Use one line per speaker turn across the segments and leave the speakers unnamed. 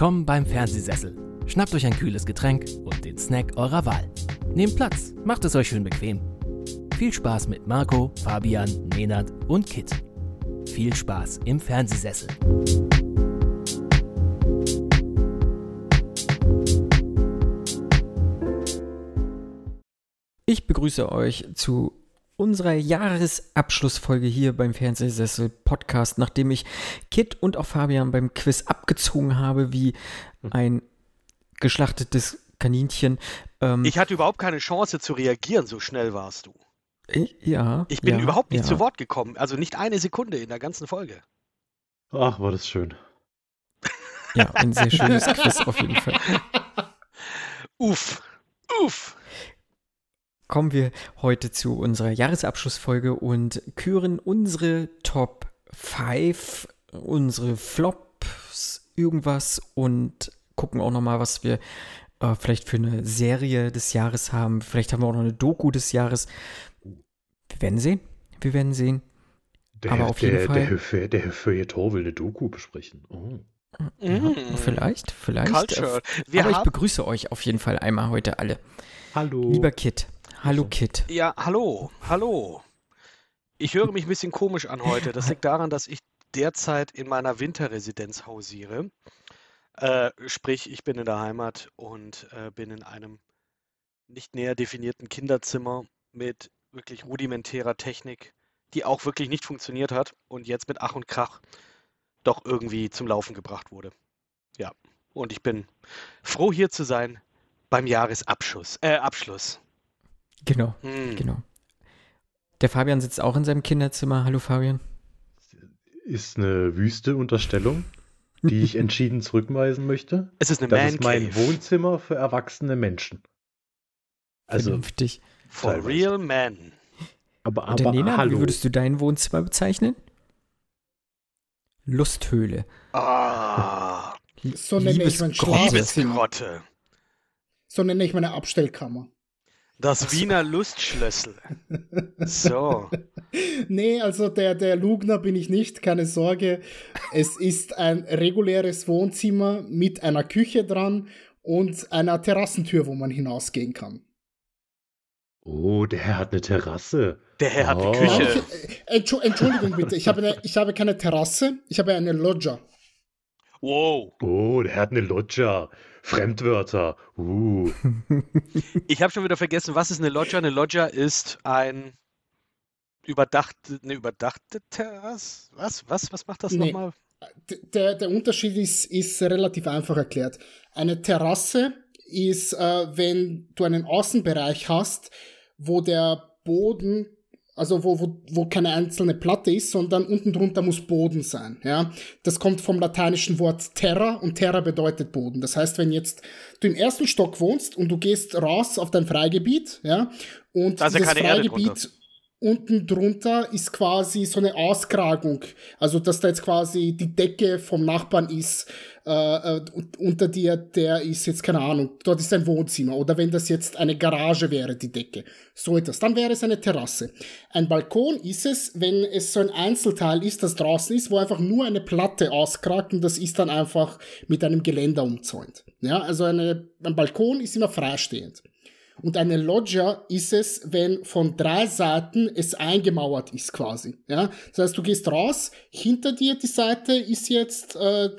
Willkommen beim Fernsehsessel. Schnappt euch ein kühles Getränk und den Snack eurer Wahl. Nehmt Platz, macht es euch schön bequem. Viel Spaß mit Marco, Fabian, Nenad und Kit. Viel Spaß im Fernsehsessel.
Ich begrüße euch zu unserer Jahresabschlussfolge hier beim Fernsehsessel Podcast, nachdem ich Kit und auch Fabian beim Quiz abgezogen habe wie ein geschlachtetes Kaninchen.
Ähm, ich hatte überhaupt keine Chance zu reagieren, so schnell warst du.
Ja.
Ich bin
ja,
überhaupt nicht
ja.
zu Wort gekommen, also nicht eine Sekunde in der ganzen Folge.
Ach, war das schön.
Ja, ein sehr schönes Quiz auf jeden Fall.
Uff, uff.
Kommen wir heute zu unserer Jahresabschlussfolge und küren unsere Top 5, unsere Flops, irgendwas und gucken auch nochmal, was wir äh, vielleicht für eine Serie des Jahres haben. Vielleicht haben wir auch noch eine Doku des Jahres. Wir werden sehen. Wir werden sehen.
Der,
Aber auf jeden
der,
Fall-
Der, Feu- der Feuilleton will eine Doku besprechen. Oh.
Ja,
Mm.
vielleicht, vielleicht.
Culture.
Äh,
Wir
Aber ich begrüße euch auf jeden Fall einmal heute alle.
Hallo.
Lieber Kit. Hallo Kit.
ja, hallo, hallo. Ich höre mich ein bisschen komisch an heute. Das liegt daran, dass ich derzeit in meiner Winterresidenz hausiere. Äh, sprich, ich bin in der Heimat und äh, bin in einem nicht näher definierten Kinderzimmer mit wirklich rudimentärer Technik, die auch wirklich nicht funktioniert hat und jetzt mit Ach und Krach doch irgendwie zum Laufen gebracht wurde. Ja, und ich bin froh hier zu sein beim Jahresabschluss. Äh, Abschluss.
Genau,
Hm.
genau. Der Fabian sitzt auch in seinem Kinderzimmer. Hallo Fabian.
Ist eine wüste Unterstellung, die ich entschieden zurückweisen möchte.
Es ist eine
Das
Man
ist mein
Cave.
Wohnzimmer für erwachsene Menschen. Also,
Vernünftig.
For
teilweise.
real men.
aber,
Und der
aber
Nena, wie
hallo.
würdest du dein Wohnzimmer bezeichnen? Lusthöhle.
Ah,
So nenne ich mein. Schlafzimmer.
Liebesgrotte.
So nenne ich meine Abstellkammer.
Das Wiener Lustschlössel. So.
Nee, also der, der Lugner bin ich nicht, keine Sorge. Es ist ein reguläres Wohnzimmer mit einer Küche dran und einer Terrassentür, wo man hinausgehen kann.
Oh, der Herr hat eine Terrasse.
Der Herr hat eine
Oh.
Küche.
ich, äh, Entschu- Entschuldigung bitte, ich habe, eine, ich habe keine Terrasse, ich habe eine Loggia.
Wow.
Oh, der Herr hat eine Loggia. Fremdwörter. Uh.
Ich habe schon wieder vergessen, was ist eine Loggia? Eine Loggia ist ein überdachte, eine überdachte Terrasse? Was? Was? Was macht das
Nee.
nochmal?
Der, der Unterschied ist, ist relativ einfach erklärt. Eine Terrasse ist, äh, wenn du einen Außenbereich hast, wo der Boden, also wo, wo, wo keine einzelne Platte ist, sondern unten drunter muss Boden sein. Ja? Das kommt vom lateinischen Wort terra und terra bedeutet Boden. Das heißt, wenn jetzt du im ersten Stock wohnst und du gehst raus auf dein Freigebiet, ja, und
Da ist ja
dieses
keine Erde
Freigebiet unten drunter ist quasi so eine Auskragung. Also, dass da jetzt quasi die Decke vom Nachbarn ist, äh, äh, unter dir, der ist jetzt, keine Ahnung, dort ist ein Wohnzimmer. Oder wenn das jetzt eine Garage wäre, die Decke. So etwas. Dann wäre es eine Terrasse. Ein Balkon ist es, wenn es so ein Einzelteil ist, das draußen ist, wo einfach nur eine Platte auskragt und das ist dann einfach mit einem Geländer umzäunt. Ja, also eine, ein Balkon ist immer freistehend. Und eine Loggia ist es, wenn von drei Seiten es eingemauert ist quasi. Ja? Das heißt, du gehst raus, hinter dir die Seite ist jetzt äh,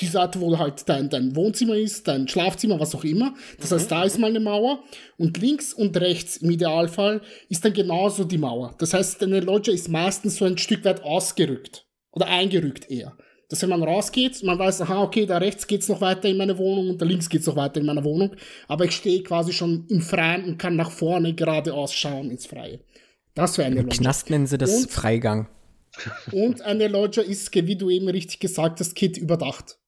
die Seite, wo halt dein, dein Wohnzimmer ist, dein Schlafzimmer, was auch immer. Das heißt, da ist mal eine Mauer. Und links und rechts im Idealfall ist dann genauso die Mauer. Das heißt, eine Loggia ist meistens so ein Stück weit ausgerückt. Oder eingerückt eher. Dass wenn man rausgeht, man weiß, aha, okay, da rechts geht's noch weiter in meine Wohnung und da links geht's noch weiter in meine Wohnung. Aber ich stehe quasi schon im Freien und kann nach vorne geradeaus schauen ins Freie. Das wäre eine
Im
Loggia.
Knast nennen sie das
Und-
Freigang.
Und eine Loggia ist, wie du eben richtig gesagt hast, Kit überdacht.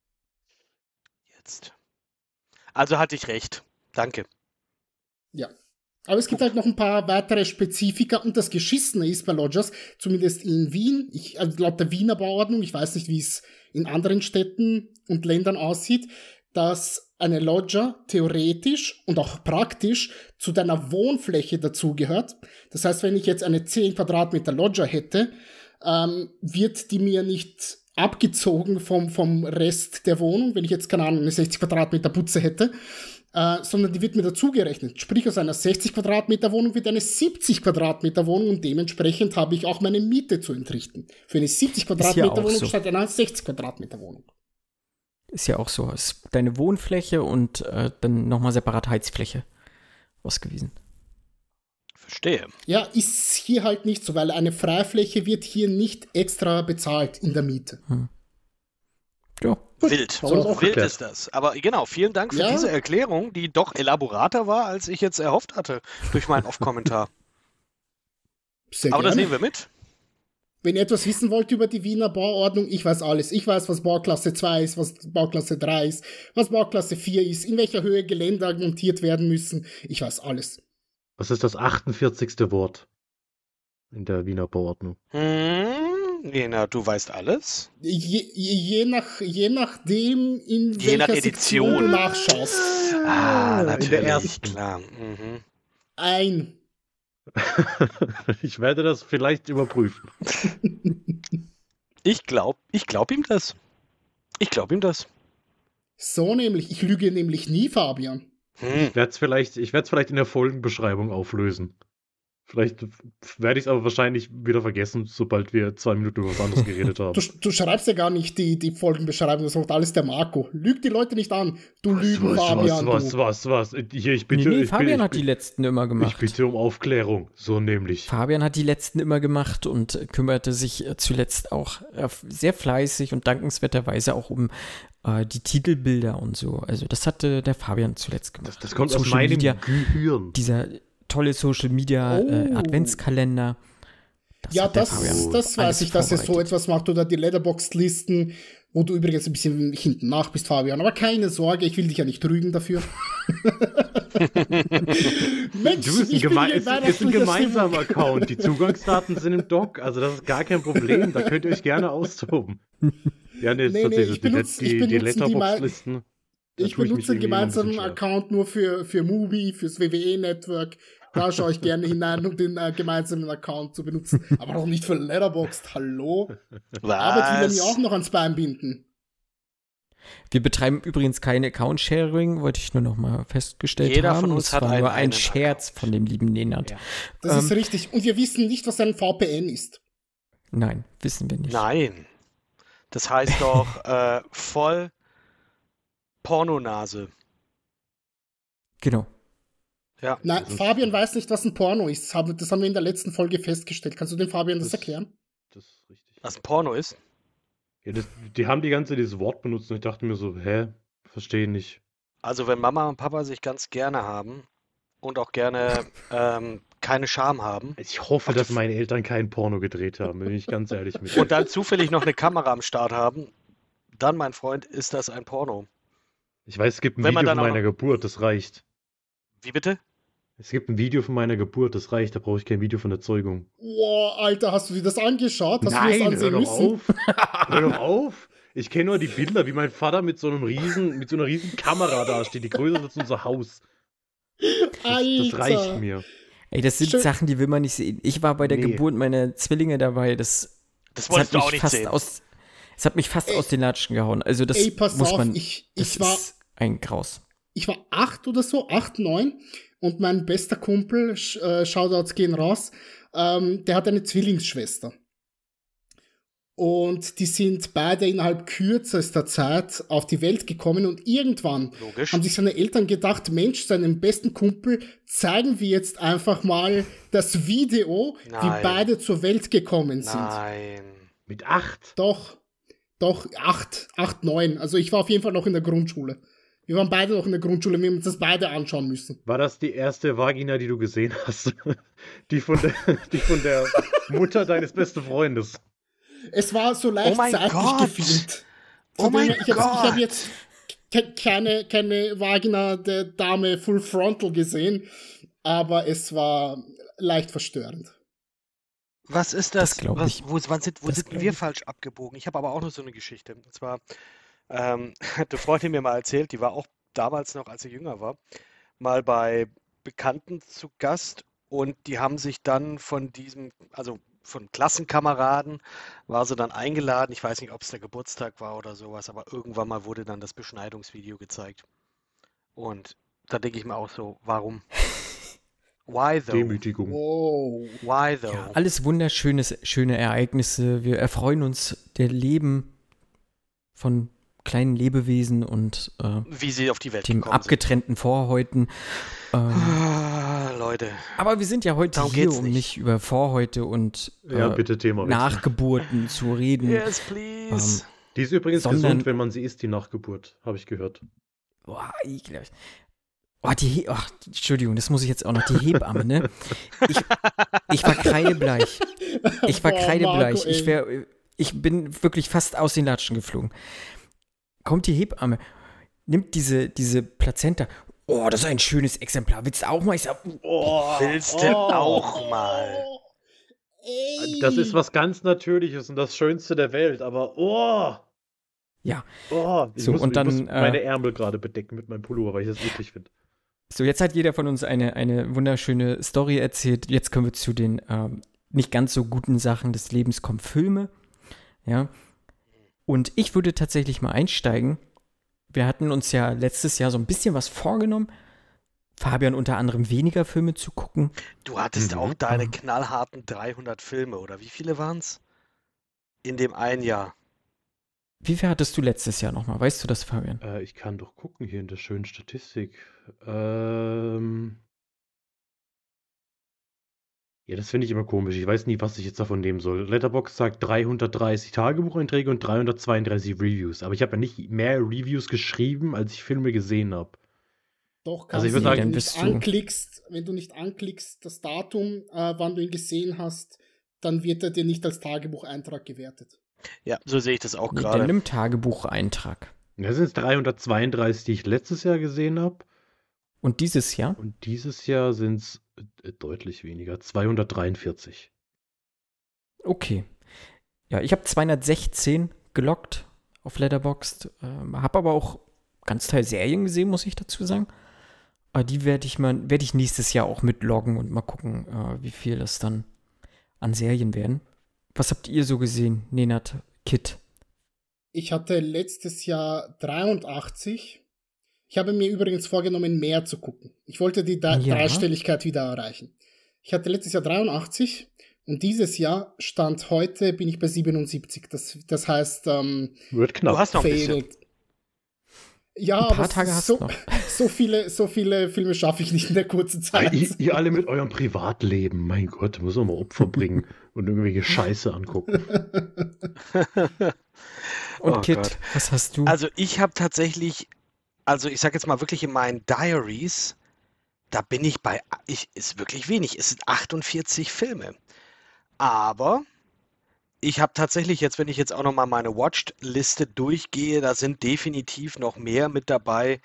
Jetzt. Also hatte ich recht. Danke.
Ja. Aber es gibt halt noch ein paar weitere Spezifika und das Geschissene ist bei Lodgers, zumindest in Wien, ich, also laut der Wiener Bauordnung, ich weiß nicht, wie es in anderen Städten und Ländern aussieht, dass eine Loggia theoretisch und auch praktisch zu deiner Wohnfläche dazugehört. Das heißt, wenn ich jetzt eine 10 Quadratmeter Loggia hätte, ähm, wird die mir nicht abgezogen vom, vom Rest der Wohnung, wenn ich jetzt, keine Ahnung, eine 60 Quadratmeter Putze hätte, äh, sondern die wird mir dazugerechnet. Sprich, aus einer 60 Quadratmeter Wohnung wird eine 70 Quadratmeter Wohnung und dementsprechend habe ich auch meine Miete zu entrichten. Für eine 70 Quadratmeter Wohnung
so.
statt einer 60 Quadratmeter Wohnung.
Ist ja auch so. Ist deine Wohnfläche und äh, dann nochmal separat Heizfläche ausgewiesen.
Verstehe.
Ja, ist hier halt nicht so, weil eine Freifläche wird hier nicht extra bezahlt in der Miete.
Hm. Ja.
Wild.
So
wild ist das. Aber genau, vielen Dank für
Ja.
diese Erklärung, die doch elaborater war, als ich jetzt erhofft hatte durch meinen Off-Kommentar. Aber das nehmen wir mit.
Wenn ihr etwas wissen wollt über die Wiener Bauordnung, ich weiß alles. Ich weiß, was Bauklasse 2 ist, was Bauklasse 3 ist, was Bauklasse 4 ist, in welcher Höhe Geländer montiert werden müssen. Ich weiß alles.
Was ist das 48. Wort in der Wiener Bauordnung?
Hm, Lena, du weißt alles.
Je, je, nach, je nachdem, in
Je nach
welcher Sektion
Edition.
du nachschaust.
Ah,
in der
natürlich,
ersten.
klar. Mhm.
Ein.
ich werde das vielleicht überprüfen.
Ich glaube ich glaub ihm das. Ich glaube ihm das.
So nämlich. Ich lüge nämlich nie, Fabian.
Hm.
Ich werde es vielleicht, ich vielleicht in der Folgenbeschreibung auflösen. Vielleicht werde ich es aber wahrscheinlich wieder vergessen, sobald wir zwei Minuten über was anderes geredet haben.
Du, du schreibst ja gar nicht die, die Folgenbeschreibung, das macht alles der Marco. Lüg die Leute nicht an. Du Lügen,
was,
Fabian.
was,
du.
was, was, was? Hier, ich bitte,
nee, nee,
ich,
Fabian
bitte,
hat die
ich,
letzten immer
ich
gemacht.
bitte um Aufklärung, so nämlich.
Fabian hat die letzten immer gemacht und äh, kümmerte sich äh, zuletzt auch äh, sehr fleißig und dankenswerterweise auch um äh, die Titelbilder und so. Also das hatte der Fabian zuletzt gemacht.
Das, das kommt aus
Social
meinem
Media,
Gehirn.
dieser tolle Social Media äh,
Oh.
Adventskalender. Das
Ja, das, das weiß ich, dass er so etwas macht oder die Letterboxd-Listen, wo du übrigens ein bisschen hinten nach bist, Fabian. Aber keine Sorge, ich will dich ja nicht rügen dafür. Mensch,
Du bist ein,
ich bin
geme ist, ist ein gemeinsamer Account. Die Zugangsdaten sind im Doc, also das ist gar kein Problem. Da könnt ihr euch gerne austoben. Ja, nee,
Nee,
nee,
ich
die,
benutze-
die,
ich
die
benutze die mal-
Letterbox-Listen.
Ich
ich
benutze
bisschen
gemeinsamen. Account nur für, für Mubi, fürs WWE-Network. Da schaue ich gerne hinein, um den äh, gemeinsamen Account zu benutzen. Aber doch nicht für Letterboxd. Hallo? Arbeit will er mir auch
Was?
noch ans Bein binden.
Wir betreiben übrigens kein Account-Sharing, wollte ich nur noch mal festgestellt
Jeder
haben.
von uns
das
hat
war
einen
nur ein Scherz
Account.
von dem lieben Nenad.
Ja.
Das
Ähm,
ist richtig. Und wir wissen nicht, was ein VPN ist.
Nein, wissen wir nicht.
Nein. Das heißt doch äh, voll Pornonase.
Genau.
Ja.
Nein,
ist-
Fabian weiß nicht, was ein Porno ist. Das haben wir in der letzten Folge festgestellt. Kannst du dem Fabian das
Das-
erklären?
Das ist richtig.
Was ein Porno ist?
Ja, das, die haben die ganze Zeit dieses Wort benutzt und ich dachte mir so, hä? Verstehe nicht.
Also wenn Mama und Papa sich ganz gerne haben und auch gerne ähm, keine Scham haben
Ich hoffe, dass meine Eltern kein Porno gedreht haben, bin ich ganz ehrlich mit
und dann zufällig noch eine Kamera am Start haben, dann, mein Freund, ist das ein Porno.
Ich weiß, es gibt ein
Wenn
Video von meiner Geburt, das reicht.
Wie bitte?
Es gibt ein Video von meiner Geburt, das reicht, da brauche ich kein Video von der Zeugung.
Wow, Alter, hast du dir das angeschaut? Hast du
Nein,
das
hör doch
müssen?
auf. hör doch auf. Ich kenne nur die Bilder, wie mein Vater mit so einem riesen, mit so einer riesen Kamera dasteht, die größer ist als unser Haus. Das,
Alter.
das reicht mir.
Ey, das sind
Schön.
Sachen, die will man nicht sehen. Ich war bei der
Nee.
Geburt meiner Zwillinge dabei. Das,
Das
das
wolltest
hat
du
mich
auch nicht
fast
sehen.
aus. Es hat mich fast
Ey.
aus den Latschen gehauen. Also das
Ey, pass
muss
auf,
man.
ich,
das
ich war
ist ein Graus.
ich war acht oder so, acht, neun, und mein bester Kumpel, äh, Shoutouts gehen raus, ähm, der hat eine Zwillingsschwester. Und die sind beide innerhalb kürzester Zeit auf die Welt gekommen und irgendwann
Logisch.
haben sich seine Eltern gedacht, Mensch, seinem besten Kumpel zeigen wir jetzt einfach mal das Video, wie
Nein.
beide zur Welt gekommen sind.
Nein.
Mit acht?
Doch, doch, acht, acht, neun. Also ich war auf jeden Fall noch in der Grundschule. Wir waren beide noch in der Grundschule, wir haben uns das beide anschauen müssen.
War das die erste Vagina, die du gesehen hast? Die von der, die von der Mutter deines besten Freundes.
Es war so leicht
Oh mein
seitlich
Gott.
gefilmt.
Oh
Von
mein
ich habe
Gott.
hab jetzt ke keine, keine Vagina der Dame Full Frontal gesehen, aber es war leicht verstörend.
Was ist das?
Das
Was,
ich.
wo wann sind, wo
Das
sind wir
ich.
falsch abgebogen? Ich habe aber auch noch so eine Geschichte. Und zwar, ähm, hat eine Freundin mir mal erzählt, die war auch damals noch, als sie jünger war, mal bei Bekannten zu Gast und die haben sich dann von diesem, also von Klassenkameraden war sie dann eingeladen. Ich weiß nicht, ob es der Geburtstag war oder sowas, aber irgendwann mal wurde dann das Beschneidungsvideo gezeigt. Und da denke ich mir auch so, warum? Why though?
Demütigung.
Wow.
Why though?
Ja, alles wunderschöne schöne Ereignisse. Wir erfreuen uns der Leben von kleinen Lebewesen und äh,
Wie sie auf die Welt
dem
gekommen
abgetrennten Vorhäuten. Ähm,
sind. Ah, Leute.
aber wir sind ja heute
Darum
hier, um
nicht.
nicht über Vorhäute und
Ja,
äh,
bitte Thema.
Nachgeburten zu reden.
Yes, please.
Ähm,
Die ist übrigens
Sondern-
gesund, wenn man sie isst, die Nachgeburt, habe ich gehört.
Boah, ekelhaft. Oh, die He Ach, Entschuldigung, das muss ich jetzt auch noch. Die Hebamme, ne? Ich, ich war kreidebleich. Ich war
Boah,
kreidebleich.
Marco,
ich, wär, ich bin wirklich fast aus den Latschen geflogen. Kommt die Hebamme, nimmt diese, diese Plazenta. Oh, das ist ein schönes Exemplar. Willst du auch mal? Ich sag,
Oh,
Willst du auch mal?
Ey.
Das ist was ganz Natürliches und das Schönste der Welt, aber oh!
Ja.
Oh, ich
So,
muss,
und dann,
ich muss
äh,
meine Ärmel gerade bedecken mit meinem Pullover, weil ich das eklig finde.
So, jetzt hat jeder von uns eine, eine wunderschöne Story erzählt. Jetzt kommen wir zu den ähm, nicht ganz so guten Sachen des Lebens kommen Filme. Ja. Und ich würde tatsächlich mal einsteigen. Wir hatten uns ja letztes Jahr so ein bisschen was vorgenommen. Fabian unter anderem weniger Filme zu gucken.
Du hattest
Mhm.
auch deine knallharten 300 Filme, oder wie viele waren es? In dem einen Jahr.
Wie viel hattest du letztes Jahr nochmal? Weißt du das, Fabian?
Äh, ich kann doch gucken hier in der schönen Statistik. Ähm. Ja, das finde ich immer komisch. Ich weiß nie, was ich jetzt davon nehmen soll. Letterboxd sagt 330 Tagebucheinträge und 332 Reviews. Aber ich habe ja nicht mehr Reviews geschrieben, als ich Filme gesehen habe.
Doch,
Also ich
kannst
würd
du,
sagen-
wenn du nicht
du-
anklickst, wenn du nicht anklickst, das Datum, äh, wann du ihn gesehen hast, dann wird er dir nicht als Tagebucheintrag gewertet.
Ja, so sehe ich das auch
Nee,
gerade.
dann nimm Tagebucheintrag.
Das sind 332, die ich letztes Jahr gesehen habe.
Und dieses Jahr?
Und dieses Jahr sind es deutlich weniger. 243.
Okay. Ja, ich habe 216 gelockt auf Letterboxd, ähm, habe aber auch ganz Teil Serien gesehen, muss ich dazu sagen. Aber die werde ich mal, werde ich nächstes Jahr auch mitloggen und mal gucken, äh, wie viel das dann an Serien werden. Was habt ihr so gesehen, Nenat, Kit?
Ich hatte letztes Jahr 83. Ich habe mir übrigens vorgenommen, mehr zu gucken. Ich wollte die da
Ja.
Dreistelligkeit wieder erreichen. Ich hatte letztes Jahr 83 und dieses Jahr, Stand heute, bin ich bei 77. Das, das heißt, ähm,
Wird knapp.
Du hast noch ein bisschen.
Ja,
Ein paar
aber
Tage hast
so,
du noch.
so, viele, so viele Filme schaffe ich nicht in der kurzen Zeit.
ihr, ihr alle mit eurem Privatleben, mein Gott, muss man mal Opfer bringen und irgendwelche Scheiße angucken.
Und
Oh
Kit,
Gott.
was hast du?
Also ich habe tatsächlich, also ich sage jetzt mal wirklich in meinen Diaries, da bin ich bei, ich, ist wirklich wenig, es sind 48 Filme. Aber ich habe tatsächlich jetzt, wenn ich jetzt auch nochmal meine Watched-Liste durchgehe, da sind definitiv noch mehr mit dabei,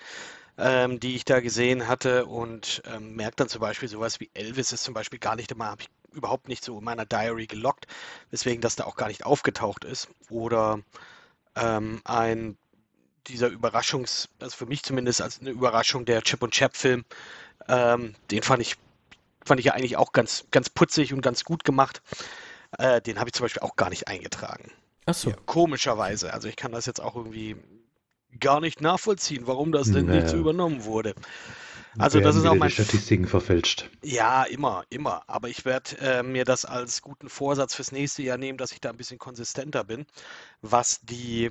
ähm, die ich da gesehen hatte und ähm, merke dann zum Beispiel sowas wie Elvis ist zum Beispiel gar nicht immer, habe ich überhaupt nicht so in meiner Diary gelockt, weswegen das da auch gar nicht aufgetaucht ist. Oder ähm, ein dieser Überraschungs, also für mich zumindest als eine Überraschung, der Chip und Chap Film, ähm, den fand ich, fand ich ja eigentlich auch ganz, ganz putzig und ganz gut gemacht. Äh, den habe ich zum Beispiel auch gar nicht eingetragen.
Achso,
Ja, komischerweise. Also ich kann das jetzt auch irgendwie gar nicht nachvollziehen, warum das denn nicht so
Naja.
übernommen wurde. Also das ist auch mein
die Statistiken verfälscht.
ja, immer, immer. Aber ich werde äh, mir das als guten Vorsatz fürs nächste Jahr nehmen, dass ich da ein bisschen konsistenter bin, was die,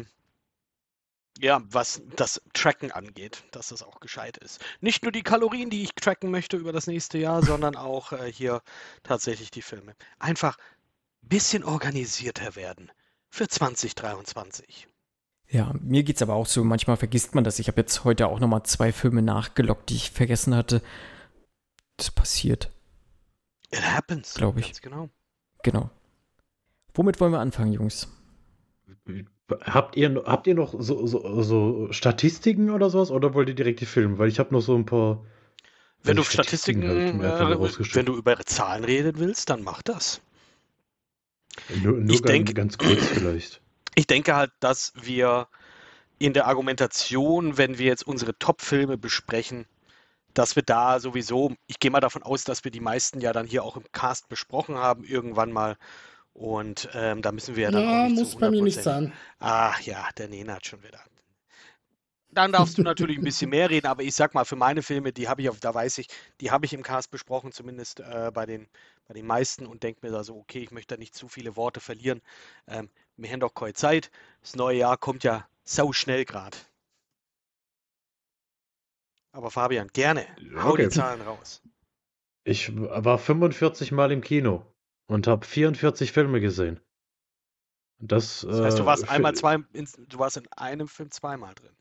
ja, was das Tracken angeht, dass das auch gescheit ist. Nicht nur die Kalorien, die ich tracken möchte über das nächste Jahr, sondern auch äh, hier tatsächlich die Filme. Einfach ein bisschen organisierter werden für 2023.
Ja, mir geht's aber auch so, manchmal vergisst man das. Ich habe jetzt heute auch nochmal zwei Filme nachgelockt, die ich vergessen hatte. Das passiert,
It happens.
Glaub ich.
Ganz genau.
genau. Womit wollen wir anfangen, Jungs?
Habt ihr, habt ihr noch so, so, so Statistiken oder sowas oder wollt ihr direkt die Filme? Weil ich habe noch so ein paar.
Wenn du
also
Statistiken,
halt
wenn du über Zahlen reden willst, dann mach das.
Nur, nur
ich
ganz,
denk-
ganz kurz vielleicht.
Ich denke halt, dass wir in der Argumentation, wenn wir jetzt unsere Top-Filme besprechen, dass wir da sowieso, ich gehe mal davon aus, dass wir die meisten ja dann hier auch im Cast besprochen haben, irgendwann mal. Und ähm, da müssen wir ja dann
Ja,
auch nicht
muss
zu
bei mir nicht
100%.
sein.
Ach ja, der Nena hat schon wieder. Dann darfst du natürlich ein bisschen mehr reden, aber ich sag mal, für meine Filme, die habe ich, auf, da weiß ich, die habe ich im Cast besprochen, zumindest äh, bei, den, bei den meisten und denke mir da so, okay, ich möchte da nicht zu viele Worte verlieren. Ähm, wir haben doch keine Zeit. Das neue Jahr kommt ja sau schnell gerade. Aber Fabian, gerne, hau
Okay.
die Zahlen raus.
Ich war 45 Mal im Kino und habe 44 Filme gesehen. Das,
Das heißt, du
äh,
warst
für-
einmal zwei, in, du warst in einem Film zweimal drin,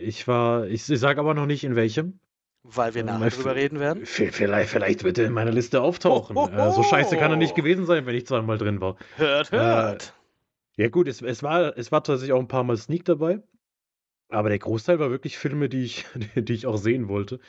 Ich war, ich, ich sage aber noch nicht in welchem.
weil wir
Äh,
nachher drüber reden werden.
Vielleicht, vielleicht wird er in meiner Liste auftauchen.
Ho, ho,
Äh, so scheiße kann er nicht gewesen sein, wenn ich zweimal drin war.
Hört,
Äh,
hört.
Ja gut, es, es, war, es war tatsächlich auch ein paar Mal Sneak dabei. Aber der Großteil war wirklich Filme, die ich, die ich auch sehen wollte.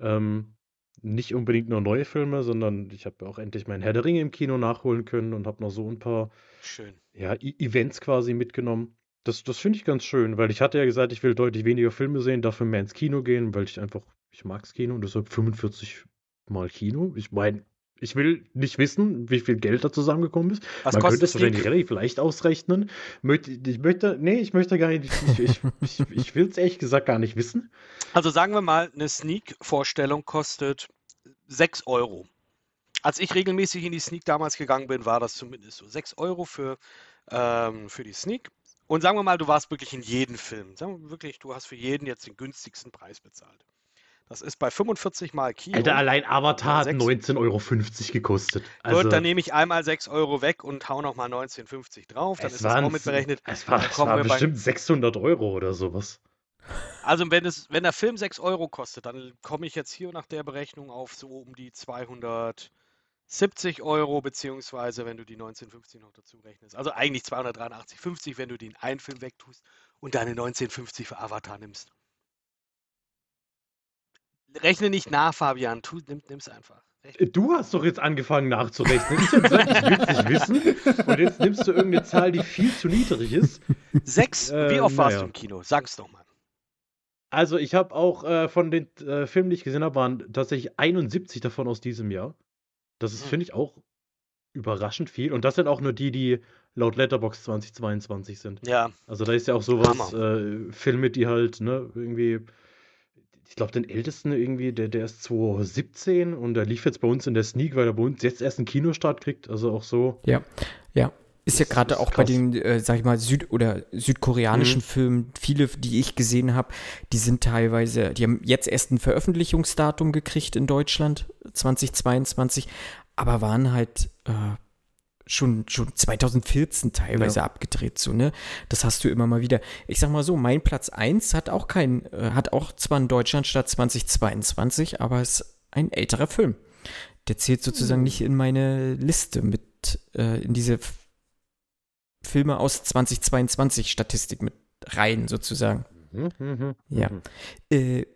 Ähm, nicht unbedingt nur neue Filme, sondern ich habe auch endlich mein Herr der Ringe im Kino nachholen können und habe noch so ein paar
Schön.
ja, E- Events quasi mitgenommen. Das, das finde ich ganz schön, weil ich hatte ja gesagt, ich will deutlich weniger Filme sehen, dafür mehr ins Kino gehen, weil ich einfach, ich mag's Kino und deshalb 45 Mal Kino. Ich meine, ich will nicht wissen, wie viel Geld da zusammengekommen ist.
Was
Man könnte
kostet
es wahrscheinlich relativ leicht ausrechnen. Ich möchte, nee, ich möchte gar nicht, ich, ich, ich, ich will es ehrlich gesagt gar nicht wissen.
Also sagen wir mal, eine Sneak-Vorstellung kostet 6 Euro. Als ich regelmäßig in die Sneak damals gegangen bin, war das zumindest so. 6 Euro für, ähm, für die Sneak. Und sagen wir mal, du warst wirklich in jedem Film. Sagen wir wirklich, du hast für jeden jetzt den günstigsten Preis bezahlt. Das ist bei 45 Mal Kino.
Alter, allein Avatar hat
Sechs-
19,50 Euro gekostet. Also,
Gut, dann nehme ich einmal 6 Euro weg und hau nochmal 19,50 drauf. Dann ist das auch mitberechnet.
es war, es war
bei-
bestimmt 600 Euro oder sowas.
Also wenn, es, wenn der Film 6 Euro kostet, dann komme ich jetzt hier nach der Berechnung auf so um die 270 Euro, beziehungsweise wenn du die 1950 noch dazu rechnest. Also eigentlich 283,50, wenn du den einen Film wegtust und deine 1950 für Avatar nimmst. Rechne nicht nach, Fabian. Tu, nimm, nimm's einfach. Rechne.
Du hast doch jetzt angefangen nachzurechnen. Ich habe gesagt, ich will es nicht wissen. Und jetzt nimmst du irgendeine Zahl, die viel zu niedrig ist.
Sechs? Wie
Äh,
oft warst
naja.
du im Kino? Sag's doch mal.
Also, ich habe auch äh, von den äh, Filmen, die ich gesehen habe, waren tatsächlich 71 davon aus diesem Jahr. Das ist,
Hm.
finde ich, auch überraschend viel. Und das sind auch nur die, die laut Letterbox 2022 sind.
Ja,
Also, da ist ja auch sowas, äh, Filme, die halt, ne, irgendwie. Ich glaube, den ältesten irgendwie, der, der ist 2017 und der lief jetzt bei uns in der Sneak, weil er bei uns jetzt erst einen Kinostart kriegt. Also auch so.
Ja, ja. Ist ja
Das
gerade
ist
auch bei
krass.
den, äh, sag ich mal, Süd- oder südkoreanischen
Mhm.
Filmen, viele, die ich gesehen habe, die sind teilweise, die haben jetzt erst ein Veröffentlichungsdatum gekriegt in Deutschland, 2022, aber waren halt äh, schon, schon 2014 teilweise
Ja.
abgedreht, so, ne? Das hast du immer mal wieder. Ich sag mal so, mein Platz 1 hat auch kein, äh, hat auch zwar in Deutschland statt 2022, aber ist ein älterer Film. Der zählt sozusagen nicht in meine Liste mit, äh, in diese F Filme aus 2022 Statistik mit rein, sozusagen.
Mhm, mhm,
Ja.
mhm.
Äh,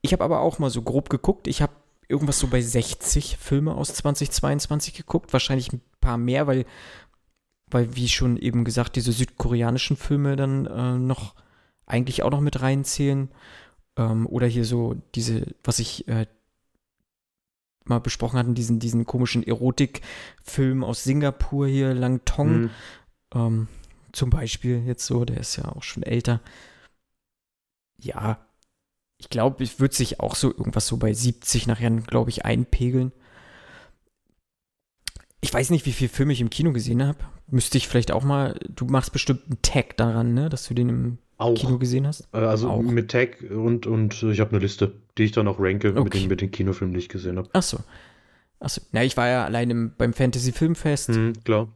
ich habe aber auch mal so grob geguckt. Ich habe irgendwas so bei 60 Filme aus 2022 geguckt. Wahrscheinlich ein paar mehr, weil, weil wie schon eben gesagt, diese südkoreanischen Filme dann äh, noch eigentlich auch noch mit reinzählen. Ähm, oder hier so diese, was ich äh, mal besprochen hatten, diesen, diesen komischen Erotikfilm aus Singapur hier, Lang Tong.
Mhm.
Ähm, zum Beispiel jetzt so, der ist ja auch schon älter. Ja, ich glaube, ich würde sich auch so irgendwas so bei 70 nachher, glaube ich, einpegeln. Ich weiß nicht, wie viele Filme ich im Kino gesehen habe. Müsste ich vielleicht auch mal, du machst bestimmt einen Tag daran, ne, dass du den im
Auch.
Kino gesehen hast.
Äh, Also
Auch.
mit Tag und, und äh, ich habe eine Liste, die ich dann auch ranke mit,
Okay.
den, mit den Kinofilmen, die ich gesehen habe.
Ach so. Ach so. Na, ich war ja allein im, beim Fantasy Filmfest.
Mhm, klar.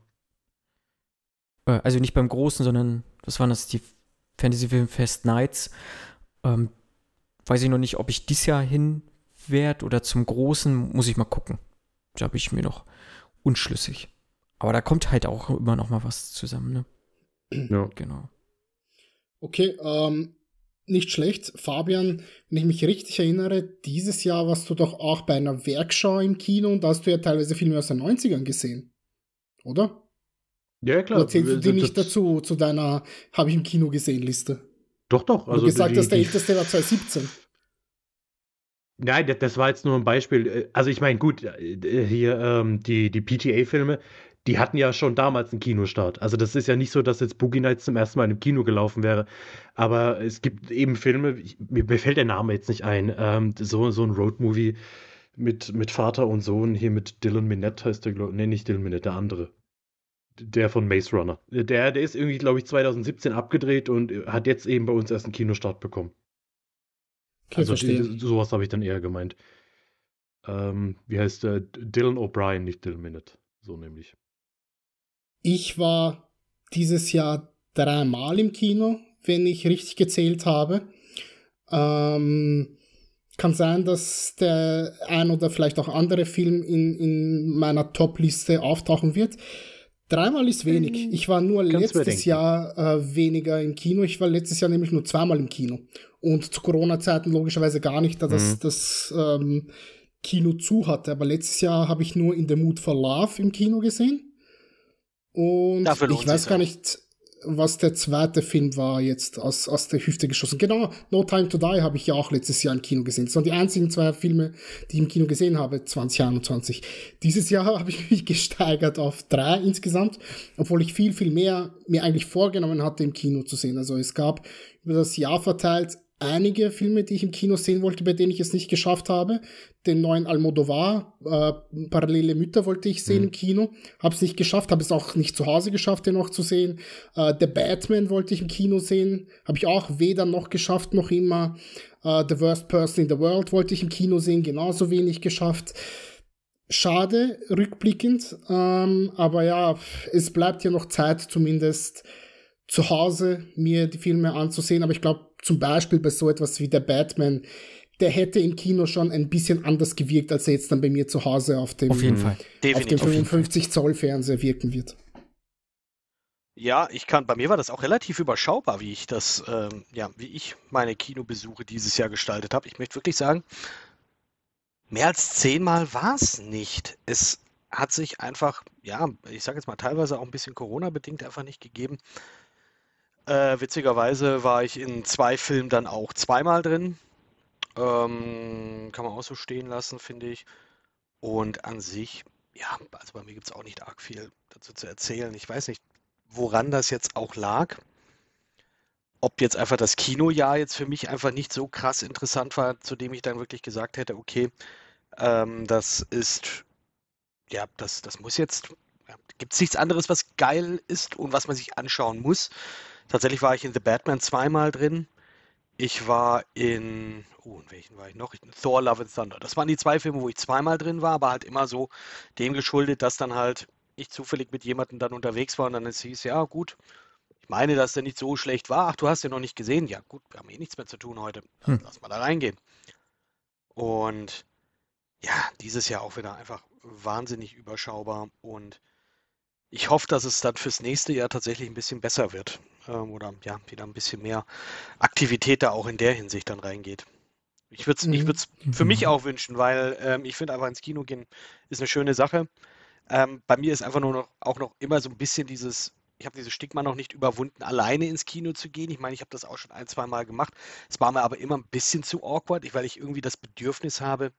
Äh, also nicht beim großen, sondern was waren das? Die Fantasy Filmfest Nights. Ähm, weiß ich noch nicht, ob ich dies Jahr hin werde oder zum großen, muss ich mal gucken. Da bin ich mir noch unschlüssig. Aber da kommt halt auch immer noch mal was zusammen, ne?
Ja.
Genau.
Okay, ähm, nicht schlecht. Fabian, wenn ich mich richtig erinnere, dieses Jahr warst du doch auch bei einer Werkschau im Kino und da hast du ja teilweise Filme aus den 90ern gesehen. Oder?
Ja, klar.
Oder zählst du die nicht dazu, zu deiner habe ich im Kino gesehen Liste?
Doch, doch. Also
du gesagt
die,
hast, der war 2017.
Nein, das, war jetzt nur ein Beispiel. Äh, Also ich meine, gut, äh, hier ähm, die, die PTA-Filme, die hatten ja schon damals einen Kinostart. Also das ist ja nicht so, dass jetzt Boogie Nights zum ersten Mal im Kino gelaufen wäre. Aber es gibt eben Filme, ich, mir, mir, fällt der Name jetzt nicht ein, ähm, so, so ein Roadmovie mit, mit Vater und Sohn, hier mit Dylan Minette heißt der, glaube Nee, nicht Dylan Minette, der andere. Der von Maze Runner. Der, der ist irgendwie, glaube ich, 2017 abgedreht und hat jetzt eben bei uns erst einen Kinostart bekommen. Okay, also die, sowas habe ich dann eher gemeint. Ähm, wie heißt der? Dylan O'Brien, nicht Dylan Minute. So nämlich.
Ich war dieses Jahr dreimal im Kino, wenn ich richtig gezählt habe. Ähm, kann sein, dass der ein oder vielleicht auch andere Film in, in meiner Top-Liste auftauchen wird. Dreimal ist wenig. Ich war nur Ganz letztes Jahr äh, weniger im Kino. Ich war letztes Jahr nämlich nur zweimal im Kino. Und zu Corona-Zeiten logischerweise gar nicht, da das, mhm. das ähm, Kino zu hatte. Aber letztes Jahr habe ich nur In the Mood for Love im Kino gesehen. Und ich weiß gar nicht, was der zweite Film war jetzt aus, aus der Hüfte geschossen. Genau, No Time to Die habe ich ja auch letztes Jahr im Kino gesehen. Das waren die einzigen zwei Filme, die ich im Kino gesehen habe, 2021. Dieses Jahr habe ich mich gesteigert auf drei insgesamt, obwohl ich viel, viel mehr mir eigentlich vorgenommen hatte, im Kino zu sehen. Also es gab über das Jahr verteilt einige Filme, die ich im Kino sehen wollte, bei denen ich es nicht geschafft habe. Den neuen Almodovar, äh, Parallele Mütter wollte ich sehen mhm. im Kino, habe es nicht geschafft, habe es auch nicht zu Hause geschafft, den noch zu sehen. Äh, The Batman wollte ich im Kino sehen, habe ich auch weder noch geschafft, noch immer. Äh, the Worst Person in the World wollte ich im Kino sehen, genauso wenig geschafft. Schade, rückblickend, ähm, aber ja, es bleibt ja noch Zeit, zumindest zu Hause mir die Filme anzusehen, aber ich glaube, zum Beispiel bei so etwas wie der Batman, der hätte im Kino schon ein bisschen anders gewirkt, als er jetzt dann bei mir zu Hause auf dem,
auf.
Auf dem 55 Zoll Fernseher wirken wird.
Ja, ich kann, bei mir war das auch relativ überschaubar, wie ich das, ähm, ja, wie ich meine Kinobesuche dieses Jahr gestaltet habe. Ich möchte wirklich sagen, mehr als zehnmal war es nicht. Es hat sich einfach, ja, ich sage jetzt mal teilweise auch ein bisschen Corona-bedingt einfach nicht gegeben, äh, witzigerweise war ich in zwei Filmen dann auch zweimal drin. Ähm, kann man auch so stehen lassen, finde ich. Und an sich, ja, also bei mir gibt es auch nicht arg viel dazu zu erzählen. Ich weiß nicht, woran das jetzt auch lag. Ob jetzt einfach das Kinojahr jetzt für mich einfach nicht so krass interessant war, zu dem ich dann wirklich gesagt hätte, okay, ähm, das ist, ja, das, das muss jetzt, ja, gibt es nichts anderes, was geil ist und was man sich anschauen muss. Tatsächlich war ich in The Batman zweimal drin. Ich war in, oh, in welchen war ich noch? Thor Love and Thunder. Das waren die zwei Filme, wo ich zweimal drin war, aber halt immer so dem geschuldet, dass dann halt ich zufällig mit jemandem dann unterwegs war und dann es hieß, ja gut, ich meine, dass der nicht so schlecht war. Ach, du hast den noch nicht gesehen. Ja gut, wir haben eh nichts mehr zu tun heute. Hm. Lass mal da reingehen. Und ja, dieses Jahr auch wieder einfach wahnsinnig überschaubar und ich hoffe, dass es dann fürs nächste Jahr tatsächlich ein bisschen besser wird. Ähm, oder ja, wieder ein bisschen mehr Aktivität da auch in der Hinsicht dann reingeht. Ich würde es mhm. ich für mich auch wünschen, weil ähm, ich finde einfach ins Kino gehen ist eine schöne Sache. Ähm, bei mir ist einfach nur noch auch noch immer so ein bisschen dieses, ich habe dieses Stigma noch nicht überwunden, alleine ins Kino zu gehen. Ich meine, ich habe das auch schon ein, zwei Mal gemacht. Es war mir aber immer ein bisschen zu awkward, weil ich irgendwie das Bedürfnis habe,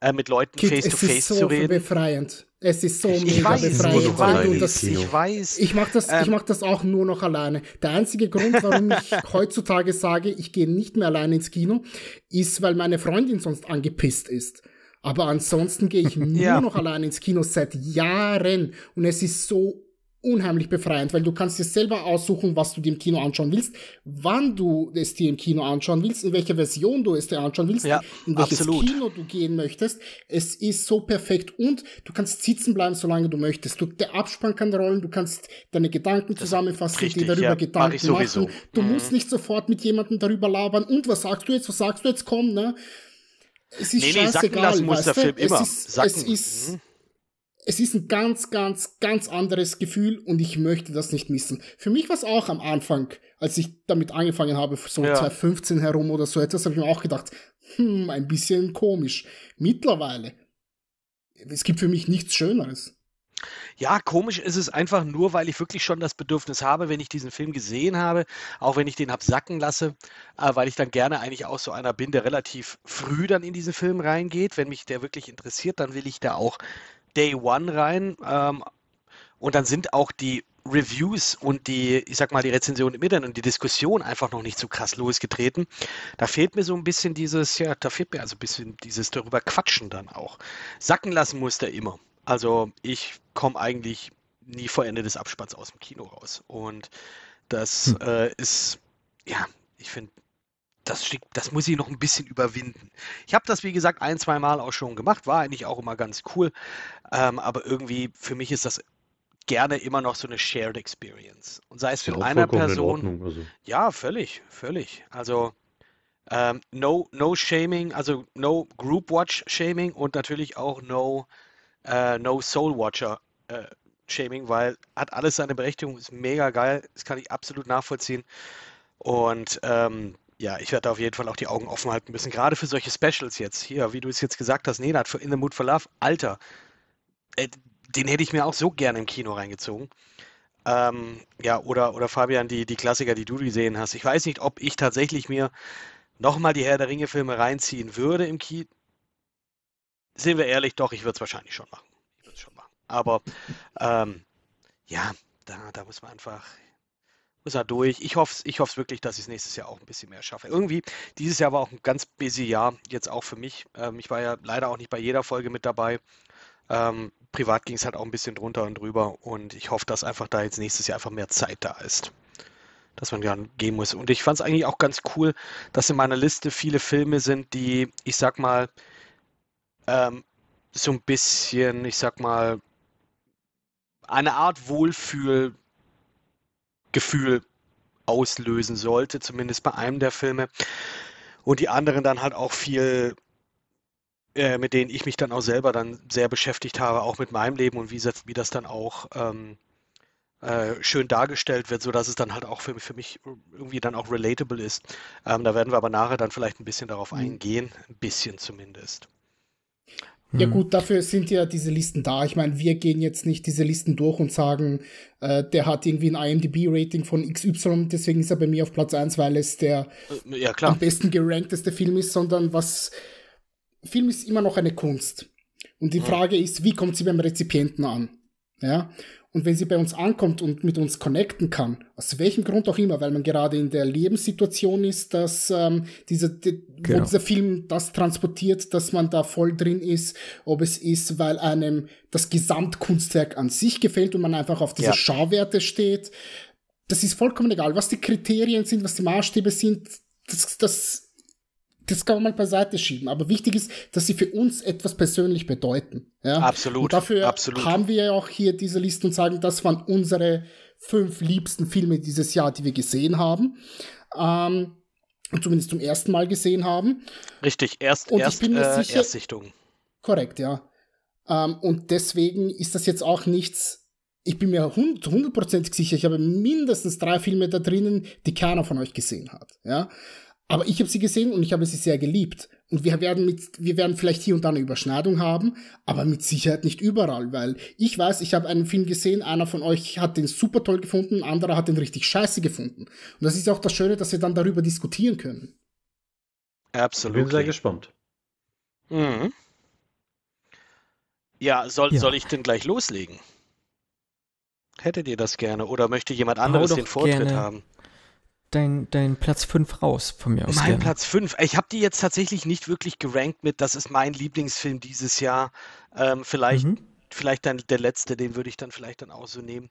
äh, mit Leuten face to face so zu reden.
befreiend. Es ist so
ich mega weiß, befreiend. Ich weiß, das, ich weiß.
Ich mache das, ähm, mach das auch nur noch alleine. Der einzige Grund, warum ich heutzutage sage, ich gehe nicht mehr alleine ins Kino, ist, weil meine Freundin sonst angepisst ist. Aber ansonsten gehe ich nur ja. noch alleine ins Kino seit Jahren. Und es ist so unheimlich befreiend, weil du kannst dir selber aussuchen, was du dir im Kino anschauen willst, wann du es dir im Kino anschauen willst, in welcher Version du es dir anschauen willst, ja, in welches absolut. Kino du gehen möchtest. Es ist so perfekt und du kannst sitzen bleiben, solange du möchtest. Du, der Abspann kann rollen, du kannst deine Gedanken zusammenfassen, richtig, dir darüber ja, Gedanken mach machen. Du mhm. musst nicht sofort mit jemandem darüber labern. Und was sagst du jetzt? Was sagst du jetzt? Komm, ne?
Es ist nee, nee, scheißegal, muss der Film immer.
Es ist, es ist mhm es ist ein ganz, ganz, ganz anderes Gefühl und ich möchte das nicht missen. Für mich war es auch am Anfang, als ich damit angefangen habe, so ja. 2015 herum oder so etwas, habe ich mir auch gedacht, hm, ein bisschen komisch. Mittlerweile, es gibt für mich nichts Schöneres.
Ja, komisch ist es einfach nur, weil ich wirklich schon das Bedürfnis habe, wenn ich diesen Film gesehen habe, auch wenn ich den hab sacken lasse, äh, weil ich dann gerne eigentlich auch so einer bin, der relativ früh dann in diesen Film reingeht. Wenn mich der wirklich interessiert, dann will ich da auch Day One rein. Ähm, Und dann sind auch die Reviews und die, ich sag mal, die Rezension im Internet und die Diskussion einfach noch nicht so krass losgetreten. Da fehlt mir so ein bisschen dieses, ja, da fehlt mir also ein bisschen dieses darüber quatschen dann auch. Sacken lassen muss der immer. Also ich komme eigentlich nie vor Ende des Abspanns aus dem Kino raus. Und das hm. äh, ist, ja, ich finde, das, das muss ich noch ein bisschen überwinden. Ich habe das, wie gesagt, ein, zwei Mal auch schon gemacht, war eigentlich auch immer ganz cool. Ähm, aber irgendwie, für mich ist das gerne immer noch so eine Shared Experience. Und sei es mit einer Person. Ordnung, also. Ja, völlig, völlig. Also ähm, no, no Shaming, also no Group Watch Shaming und natürlich auch no, äh, no Soul Watcher äh, Shaming, weil hat alles seine Berechtigung, ist mega geil, das kann ich absolut nachvollziehen. Und ähm, ja, ich werde auf jeden Fall auch die Augen offen halten müssen, gerade für solche Specials jetzt. Hier, wie du es jetzt gesagt hast, Nenad, für In the Mood for Love, Alter, äh, den hätte ich mir auch so gerne im Kino reingezogen. Ähm, ja, oder, oder Fabian, die, die Klassiker, die du gesehen hast. Ich weiß nicht, ob ich tatsächlich mir nochmal die Herr der Ringe-Filme reinziehen würde im Kino. Sind wir ehrlich, doch, ich würde es wahrscheinlich schon machen. Ich würde es schon machen. Aber ähm, ja, da, da muss man einfach, muss er durch. Ich hoffe ich wirklich, dass ich es nächstes Jahr auch ein bisschen mehr schaffe. Irgendwie, dieses Jahr war auch ein ganz busy Jahr, jetzt auch für mich. Ähm, ich war ja leider auch nicht bei jeder Folge mit dabei. Ähm, privat ging es halt auch ein bisschen drunter und drüber und ich hoffe, dass einfach da jetzt nächstes Jahr einfach mehr Zeit da ist. Dass man dann gehen muss. Und ich fand es eigentlich auch ganz cool, dass in meiner Liste viele Filme sind, die, ich sag mal, ähm, so ein bisschen, ich sag mal, eine Art Wohlfühlgefühl auslösen sollte, zumindest bei einem der Filme. Und die anderen dann halt auch viel äh, mit denen ich mich dann auch selber dann sehr beschäftigt habe, auch mit meinem Leben und wie, wie das dann auch ähm, äh, schön dargestellt wird, sodass es dann halt auch für, für mich irgendwie dann auch relatable ist. Ähm, da werden wir aber nachher dann vielleicht ein bisschen darauf mhm. eingehen, ein bisschen zumindest.
Ja mhm. gut, dafür sind ja diese Listen da. Ich meine, wir gehen jetzt nicht diese Listen durch und sagen, äh, der hat irgendwie ein IMDb-Rating von XY, deswegen ist er bei mir auf Platz 1, weil es der
äh, ja,
am besten gerankteste Film ist, sondern was Film ist immer noch eine Kunst. Und die Frage ist, wie kommt sie beim Rezipienten an? Ja. Und wenn sie bei uns ankommt und mit uns connecten kann, aus welchem Grund auch immer, weil man gerade in der Lebenssituation ist, dass ähm, dieser, die, genau. wo dieser Film das transportiert, dass man da voll drin ist, ob es ist, weil einem das Gesamtkunstwerk an sich gefällt und man einfach auf diese ja. Schauwerte steht. Das ist vollkommen egal, was die Kriterien sind, was die Maßstäbe sind. Das, das das kann man mal beiseite schieben. Aber wichtig ist, dass sie für uns etwas persönlich bedeuten. Ja?
Absolut.
Und dafür
absolut.
haben wir ja auch hier diese Liste und sagen, das waren unsere fünf liebsten Filme dieses Jahr, die wir gesehen haben. Ähm, und zumindest zum ersten Mal gesehen haben.
Richtig, erst, und erst, ich bin mir äh, sicher, Erstsichtung.
Korrekt, ja. Ähm, und deswegen ist das jetzt auch nichts, ich bin mir hundertprozentig sicher, ich habe mindestens drei Filme da drinnen, die keiner von euch gesehen hat. Ja? Aber ich habe sie gesehen und ich habe sie sehr geliebt. Und wir werden mit, wir werden vielleicht hier und da eine Überschneidung haben, aber mit Sicherheit nicht überall, weil ich weiß, ich habe einen Film gesehen, einer von euch hat den super toll gefunden, ein anderer hat den richtig scheiße gefunden. Und das ist auch das Schöne, dass wir dann darüber diskutieren können.
Absolut.
Ich bin sehr gespannt.
Mhm. Ja, soll, ja. soll ich denn gleich loslegen? Hättet ihr das gerne oder möchte jemand anderes den Vortritt gerne. haben?
Dein, dein Platz 5 raus von mir aus.
Mein gerne. Platz 5. Ich habe die jetzt tatsächlich nicht wirklich gerankt mit, das ist mein Lieblingsfilm dieses Jahr. Ähm, vielleicht, mhm. vielleicht dann der letzte, den würde ich dann vielleicht dann auch so nehmen.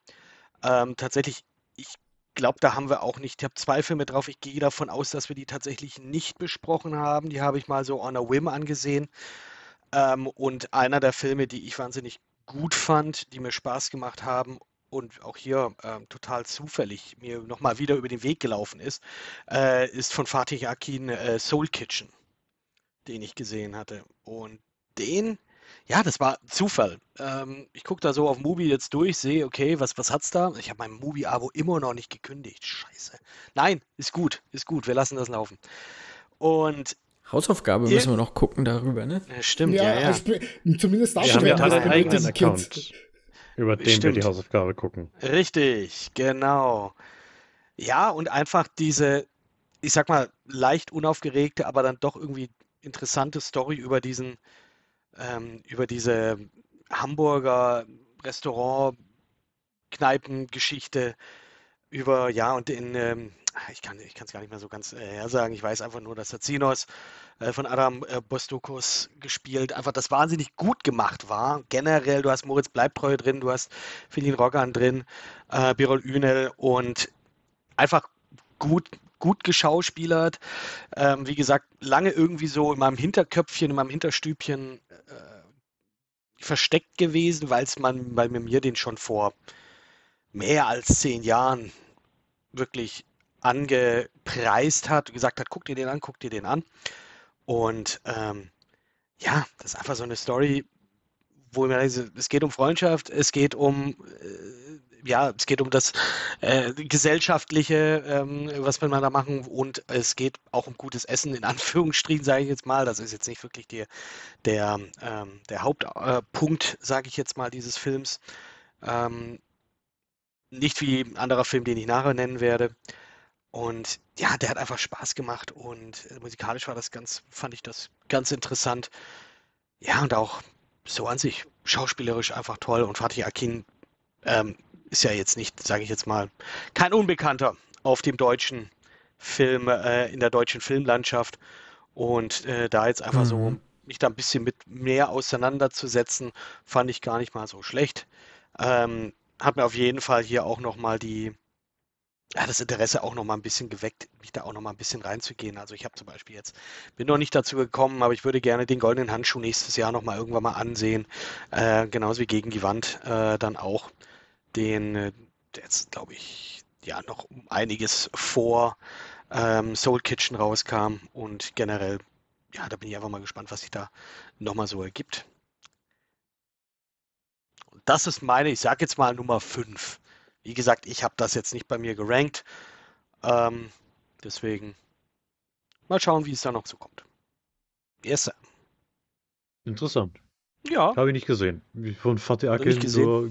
Ähm, tatsächlich, ich glaube, da haben wir auch nicht. Ich habe zwei Filme drauf. Ich gehe davon aus, dass wir die tatsächlich nicht besprochen haben. Die habe ich mal so on a whim angesehen. Ähm, und einer der Filme, die ich wahnsinnig gut fand, die mir Spaß gemacht haben und auch hier äh, total zufällig mir nochmal wieder über den Weg gelaufen ist, äh, ist von Fatih Akin äh, Soul Kitchen, den ich gesehen hatte. Und den, ja, das war Zufall. Ähm, ich gucke da so auf Mubi jetzt durch, sehe, okay, was, was hat's da? Ich habe mein Mubi-Abo immer noch nicht gekündigt. Scheiße. Nein, ist gut, ist gut, wir lassen das laufen. Und
Hausaufgabe müssen wir noch gucken darüber, ne?
Stimmt, ja, ja. ja.
Also, zumindest
da schon. Wir haben ja einen eigenen Account über den Stimmt. wir die Hausaufgabe gucken.
Richtig, genau. Ja, und einfach diese, ich sag mal, leicht unaufgeregte, aber dann doch irgendwie interessante Story über diesen, ähm, über diese Hamburger Restaurant Kneipengeschichte über, ja, und in, ähm, ich kann es gar nicht mehr so ganz äh, sagen, ich weiß einfach nur, dass der Zinos äh, von Adam äh, Bostokos gespielt, einfach das wahnsinnig gut gemacht war. Generell, du hast Moritz Bleibtreu drin, du hast Philin Roggan drin, äh, Birol Ünel und einfach gut, gut geschauspielert. Ähm, wie gesagt, lange irgendwie so in meinem Hinterköpfchen, in meinem Hinterstübchen äh, versteckt gewesen, weil es man, weil mir den schon vor mehr als zehn Jahren wirklich angepreist hat, gesagt hat, guck dir den an, guck dir den an. Und ähm, ja, das ist einfach so eine Story, wo man, es geht um Freundschaft, es geht um äh, ja, es geht um das äh, gesellschaftliche, ähm, was will man da machen und es geht auch um gutes Essen in Anführungsstrichen, sage ich jetzt mal. Das ist jetzt nicht wirklich die, der, ähm, der Hauptpunkt, äh, sage ich jetzt mal, dieses Films. Ähm, nicht wie ein anderer Film, den ich nachher nennen werde. Und ja, der hat einfach Spaß gemacht und äh, musikalisch war das ganz, fand ich das ganz interessant. Ja, und auch so an sich schauspielerisch einfach toll und Fatih Akin ähm, ist ja jetzt nicht, sage ich jetzt mal, kein Unbekannter auf dem deutschen Film, äh, in der deutschen Filmlandschaft. Und äh, da jetzt einfach mhm. so mich da ein bisschen mit mehr auseinanderzusetzen, fand ich gar nicht mal so schlecht. Ähm, hat mir auf jeden Fall hier auch nochmal die, ja, das Interesse auch nochmal ein bisschen geweckt, mich da auch nochmal ein bisschen reinzugehen. Also ich habe zum Beispiel jetzt, bin noch nicht dazu gekommen, aber ich würde gerne den goldenen Handschuh nächstes Jahr nochmal irgendwann mal ansehen. Äh, genauso wie gegen die Wand äh, dann auch den äh, jetzt, glaube ich, ja, noch einiges vor ähm, Soul Kitchen rauskam und generell, ja, da bin ich einfach mal gespannt, was sich da nochmal so ergibt. Und das ist meine, ich sage jetzt mal Nummer 5. Wie gesagt, ich habe das jetzt nicht bei mir gerankt. Ähm, deswegen mal schauen, wie es da noch so kommt. Yes,
Interessant.
Ja.
Habe ich nicht gesehen. Von Fatih Akin nur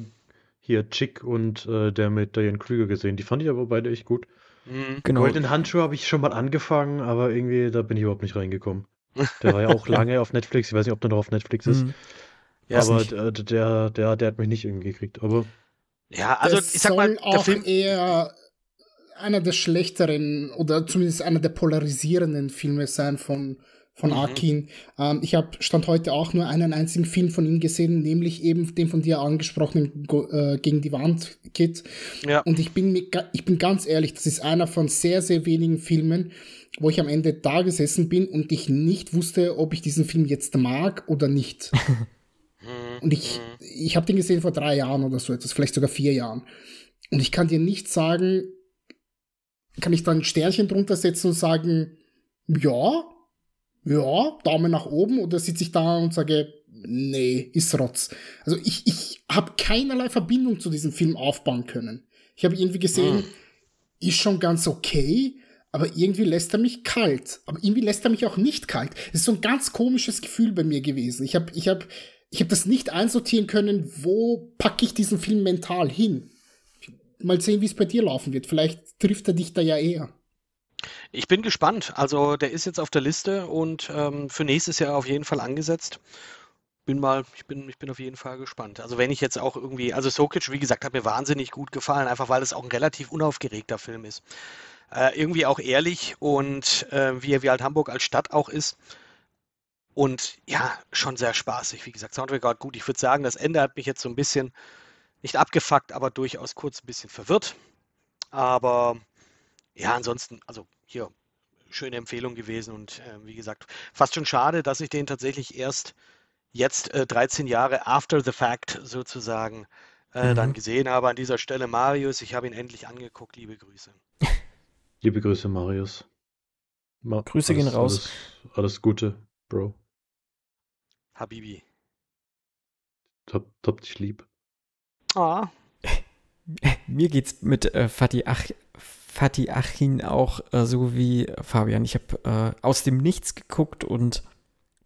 hier Chick und äh, der mit Diane Krüger gesehen. Die fand ich aber beide echt gut.
Mhm. Genau.
Golden Handschuh habe ich schon mal angefangen, aber irgendwie, da bin ich überhaupt nicht reingekommen. Der war ja auch lange auf Netflix. Ich weiß nicht, ob der noch auf Netflix ist. Mhm. Ja, aber der, der, der, der hat mich nicht irgendwie gekriegt. Aber
ja, also
das
ich sag mal,
der auch Film eher einer der schlechteren oder zumindest einer der polarisierenden Filme sein von von mhm. Akin. Ähm, ich habe Stand heute auch nur einen einzigen Film von ihm gesehen, nämlich eben den von dir angesprochenen äh, Gegen die Wand Kit. Ja. Und ich bin, ich bin ganz ehrlich, das ist einer von sehr, sehr wenigen Filmen, wo ich am Ende da gesessen bin und ich nicht wusste, ob ich diesen Film jetzt mag oder nicht. Mhm. und ich, mhm. ich habe den gesehen vor drei Jahren oder so etwas, vielleicht sogar vier Jahren. Und ich kann dir nicht sagen, kann ich da ein Sternchen drunter setzen und sagen, ja, ja, Daumen nach oben oder sitze ich da und sage, nee, ist Rotz. Also ich, ich habe keinerlei Verbindung zu diesem Film aufbauen können. Ich habe irgendwie gesehen, hm. ist schon ganz okay, aber irgendwie lässt er mich kalt. Aber irgendwie lässt er mich auch nicht kalt. Es ist so ein ganz komisches Gefühl bei mir gewesen. Ich habe ich hab, ich hab das nicht einsortieren können, wo packe ich diesen Film mental hin. Mal sehen, wie es bei dir laufen wird. Vielleicht trifft er dich da ja eher.
Ich bin gespannt. Also der ist jetzt auf der Liste und ähm, für nächstes Jahr auf jeden Fall angesetzt. Bin mal, ich bin, ich bin auf jeden Fall gespannt. Also wenn ich jetzt auch irgendwie, also Sokic, wie gesagt, hat mir wahnsinnig gut gefallen, einfach weil es auch ein relativ unaufgeregter Film ist. Äh, irgendwie auch ehrlich und äh, wie, wie halt Hamburg als Stadt auch ist. Und ja, schon sehr spaßig. Wie gesagt, Soundtrack war gut. Ich würde sagen, das Ende hat mich jetzt so ein bisschen, nicht abgefuckt, aber durchaus kurz ein bisschen verwirrt. Aber ja, ansonsten, also hier, schöne Empfehlung gewesen und äh, wie gesagt, fast schon schade, dass ich den tatsächlich erst jetzt äh, 13 Jahre after the fact sozusagen äh, mhm. dann gesehen habe. An dieser Stelle Marius, ich habe ihn endlich angeguckt, liebe Grüße.
Liebe Grüße, Marius.
Ma Grüße alles, gehen raus.
Alles, alles, Gute, Bro.
Habibi.
Hab, hab dich lieb.
Ah.
Mir geht's mit äh, Fatih Ach Fatih Achin auch äh, so wie Fabian. Ich habe äh, aus dem Nichts geguckt und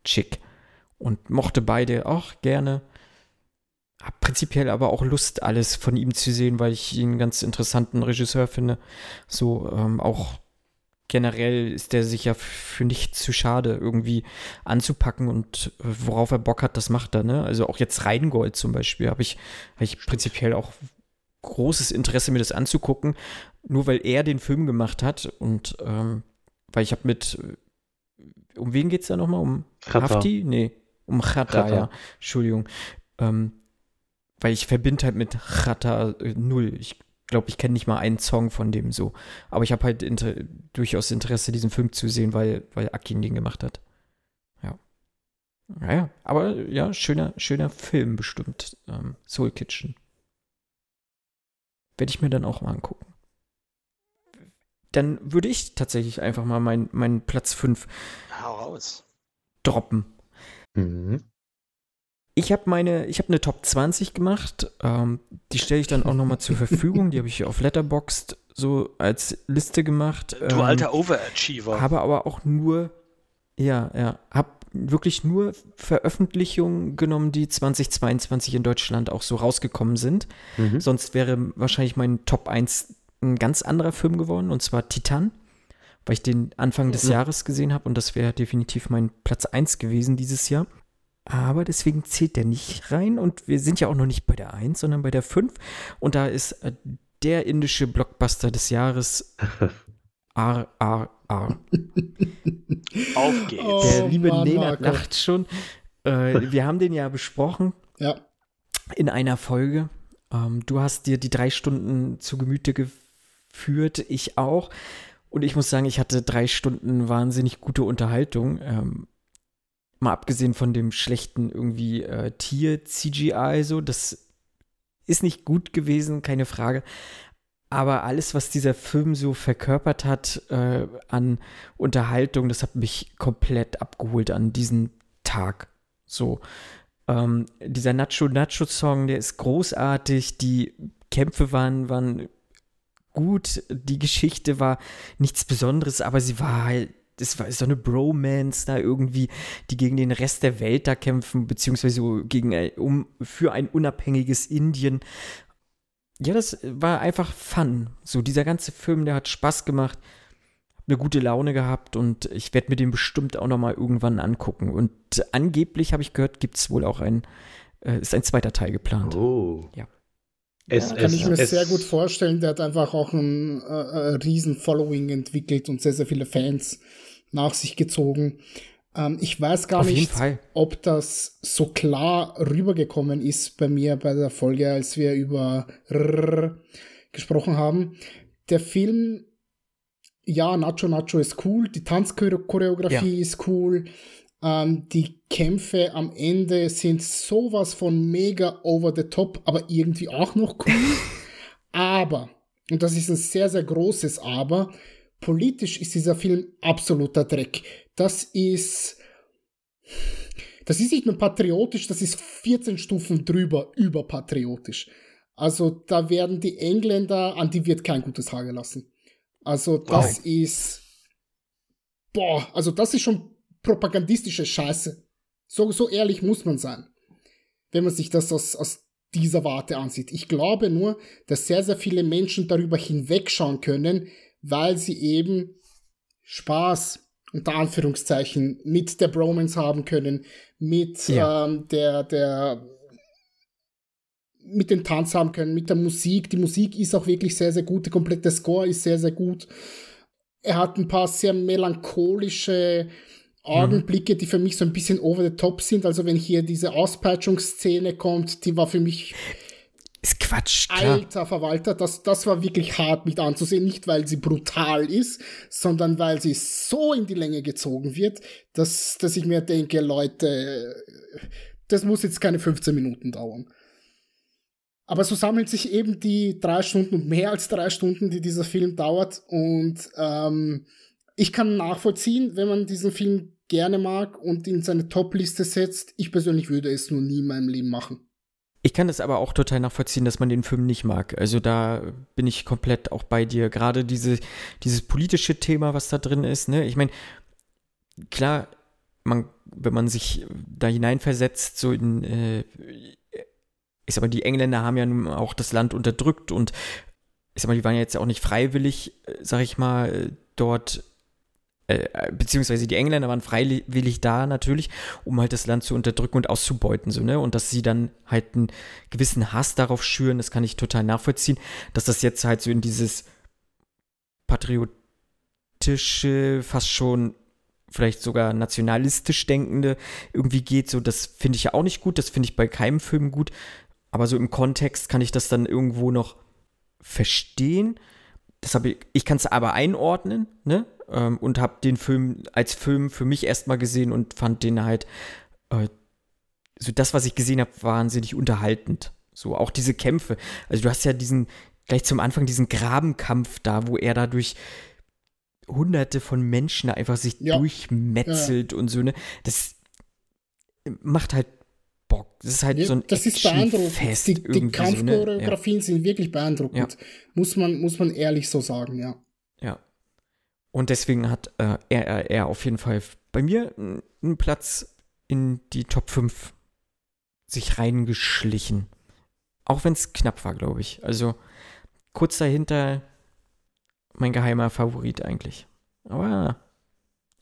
Chick. Und mochte beide auch gerne. Hab prinzipiell aber auch Lust, alles von ihm zu sehen, weil ich ihn einen ganz interessanten Regisseur finde. So ähm, auch generell ist der sich ja für nichts zu schade, irgendwie anzupacken und äh, worauf er Bock hat, das macht er. Ne? Also auch jetzt Rheingold zum Beispiel habe ich, hab ich prinzipiell auch großes Interesse, mir das anzugucken, nur weil er den Film gemacht hat und ähm, weil ich habe mit, um wen geht es da nochmal? Um
Chata.
Hafti? Nee, um Chata. ja. Entschuldigung. Ähm, weil ich verbinde halt mit Chata äh, null. Ich glaube, ich kenne nicht mal einen Song von dem so. Aber ich habe halt inter durchaus Interesse, diesen Film zu sehen, weil, weil Akin den gemacht hat. Ja. Naja, aber ja, schöner, schöner Film bestimmt. Ähm, Soul Kitchen. Werde ich mir dann auch mal angucken. Dann würde ich tatsächlich einfach mal meinen mein Platz 5
Hau raus.
droppen.
Mhm.
Ich habe meine, ich habe eine Top 20 gemacht. Ähm, die stelle ich dann auch nochmal zur Verfügung. Die habe ich auf Letterboxd so als Liste gemacht.
Du
Ähm,
alter Overachiever.
Habe aber auch nur, ja, ja, habe wirklich nur Veröffentlichungen genommen, die 2022 in Deutschland auch so rausgekommen sind.
Mhm.
Sonst wäre wahrscheinlich mein Top 1 ein ganz anderer Film geworden, und zwar Titan, weil ich den Anfang des
Mhm.
Jahres gesehen habe und das wäre definitiv mein Platz 1 gewesen dieses Jahr. Aber deswegen zählt der nicht rein und wir sind ja auch noch nicht bei der 1, sondern bei der 5. Und da ist äh, der indische Blockbuster des Jahres RRR.
Auf geht's.
Oh.
Der liebe
Mann,
Nenad lacht schon. Äh, wir haben den ja besprochen
Ja.
in einer Folge. Ähm, du hast dir die drei Stunden zu Gemüte geführt, ich auch. Und ich muss sagen, ich hatte drei Stunden wahnsinnig gute Unterhaltung. Ähm, mal abgesehen von dem schlechten irgendwie äh, Tier-CGI, so, das ist nicht gut gewesen, keine Frage. Aber alles, was dieser Film so verkörpert hat äh, an Unterhaltung, das hat mich komplett abgeholt an diesem Tag. So. Ähm, dieser Nacho-Nacho-Song, der ist großartig. Die Kämpfe waren, waren gut. Die Geschichte war nichts Besonderes, aber sie war halt, das war so eine Bromance da irgendwie, die gegen den Rest der Welt da kämpfen, beziehungsweise gegen, ein- um, für ein unabhängiges Indien. Ja, das war einfach Fun. So, dieser ganze Film, der hat Spaß gemacht, hab eine gute Laune gehabt und ich werde mir den bestimmt auch nochmal irgendwann angucken. Und angeblich habe ich gehört, gibt es wohl auch ein, äh, ist ein zweiter Teil geplant.
Oh.
Ja.
Es,
Kann
es,
ich mir
es,
sehr gut vorstellen. Der hat einfach auch ein äh, äh, riesen Following entwickelt und sehr, sehr viele Fans nach sich gezogen. Ähm, ich weiß gar nicht,
Fall.
ob das so klar rübergekommen ist bei mir bei der Folge, als wir über RRR gesprochen haben. Der Film, ja, Nacho Nacho ist cool, die Tanzchoreografie ist cool, ähm, die Kämpfe am Ende sind sowas von mega over the top, aber irgendwie auch noch cool. aber, und das ist ein sehr, sehr großes Aber, politisch ist dieser Film absoluter Dreck. Das ist, das ist nicht nur patriotisch, das ist 14 Stufen drüber, überpatriotisch. Also da werden die Engländer, an die wird kein gutes Haar gelassen. Also das ist, boah, also das ist schon propagandistische Scheiße. So, so ehrlich muss man sein, wenn man sich das aus, aus dieser Warte ansieht. Ich glaube nur, dass sehr, sehr viele Menschen darüber hinwegschauen können, weil sie eben Spaß unter Anführungszeichen mit der Bromance haben können, mit
Ja.
ähm, der, der mit dem Tanz haben können, mit der Musik. Die Musik ist auch wirklich sehr, sehr gut. Der komplette Score ist sehr, sehr gut. Er hat ein paar sehr melancholische Augenblicke, die für mich so ein bisschen over the top sind. Also wenn hier diese Auspeitschungsszene kommt, die war für mich
Ist Quatsch, klar.
Alter Verwalter, das, das war wirklich hart mit anzusehen. Nicht, weil sie brutal ist, sondern weil sie so in die Länge gezogen wird, dass, dass ich mir denke, Leute, das muss jetzt keine 15 Minuten dauern. Aber so sammelt sich eben die drei Stunden und mehr als drei Stunden, die dieser Film dauert. Und ähm, ich kann nachvollziehen, wenn man diesen Film gerne mag und in seine Top-Liste setzt. Ich persönlich würde es nur nie in meinem Leben machen.
Ich kann das aber auch total nachvollziehen, dass man den Film nicht mag. Also da bin ich komplett auch bei dir. Gerade diese, dieses politische Thema, was da drin ist, ne? Ich meine, klar, man, wenn man sich da hineinversetzt, so in, äh, ich sag mal, die Engländer haben ja nun auch das Land unterdrückt und ich sag mal, die waren ja jetzt auch nicht freiwillig, äh, sag ich mal, äh, dort äh, beziehungsweise die Engländer waren freiwillig da natürlich, um halt das Land zu unterdrücken und auszubeuten, so, ne? Und dass sie dann halt einen gewissen Hass darauf schüren, das kann ich total nachvollziehen, dass das jetzt halt so in dieses patriotische, fast schon vielleicht sogar nationalistisch denkende irgendwie geht, so, das finde ich ja auch nicht gut, das finde ich bei keinem Film gut, aber so im Kontext kann ich das dann irgendwo noch verstehen. Das habe ich, ich kann es aber einordnen, ne? Ähm, und habe den Film als Film für mich erstmal gesehen und fand den halt, äh, so das, was ich gesehen habe, wahnsinnig unterhaltend. So auch diese Kämpfe. Also du hast ja diesen, gleich zum Anfang diesen Grabenkampf da, wo er dadurch hunderte von Menschen einfach sich ja. durchmetzelt ja. und so, ne? Das macht halt Bock. Das ist halt ja, so ein
Das ist beeindruckend. Die, die Kampfchoreografien so, ne? sind wirklich beeindruckend. Muss, man, muss man ehrlich so sagen, ja.
Ja. Und deswegen hat äh, er auf jeden Fall bei mir einen Platz in die Top 5 sich reingeschlichen. Auch wenn es knapp war, glaube ich. Also kurz dahinter mein geheimer Favorit eigentlich. Aber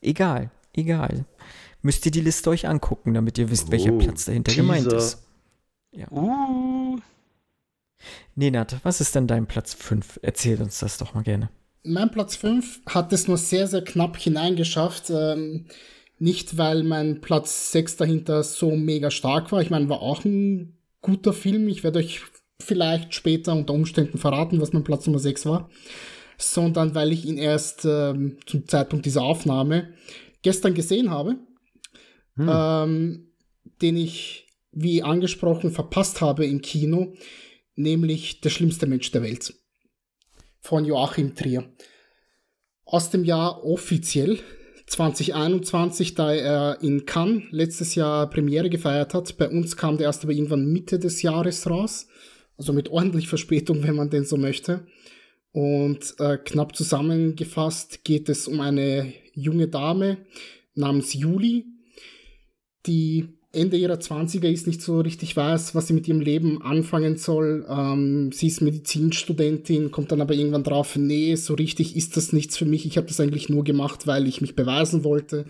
egal, egal. Müsst ihr die Liste euch angucken, damit ihr wisst, welcher oh, Platz dahinter Teaser. gemeint ist. Ja. Uh. Nenat, was ist denn dein Platz 5? Erzähl uns das doch mal gerne
mein Platz 5 hat es nur sehr, sehr knapp hineingeschafft. Ähm, nicht, weil mein Platz 6 dahinter so mega stark war. Ich meine, war auch ein guter Film. Ich werde euch vielleicht später unter Umständen verraten, was mein Platz Nummer 6 war. Sondern weil ich ihn erst ähm, zum Zeitpunkt dieser Aufnahme gestern gesehen habe. Hm. Ähm, den ich, wie angesprochen, verpasst habe im Kino. Nämlich Der schlimmste Mensch der Welt von Joachim Trier. Aus dem Jahr offiziell 2021, da er in Cannes letztes Jahr Premiere gefeiert hat. Bei uns kam der erst aber irgendwann Mitte des Jahres raus. Also mit ordentlich Verspätung, wenn man denn so möchte. Und äh, knapp zusammengefasst geht es um eine junge Dame namens Juli, die Ende ihrer 20er ist, nicht so richtig weiß, was sie mit ihrem Leben anfangen soll. Ähm, sie ist Medizinstudentin, kommt dann aber irgendwann drauf, nee, so richtig ist das nichts für mich. Ich habe das eigentlich nur gemacht, weil ich mich beweisen wollte.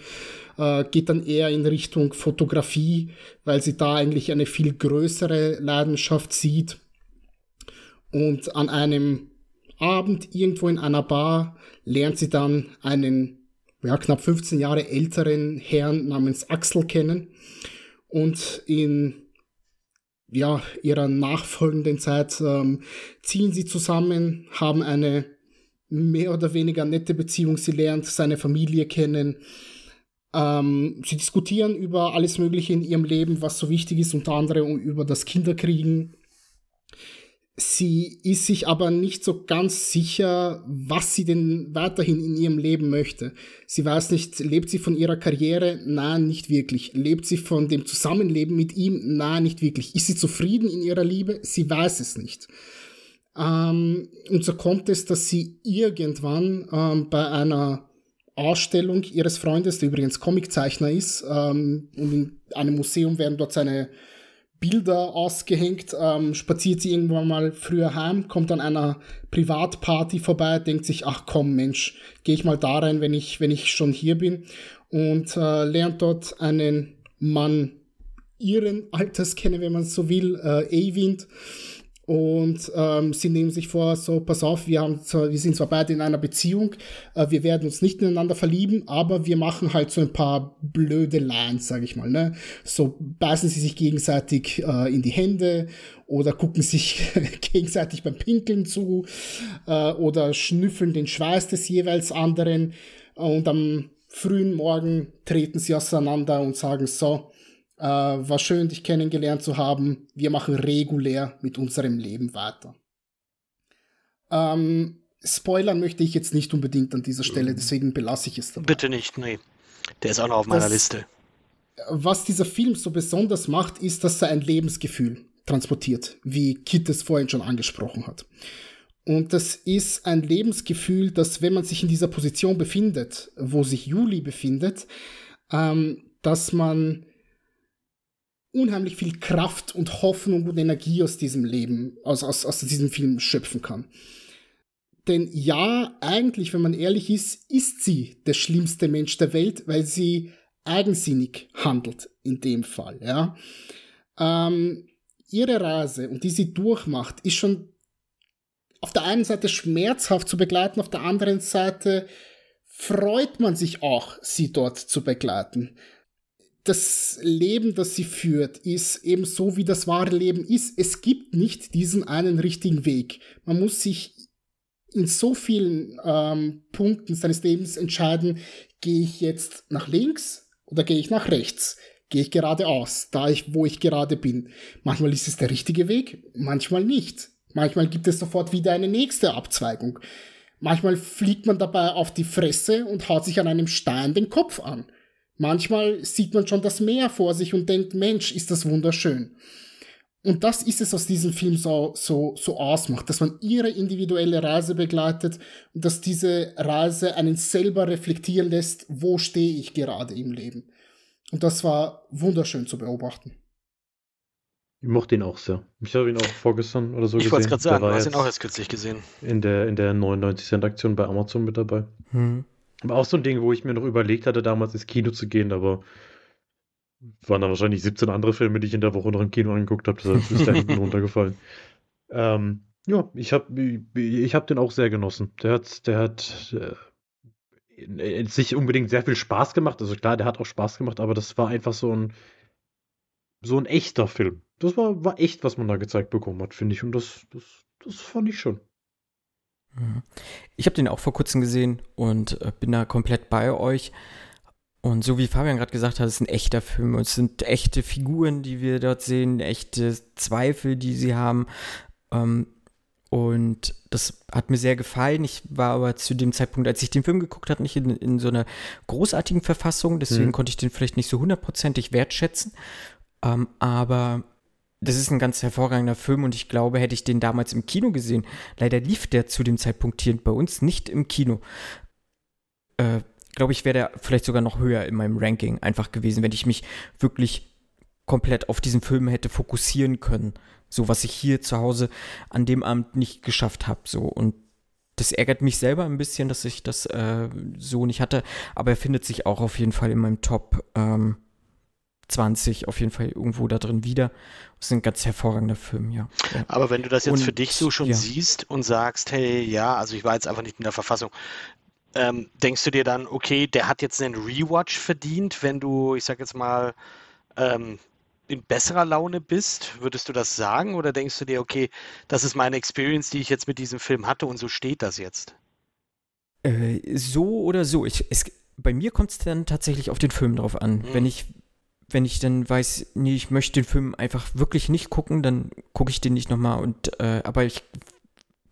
Äh, geht dann eher in Richtung Fotografie, weil sie da eigentlich eine viel größere Leidenschaft sieht. Und an einem Abend irgendwo in einer Bar lernt sie dann einen ja, knapp 15 Jahre älteren Herrn namens Axel kennen und in ja, ihrer nachfolgenden Zeit ähm, ziehen sie zusammen, haben eine mehr oder weniger nette Beziehung. Sie lernt seine Familie kennen. Ähm, sie diskutieren über alles Mögliche in ihrem Leben, was so wichtig ist, unter anderem über das Kinderkriegen, Sie ist sich aber nicht so ganz sicher, was sie denn weiterhin in ihrem Leben möchte. Sie weiß nicht, lebt sie von ihrer Karriere? Nein, nicht wirklich. Lebt sie von dem Zusammenleben mit ihm? Nein, nicht wirklich. Ist sie zufrieden in ihrer Liebe? Sie weiß es nicht. Ähm, und so kommt es, dass sie irgendwann ähm, bei einer Ausstellung ihres Freundes, der übrigens Comiczeichner ist, ähm, und in einem Museum werden dort seine Bilder ausgehängt, ähm, spaziert sie irgendwann mal früher heim, kommt an einer Privatparty vorbei, denkt sich, ach komm Mensch, gehe ich mal da rein, wenn ich, wenn ich schon hier bin. Und äh, lernt dort einen Mann ihren Alters kennen, wenn man so will, äh, Eivind, und ähm, sie nehmen sich vor, so, pass auf, wir, haben zwar, wir sind zwar beide in einer Beziehung, äh, wir werden uns nicht ineinander verlieben, aber wir machen halt so ein paar blöde Lines, sag ich mal. Ne? So beißen sie sich gegenseitig äh, in die Hände oder gucken sich gegenseitig beim Pinkeln zu äh, oder schnüffeln den Schweiß des jeweils anderen. Und am frühen Morgen treten sie auseinander und sagen so, äh, war schön, dich kennengelernt zu haben. Wir machen regulär mit unserem Leben weiter. Ähm, spoilern möchte ich jetzt nicht unbedingt an dieser Stelle, deswegen belasse ich es
dabei. Bitte nicht, nee. Der ist auch noch auf meiner das, Liste.
Was dieser Film so besonders macht, ist, dass er ein Lebensgefühl transportiert, wie Kit es vorhin schon angesprochen hat. Und das ist ein Lebensgefühl, dass wenn man sich in dieser Position befindet, wo sich Juli befindet, ähm, dass man unheimlich viel Kraft und Hoffnung und Energie aus diesem Leben, aus, aus, aus diesem Film schöpfen kann. denn ja, eigentlich, wenn man ehrlich ist, ist sie der schlimmste Mensch der Welt, weil sie eigensinnig handelt in dem Fall. Ja. Ähm, ihre Reise und die sie durchmacht, ist schon auf der einen Seite schmerzhaft zu begleiten, auf der anderen Seite freut man sich auch, sie dort zu begleiten. Das Leben, das sie führt, ist eben so, wie das wahre Leben ist. Es gibt nicht diesen einen richtigen Weg. Man muss sich in so vielen ähm, Punkten seines Lebens entscheiden, gehe ich jetzt nach links oder gehe ich nach rechts? Gehe ich geradeaus, da ich, wo ich gerade bin? Manchmal ist es der richtige Weg, manchmal nicht. Manchmal gibt es sofort wieder eine nächste Abzweigung. Manchmal fliegt man dabei auf die Fresse und haut sich an einem Stein den Kopf an. Manchmal sieht man schon das Meer vor sich und denkt, Mensch, ist das wunderschön. Und das ist es, was diesen Film so, so, so ausmacht, dass man ihre individuelle Reise begleitet und dass diese Reise einen selber reflektieren lässt, wo stehe ich gerade im Leben. Und das war wunderschön zu beobachten.
Ich mochte ihn auch sehr. Ich habe ihn auch vorgestern oder so
ich
gesehen.
Ich wollte es gerade sagen,
du
hast ihn auch erst kürzlich gesehen.
In der, in der 99 Cent Aktion bei Amazon mit dabei. Hm. War auch so ein Ding, wo ich mir noch überlegt hatte, damals ins Kino zu gehen, aber waren da wahrscheinlich 17 andere Filme, die ich in der Woche noch im Kino angeguckt habe. Das ist da hinten runtergefallen. Ähm, ja, ich habe ich hab den auch sehr genossen. Der hat, der hat äh, sich unbedingt sehr viel Spaß gemacht. Also klar, der hat auch Spaß gemacht, aber das war einfach so ein so ein echter Film. Das war, war echt, was man da gezeigt bekommen hat, finde ich. Und das, das, das fand ich schon.
Mhm. Ich habe den auch vor kurzem gesehen und äh, bin da komplett bei euch. Und so wie Fabian gerade gesagt hat, es ist ein echter Film. Es sind echte Figuren, die wir dort sehen, echte Zweifel, die sie haben. Ähm, und das hat mir sehr gefallen. Ich war aber zu dem Zeitpunkt, als ich den Film geguckt habe, nicht in, in so einer großartigen Verfassung. Deswegen hm. konnte ich den vielleicht nicht so hundertprozentig wertschätzen. Ähm, aber das ist ein ganz hervorragender Film und ich glaube, hätte ich den damals im Kino gesehen, leider lief der zu dem Zeitpunkt hier bei uns nicht im Kino. Äh, glaube ich, wäre der vielleicht sogar noch höher in meinem Ranking einfach gewesen, wenn ich mich wirklich komplett auf diesen Film hätte fokussieren können. So, was ich hier zu Hause an dem Abend nicht geschafft habe. So, und das ärgert mich selber ein bisschen, dass ich das äh, so nicht hatte, aber er findet sich auch auf jeden Fall in meinem Top ähm, 20 auf jeden Fall irgendwo da drin wieder. Das ist ein ganz hervorragender Film, ja. ja.
Aber wenn du das jetzt und, für dich so schon ja. siehst und sagst, hey, ja, also ich war jetzt einfach nicht in der Verfassung, ähm, denkst du dir dann, okay, der hat jetzt einen Rewatch verdient, wenn du, ich sag jetzt mal, ähm, in besserer Laune bist? Würdest du das sagen? Oder denkst du dir, okay, das ist meine Experience, die ich jetzt mit diesem Film hatte und so steht das jetzt?
Äh, so oder so. Ich, es, bei mir kommt es dann tatsächlich auf den Film drauf an. Mhm. Wenn ich wenn ich dann weiß, nee, ich möchte den Film einfach wirklich nicht gucken, dann gucke ich den nicht nochmal. Und äh, aber ich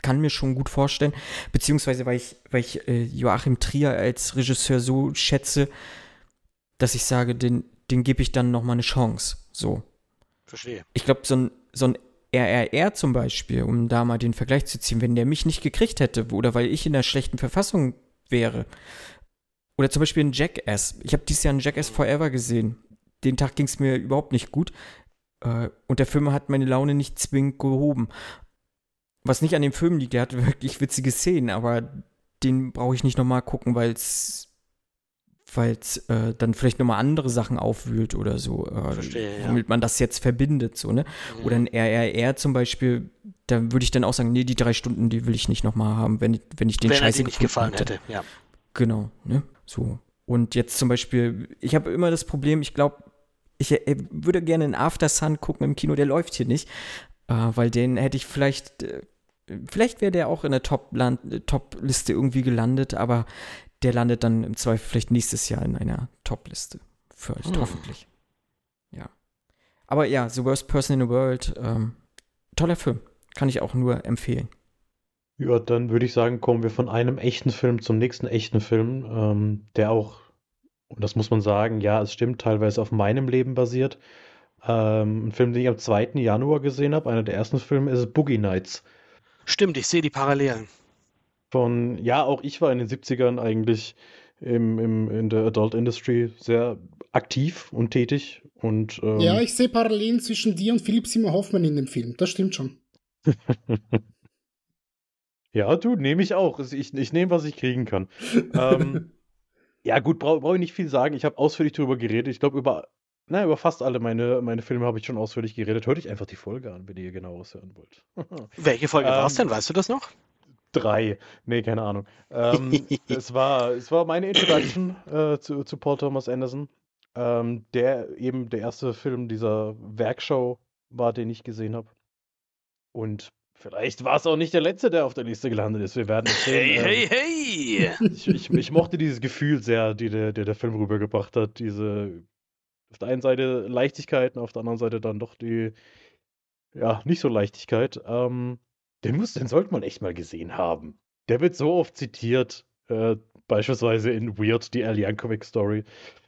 kann mir schon gut vorstellen, beziehungsweise weil ich, weil ich äh, Joachim Trier als Regisseur so schätze, dass ich sage, den, den gebe ich dann nochmal eine Chance. So.
Verstehe.
Ich glaube, so ein, so ein RRR zum Beispiel, um da mal den Vergleich zu ziehen, wenn der mich nicht gekriegt hätte, oder weil ich in einer schlechten Verfassung wäre, oder zum Beispiel ein Jackass. Ich habe dieses Jahr ein Jackass Forever gesehen. Den Tag ging es mir überhaupt nicht gut. Äh, und der Film hat meine Laune nicht zwingend gehoben. Was nicht an dem Film liegt, der hat wirklich witzige Szenen, aber den brauche ich nicht nochmal gucken, weil es weil es äh, dann vielleicht nochmal andere Sachen aufwühlt oder so, äh, Verstehe, womit ja. man das jetzt verbindet, so, ne? Mhm. Oder ein RRR zum Beispiel, da würde ich dann auch sagen, nee, die drei Stunden, die will ich nicht nochmal haben, wenn, wenn ich den wenn Scheiße
nicht gefallen hätte. hätte. Ja.
Genau, ne? So. Und jetzt zum Beispiel, ich habe immer das Problem, ich glaube, ich äh, würde gerne einen After Sun gucken im Kino, der läuft hier nicht, äh, weil den hätte ich vielleicht, äh, vielleicht wäre der auch in der Top-Liste Top irgendwie gelandet, aber der landet dann im Zweifel vielleicht nächstes Jahr in einer Top-Liste euch, hm. hoffentlich. Ja. Aber ja, The Worst Person in the World, ähm, toller Film, kann ich auch nur empfehlen.
Ja, dann würde ich sagen, kommen wir von einem echten Film zum nächsten echten Film, ähm, der auch und das muss man sagen, ja, es stimmt, teilweise auf meinem Leben basiert. Ähm, ein Film, den ich am 2. Januar gesehen habe, einer der ersten Filme, ist Boogie Nights.
Stimmt, ich sehe die Parallelen.
Von, ja, auch ich war in den 70ern eigentlich im, im, in der Adult Industry sehr aktiv und tätig. Und, ähm,
ja, ich sehe Parallelen zwischen dir und Philipp Simon Hoffmann in dem Film, das stimmt schon.
Ja, du, nehme ich auch. Ich, ich nehme, was ich kriegen kann. ähm, ja, gut, brauche brauch ich nicht viel sagen. Ich habe ausführlich darüber geredet. Ich glaube, über, na, über fast alle meine, meine Filme habe ich schon ausführlich geredet. Hört euch einfach die Folge an, wenn ihr genaueres hören wollt.
Welche Folge war es
Ähm,
denn? Weißt du das noch?
Drei. Nee, keine Ahnung. Ähm, es, war, es war meine Introduction äh, zu, zu Paul Thomas Anderson. Ähm, der eben der erste Film dieser Werkshow war, den ich gesehen habe. Und vielleicht war es auch nicht der letzte, der auf der Liste gelandet ist. Wir werden es sehen.
Hey,
Ähm,
hey, hey!
ich, ich, ich mochte dieses Gefühl sehr, die der, der, der Film rübergebracht hat. Diese auf der einen Seite Leichtigkeit und auf der anderen Seite dann doch die, ja, nicht so Leichtigkeit. Ähm, den muss, den sollte man echt mal gesehen haben. Der wird so oft zitiert, äh, beispielsweise in Weird, die Al Yankovic Story.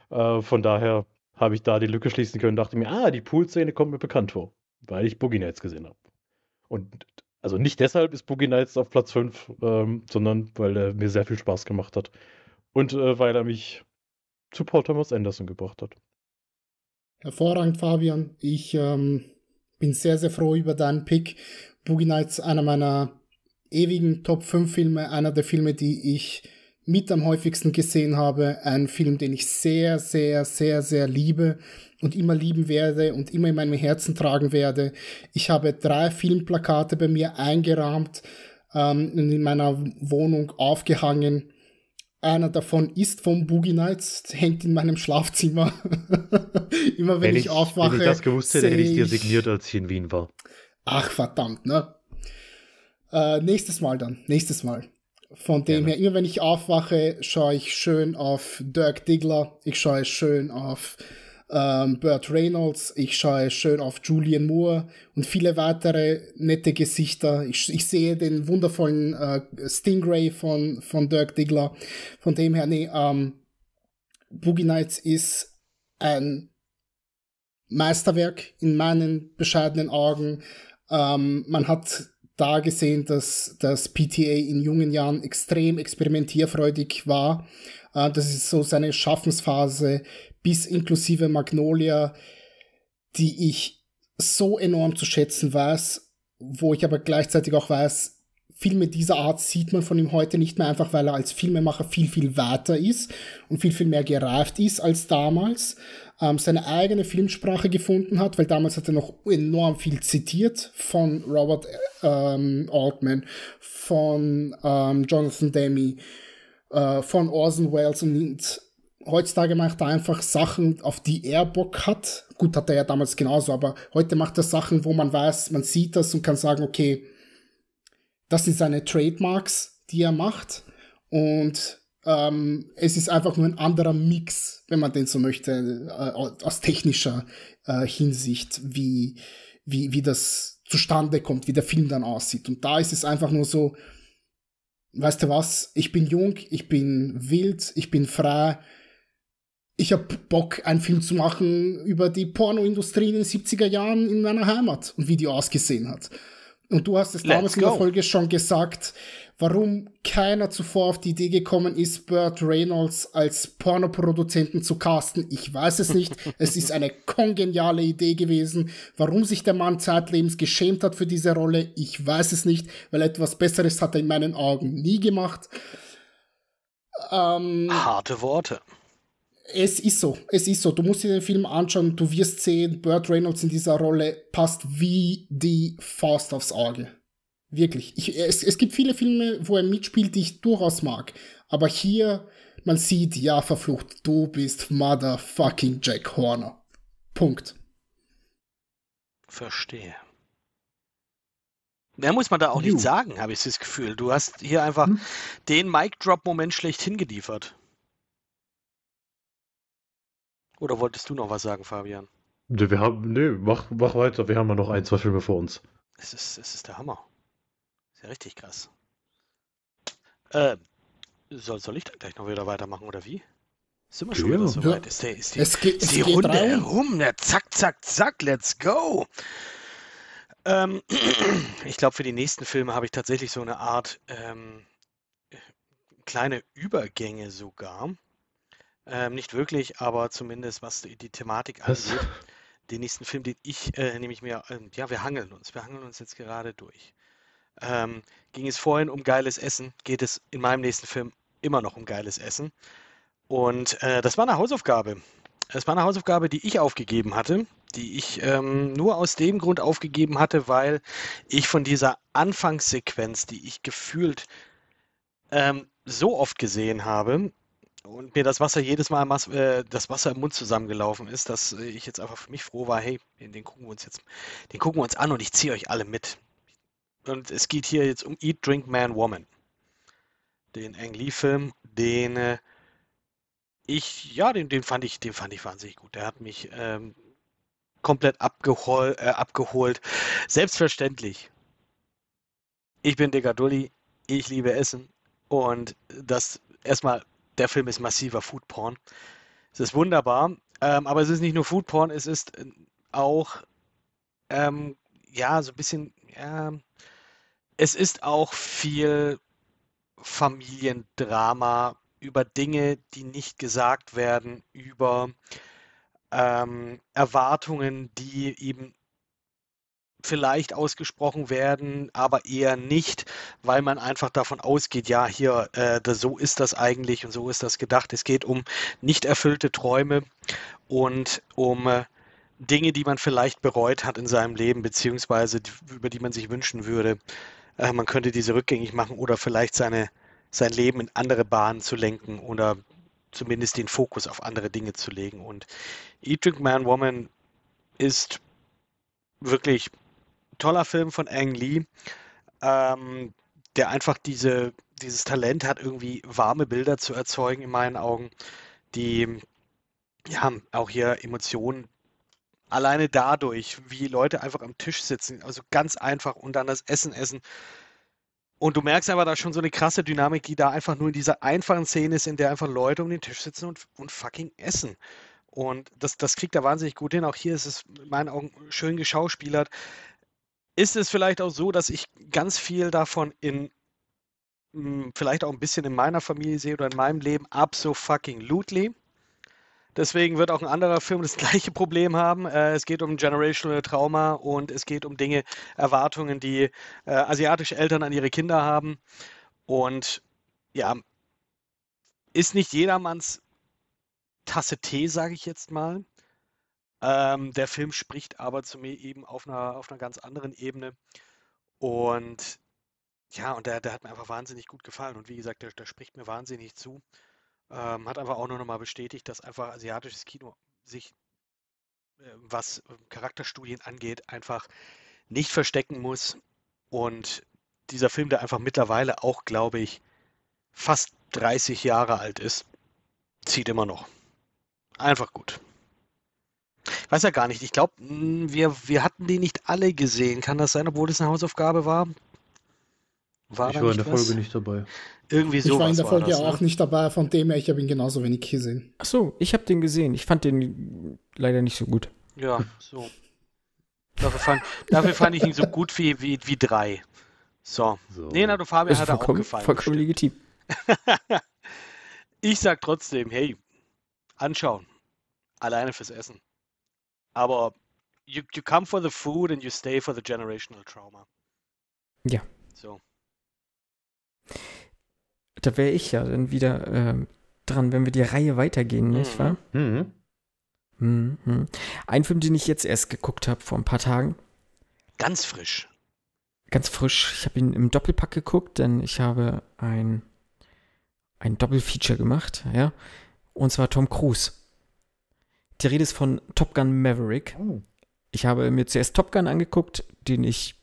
Äh, von daher habe ich da die Lücke schließen können, dachte mir, ah, die Pool-Szene kommt mir bekannt vor, weil ich Boogie Nights gesehen habe. Und also nicht deshalb ist Boogie Nights auf Platz 5, ähm, sondern weil er mir sehr viel Spaß gemacht hat. Und äh, weil er mich zu Paul Thomas Anderson gebracht hat.
Hervorragend, Fabian. Ich ähm, bin sehr, sehr froh über deinen Pick. Boogie Nights, einer meiner ewigen Top 5 Filme, einer der Filme, die ich mit am häufigsten gesehen habe. Ein Film, den ich sehr, sehr, sehr, sehr liebe und immer lieben werde und immer in meinem Herzen tragen werde. Ich habe drei Filmplakate bei mir eingerahmt ähm, und in meiner Wohnung aufgehangen. Einer davon ist vom Boogie Nights, hängt in meinem Schlafzimmer. Immer wenn, ich, aufwache.
Wenn ich das gewusst hätte, hätte ich dir signiert, als ich in Wien war.
Ach, verdammt, ne? Äh, nächstes Mal dann, nächstes Mal. Von dem
Gerne.
her, immer wenn ich aufwache, schaue ich schön auf Dirk Diggler, ich schaue schön auf ähm, Burt Reynolds, ich schaue schön auf Julian Moore und viele weitere nette Gesichter. Ich, ich sehe den wundervollen äh, Stingray von, von Dirk Diggler. Von dem her, nee, ähm, Boogie Nights ist ein Meisterwerk in meinen bescheidenen Augen. Ähm, man hat da gesehen, dass das PTA in jungen Jahren extrem experimentierfreudig war. Äh, das ist so seine Schaffensphase bis inklusive Magnolia, die ich so enorm zu schätzen weiß, wo ich aber gleichzeitig auch weiß, Filme dieser Art sieht man von ihm heute nicht mehr, einfach weil er als Filmemacher viel, viel weiter ist und viel, viel mehr gereift ist als damals. Ähm, seine eigene Filmsprache gefunden hat, weil damals hat er noch enorm viel zitiert von Robert ähm, Altman, von ähm, Jonathan Demme, äh, von Orson Welles und heutzutage macht er einfach Sachen, auf die er Bock hat. Gut, hat er ja damals genauso, aber heute macht er Sachen, wo man weiß, man sieht das und kann sagen, okay, das sind seine Trademarks, die er macht. Und ähm, es ist einfach nur ein anderer Mix, wenn man den so möchte, äh, aus technischer äh, Hinsicht, wie, wie, wie das zustande kommt, wie der Film dann aussieht. Und da ist es einfach nur so, weißt du was, ich bin jung, ich bin wild, ich bin frei. Ich hab Bock, einen Film zu machen über die Pornoindustrie in den 70er Jahren in meiner Heimat und wie die ausgesehen hat. Und du hast es
Let's
damals in der. Folge schon gesagt, warum keiner zuvor auf die Idee gekommen ist, Burt Reynolds als Pornoproduzenten zu casten. Ich weiß es nicht. es ist eine kongeniale Idee gewesen. Warum sich der Mann zeitlebens geschämt hat für diese Rolle, ich weiß es nicht, weil etwas Besseres hat er in meinen Augen nie gemacht. Ähm,
Harte Worte.
es ist so, es ist so. Du musst dir den Film anschauen, du wirst sehen, Burt Reynolds in dieser Rolle passt wie die Faust aufs Auge. Wirklich. Ich, es, es gibt viele Filme, wo er mitspielt, die ich durchaus mag. Aber hier, man sieht, ja, verflucht, du bist motherfucking Jack Horner. Punkt.
Verstehe. Mehr muss man da auch nicht sagen, habe ich das Gefühl. Du hast hier einfach
Hm.
den Mic-Drop-Moment schlechthin geliefert. Oder wolltest du noch was sagen, Fabian?
Nee, wir haben, nee, mach, mach weiter. Wir haben ja noch ein, zwei Filme vor uns.
Es ist, es ist der Hammer. Ja richtig krass. Äh, soll, soll ich dann gleich noch wieder weitermachen, oder wie? Sind wir schon
Ja.
wieder so
Ja.
weit? Ist, der, ist die,
Es geht,
ist
es
die Runde
rein.
herum? Ne? Zack, zack, zack, let's go! Ähm, ich glaube, für die nächsten Filme habe ich tatsächlich so eine Art ähm, kleine Übergänge sogar. Ähm, nicht wirklich, aber zumindest was die, die Thematik angeht. Den nächsten Film, den ich, äh, nehme ich mir, ähm, ja, wir hangeln uns. Wir hangeln uns jetzt gerade durch. Ähm, ging es vorhin um geiles Essen, geht es in meinem nächsten Film immer noch um geiles Essen. Und äh, das war eine Hausaufgabe. Es war eine Hausaufgabe, die ich aufgegeben hatte, die ich ähm, nur aus dem Grund aufgegeben hatte, weil ich von dieser Anfangssequenz, die ich gefühlt ähm, so oft gesehen habe und mir das Wasser jedes Mal äh, das Wasser im Mund zusammengelaufen ist, dass ich jetzt einfach für mich froh war, hey, den gucken wir uns jetzt, den gucken wir uns an und ich ziehe euch alle mit. Und es geht hier jetzt um Eat, Drink, Man, Woman. Den Ang Lee-Film, den äh, ich, ja, den, den fand ich, den fand ich wahnsinnig gut. Der hat mich ähm, komplett abgehol, äh, abgeholt. Selbstverständlich. Ich bin Digga Dulli, ich liebe Essen und das erstmal, der Film ist massiver Foodporn. Es ist wunderbar, ähm, aber es ist nicht nur Foodporn, es ist äh, auch ähm, ja so ein bisschen ja, es ist auch viel Familiendrama über Dinge, die nicht gesagt werden, über ähm, Erwartungen, die eben vielleicht ausgesprochen werden, aber eher nicht, weil man einfach davon ausgeht, ja, hier, äh, so ist das eigentlich und so ist das gedacht. Es geht um nicht erfüllte Träume und um äh, Dinge, die man vielleicht bereut hat in seinem Leben, beziehungsweise über die man sich wünschen würde, äh, man könnte diese rückgängig machen oder vielleicht seine, sein Leben in andere Bahnen zu lenken oder zumindest den Fokus auf andere Dinge zu legen. Und Eat, Drink, Man, Woman ist wirklich toller Film von Ang Lee, ähm, der einfach diese, dieses Talent hat, irgendwie warme Bilder zu erzeugen in meinen Augen, die ja auch hier Emotionen alleine dadurch, wie Leute einfach am Tisch sitzen, also ganz einfach und dann das Essen essen. Und du merkst aber da schon so eine krasse Dynamik, die da einfach nur in dieser einfachen Szene ist, in der einfach Leute um den Tisch sitzen und, und fucking essen. Und das, das kriegt er wahnsinnig gut hin. Auch hier ist es in meinen Augen schön geschauspielert. Ist es vielleicht auch so, dass ich ganz viel davon in hm, vielleicht auch ein bisschen in meiner Familie sehe oder in meinem Leben absolutely. Deswegen wird auch ein anderer Film das gleiche Problem haben. Äh, es geht um Generational Trauma und es geht um Dinge, Erwartungen, die äh, asiatische Eltern an ihre Kinder haben. Und ja, ist nicht jedermanns Tasse Tee, sage ich jetzt mal. Ähm, der Film spricht aber zu mir eben auf einer, auf einer ganz anderen Ebene. Und ja, und der, der hat mir einfach wahnsinnig gut gefallen. Und wie gesagt, der, der spricht mir wahnsinnig zu. Ähm, hat einfach auch nur nochmal bestätigt, dass einfach asiatisches Kino sich, äh, was äh, Charakterstudien angeht, einfach nicht verstecken muss. Und dieser Film, der einfach mittlerweile auch, glaube ich, fast 30 Jahre alt ist, zieht immer noch. Einfach gut. Weiß ja gar nicht. Ich glaube, hm, wir, wir hatten die nicht alle gesehen. Kann das sein, obwohl es eine Hausaufgabe war?
War ich war in der was? Folge nicht dabei.
Irgendwie so.
Ich war in der Folge das, auch ne? nicht dabei, von dem her, ich habe ihn genauso wenig gesehen.
Ach so, ich habe den gesehen. Ich fand den leider nicht so gut.
Ja, so. Dafür fand, dafür fand ich ihn so gut wie, wie, wie drei. So. so. Du Fabian hat er auch gefallen.
Vollkommen legitim.
ich sag trotzdem, hey, anschauen. Alleine fürs Essen. Aber you, you come for the food and you stay for the generational trauma.
Ja.
So
da wäre ich ja dann wieder äh, dran, wenn wir die Reihe weitergehen, mhm. nicht wahr? Mhm. Mhm. Ein Film, den ich jetzt erst geguckt habe vor ein paar Tagen.
Ganz frisch.
Ganz frisch. Ich habe ihn im Doppelpack geguckt, denn ich habe ein, ein Doppelfeature gemacht, ja. Und zwar Tom Cruise. Die Rede ist von Top Gun Maverick. Oh. Ich habe mir zuerst Top Gun angeguckt, den ich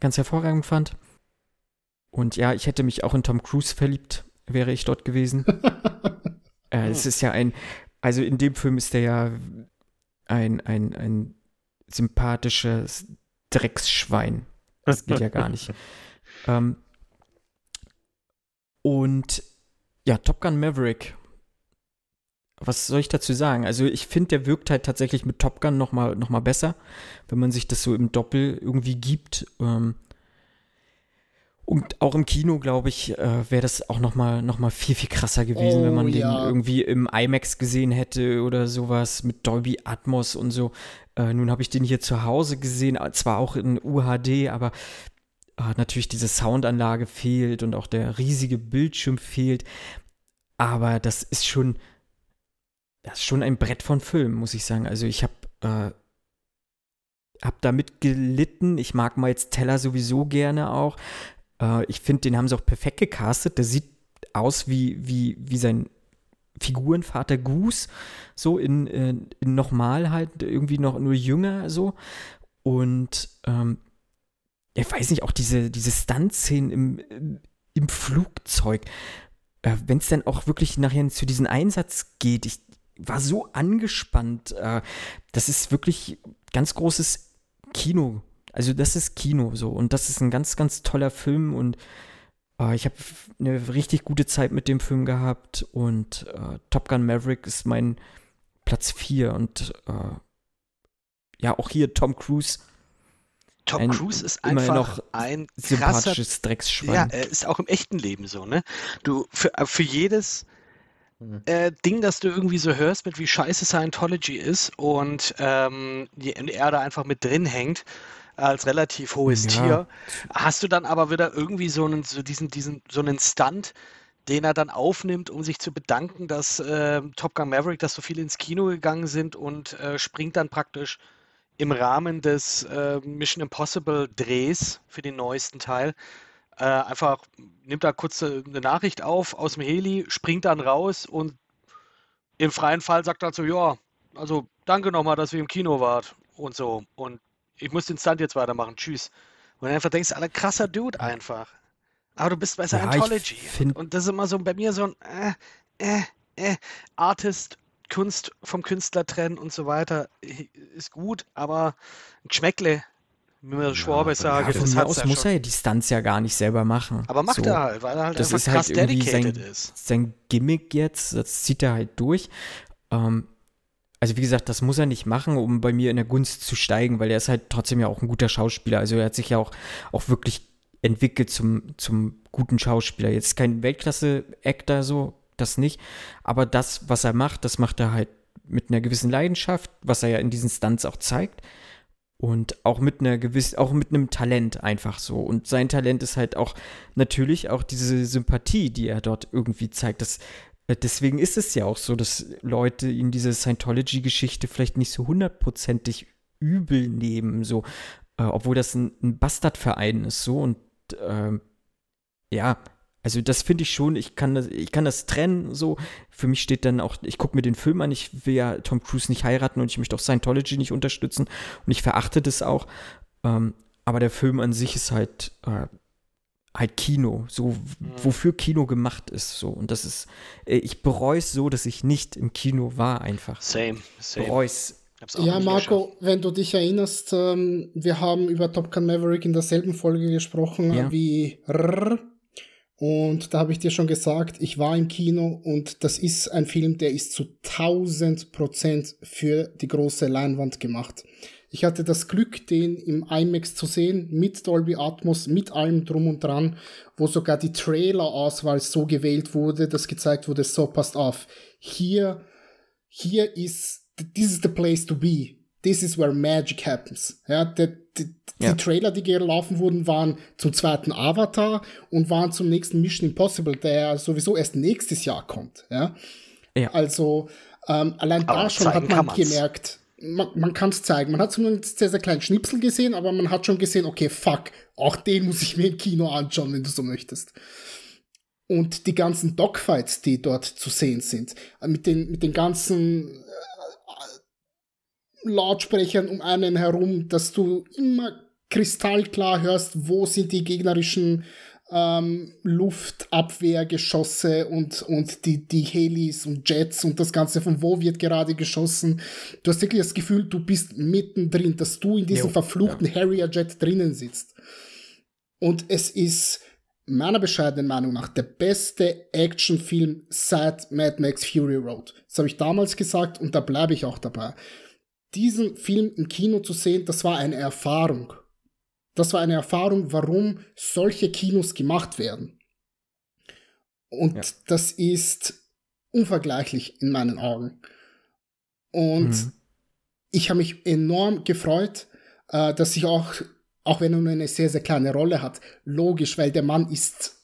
ganz hervorragend fand. Und ja, ich hätte mich auch in Tom Cruise verliebt, wäre ich dort gewesen. äh, es ist ja ein, also in dem Film ist er ja ein, ein, ein sympathisches Drecksschwein. Das geht ja gar nicht. ähm, und ja, Top Gun Maverick. Was soll ich dazu sagen? Also ich finde, der wirkt halt tatsächlich mit Top Gun noch mal, noch mal besser, wenn man sich das so im Doppel irgendwie gibt. Ähm, und auch im Kino, glaube ich, äh, wäre das auch noch mal, noch mal viel, viel krasser gewesen, oh, wenn man ja. den irgendwie im IMAX gesehen hätte oder sowas mit Dolby Atmos und so. Äh, nun habe ich den hier zu Hause gesehen, zwar auch in UHD, aber äh, natürlich diese Soundanlage fehlt und auch der riesige Bildschirm fehlt. Aber das ist schon, das ist schon ein Brett von Film, muss ich sagen. Also ich habe äh, hab damit gelitten. Ich mag mal jetzt Teller sowieso gerne auch. Äh, ich finde, den haben sie auch perfekt gecastet. Der sieht aus wie, wie, wie sein Figurenvater Goose, so in, in, in nochmal halt, irgendwie noch nur jünger so. Und ähm, ich weiß nicht, auch diese, diese Stunt-Szenen im, im Flugzeug, äh, wenn es dann auch wirklich nachher zu diesem Einsatz geht, ich war so angespannt. Äh, das ist wirklich ganz großes Kino. Also das ist Kino so und das ist ein ganz, ganz toller Film und äh, ich habe eine richtig gute Zeit mit dem Film gehabt und äh, Top Gun Maverick ist mein Platz 4 und äh, ja, auch hier Tom Cruise
Tom
ein,
Cruise ist einfach ein
sympathisches Drecksschwein. Ja,
er ist auch im echten Leben so, ne? Du, für, äh, für jedes mhm. äh, Ding, das du irgendwie so hörst, mit wie scheiße Scientology ist und ähm, er da einfach mit drin hängt, als relativ hohes ja. Tier, hast du dann aber wieder irgendwie so einen, so diesen, diesen, so einen Stunt, den er dann aufnimmt, um sich zu bedanken, dass äh, Top Gun Maverick, dass so viele ins Kino gegangen sind und äh, springt dann praktisch im Rahmen des äh, Mission Impossible Drehs für den neuesten Teil äh, einfach nimmt da kurz eine Nachricht auf aus dem Heli, springt dann raus und im freien Fall sagt er so, ja, also danke nochmal, dass wir im Kino wart und so und ich muss den Stunt jetzt weitermachen, tschüss. Und dann einfach denkst, du, alter krasser Dude einfach. Aber du bist bei Scientology. Ja, und das ist immer so bei mir so ein äh, äh, äh, Artist Kunst vom Künstler trennen und so weiter ist gut, aber ein Geschmäckle, wie man Schwabe ja, sagt,
ja, von mir aus muss schon. er die Stunts ja gar nicht selber machen.
Aber macht so. er halt, weil er halt
das
einfach
ist
krass
halt irgendwie
dedicated
sein,
ist.
Sein Gimmick jetzt, das zieht er halt durch. Ähm, also wie gesagt, das muss er nicht machen, um bei mir in der Gunst zu steigen, weil er ist halt trotzdem ja auch ein guter Schauspieler. Also er hat sich ja auch, auch wirklich entwickelt zum, zum guten Schauspieler. Jetzt kein Weltklasse-Actor so, das nicht. Aber das, was er macht, das macht er halt mit einer gewissen Leidenschaft, was er ja in diesen Stunts auch zeigt. Und auch mit einer gewissen, auch mit einem Talent einfach so. Und sein Talent ist halt auch natürlich auch diese Sympathie, die er dort irgendwie zeigt. Das, deswegen ist es ja auch so, dass Leute ihn diese Scientology-Geschichte vielleicht nicht so hundertprozentig übel nehmen, so, äh, obwohl das ein, ein Bastardverein ist, so und äh, ja, also das finde ich schon, ich kann das, ich kann das trennen so. Für mich steht dann auch, ich gucke mir den Film an, ich will ja Tom Cruise nicht heiraten und ich möchte auch Scientology nicht unterstützen und ich verachte das auch. Ähm, aber der Film an sich ist halt, äh, halt Kino, so mhm. wofür Kino gemacht ist. So. Und das ist, äh, ich bereue es so, dass ich nicht im Kino war einfach.
Same, same.
Bereue es.
Ja, Marco, wenn du dich erinnerst, ähm, wir haben über Top Gun Maverick in derselben Folge gesprochen ja. wie Rrr und da habe ich dir schon gesagt, ich war im Kino und das ist ein Film, der ist zu 1000 Prozent für die große Leinwand gemacht. Ich hatte das Glück, den im IMAX zu sehen, mit Dolby Atmos, mit allem drum und dran, wo sogar die Trailer-Auswahl so gewählt wurde, dass gezeigt wurde, so passt auf. Hier, hier ist, this is the place to be. This is where magic happens. Ja, der, die, ja. die Trailer, die gelaufen wurden, waren zum zweiten Avatar und waren zum nächsten Mission Impossible, der sowieso erst nächstes Jahr kommt. Ja. ja. Also ähm, allein aber da schon hat man gemerkt, man, man kann es zeigen. Man hat zumindest sehr, sehr kleinen Schnipsel gesehen, aber man hat schon gesehen, okay, fuck, auch den muss ich mir im Kino anschauen, wenn du so möchtest. Und die ganzen Dogfights, die dort zu sehen sind, mit den, mit den ganzen Lautsprechern um einen herum, dass du immer kristallklar hörst, wo sind die gegnerischen ähm, Luftabwehrgeschosse und, und die, die Helis und Jets und das Ganze, von wo wird gerade geschossen. Du hast wirklich das Gefühl, du bist mittendrin, dass du in diesem jo, verfluchten ja. Harrier-Jet drinnen sitzt. Und es ist meiner bescheidenen Meinung nach der beste Actionfilm seit Mad Max Fury Road. Das habe ich damals gesagt und da bleibe ich auch dabei diesen Film im Kino zu sehen, das war eine Erfahrung. Das war eine Erfahrung, warum solche Kinos gemacht werden. Und ja. das ist unvergleichlich in meinen Augen. Und mhm. ich habe mich enorm gefreut, äh, dass ich auch Auch wenn er nur eine sehr, sehr kleine Rolle hat. Logisch, weil der Mann ist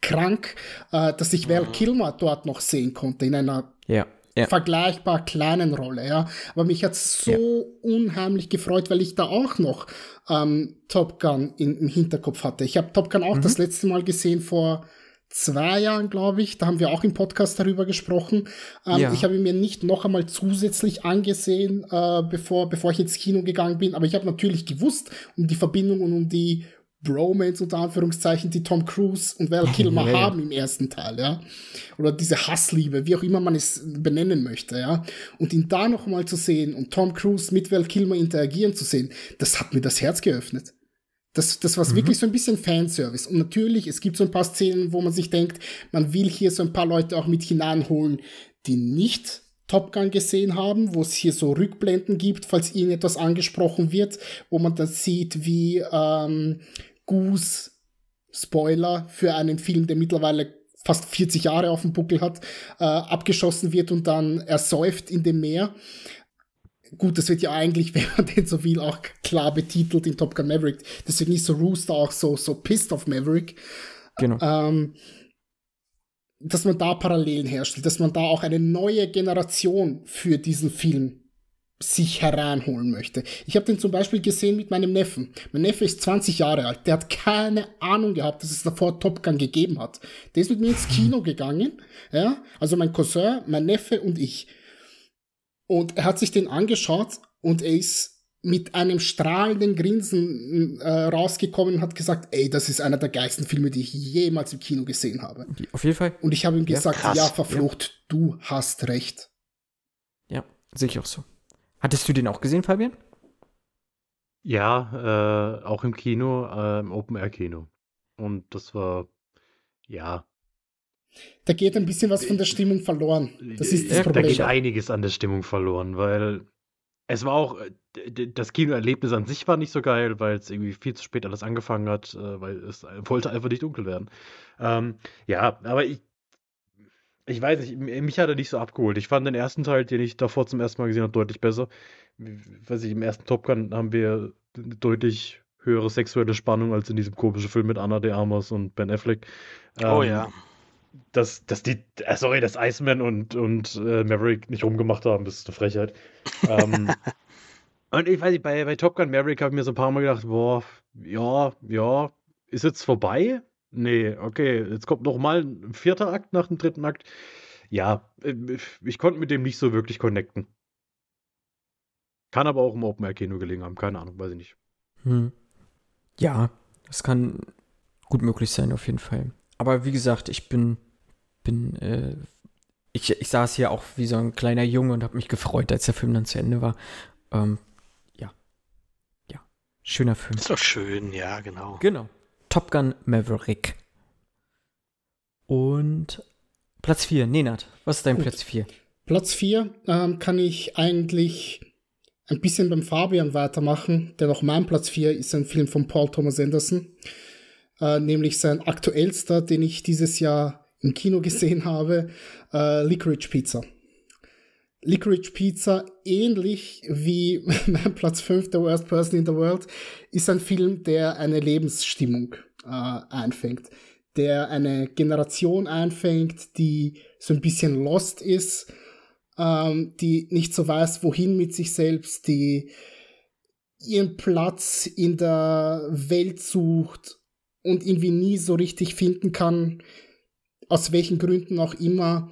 krank, äh, dass ich Val Kilmer dort noch sehen konnte in einer
Ja. Ja.
vergleichbar kleinen Rolle, ja. Aber mich hat so
Ja.
unheimlich gefreut, weil ich da auch noch ähm, Top Gun in, im Hinterkopf hatte. Ich habe Top Gun auch das letzte Mal gesehen vor zwei Jahren, glaube ich. Da haben wir auch im Podcast darüber gesprochen. Ähm,
Ja.
Ich habe ihn mir nicht noch einmal zusätzlich angesehen, äh, bevor, bevor ich ins Kino gegangen bin. Aber ich habe natürlich gewusst um die Verbindung und um die Bromance unter Anführungszeichen, die Tom Cruise und Val Kilmer
Ja,
haben im ersten Teil, ja. Oder diese Hassliebe, wie auch immer man es benennen möchte, ja. Und ihn da noch mal zu sehen und Tom Cruise mit Val Kilmer interagieren zu sehen, das hat mir das Herz geöffnet. Das, das war wirklich so ein bisschen Fanservice. Und natürlich, es gibt so ein paar Szenen, wo man sich denkt, man will hier so ein paar Leute auch mit hineinholen, die nicht Top Gun gesehen haben, wo es hier so Rückblenden gibt, falls irgendetwas angesprochen wird, wo man dann sieht, wie ähm, Goose, Spoiler, für einen Film, der mittlerweile fast 40 Jahre auf dem Buckel hat, äh, abgeschossen wird und dann ersäuft in dem Meer. Gut, das wird ja eigentlich, wenn man den so will, auch klar betitelt in Top Gun Maverick. Deswegen ist so Rooster auch so, so pissed auf Maverick.
Genau.
Ähm, dass man da Parallelen herstellt, dass man da auch eine neue Generation für diesen Film sich hereinholen möchte. Ich habe den zum Beispiel gesehen mit meinem Neffen. Mein Neffe ist 20 Jahre alt. Der hat keine Ahnung gehabt, dass es davor Top Gun gegeben hat. Der ist mit mir ins Kino gegangen. Ja, also mein Cousin, mein Neffe und ich. Und er hat sich den angeschaut und er ist mit einem strahlenden Grinsen äh, rausgekommen und hat gesagt, ey, das ist einer der geilsten Filme, die ich jemals im Kino gesehen habe.
Auf jeden Fall.
Und ich habe ihm
Ja,
gesagt,
krass.
ja, verflucht, du hast recht.
Ja, sehe ich auch so. Hattest du den auch gesehen, Fabian?
Ja, äh, auch im Kino, äh, im Open-Air-Kino. Und das war, ja,
Da geht ein bisschen was von der Stimmung verloren. Das ist das
Ja,
da
Problem.
geht einiges an der Stimmung verloren, weil es war auch, das Kinoerlebnis an sich war nicht so geil, weil es irgendwie viel zu spät alles angefangen hat, äh, weil es wollte einfach nicht dunkel werden. Ähm, ja, aber ich, ich weiß nicht, mich hat er nicht so abgeholt. Ich fand den ersten Teil, den ich davor zum ersten Mal gesehen habe, deutlich besser. Weiß ich, im ersten Top Gun haben wir eine deutlich höhere sexuelle Spannung als in diesem komischen Film mit Anna de Armas und Ben Affleck.
Oh
Ähm,
ja.
dass, dass die, äh, sorry, dass Iceman und, und äh, Maverick nicht rumgemacht haben, das ist eine Frechheit. ähm, und ich weiß nicht, bei, bei Top Gun Maverick habe ich mir so ein paar Mal gedacht, boah, ja, ja, ist jetzt vorbei? Nee, okay, jetzt kommt noch mal ein vierter Akt nach dem dritten Akt. Ja, äh, ich konnte mit dem nicht so wirklich connecten. Kann aber auch im Open-Air-Kino gelegen haben, keine Ahnung, weiß ich nicht.
Hm. Ja, das kann gut möglich sein, auf jeden Fall. Aber wie gesagt, ich bin, bin, äh, ich, ich saß hier auch wie so ein kleiner Junge und habe mich gefreut, als der Film dann zu Ende war. Ähm, ja. Ja. Schöner Film.
Ist doch schön, ja, genau.
Genau. Top Gun Maverick. Und Platz 4, Nenad, was ist dein
Gut.
Platz 4?
Platz 4 ähm, kann ich eigentlich ein bisschen beim Fabian weitermachen, denn auch mein Platz 4 ist ein Film von Paul Thomas Anderson, äh, nämlich sein aktuellster, den ich dieses Jahr im Kino gesehen habe, äh, Licorice Pizza. Licorice Pizza, ähnlich wie mein Platz 5, The Worst Person in the World, ist ein Film, der eine Lebensstimmung äh, einfängt, der eine Generation einfängt, die so ein bisschen lost ist, ähm, die nicht so weiß, wohin mit sich selbst, die ihren Platz in der Welt sucht und irgendwie nie so richtig finden kann, aus welchen Gründen auch immer,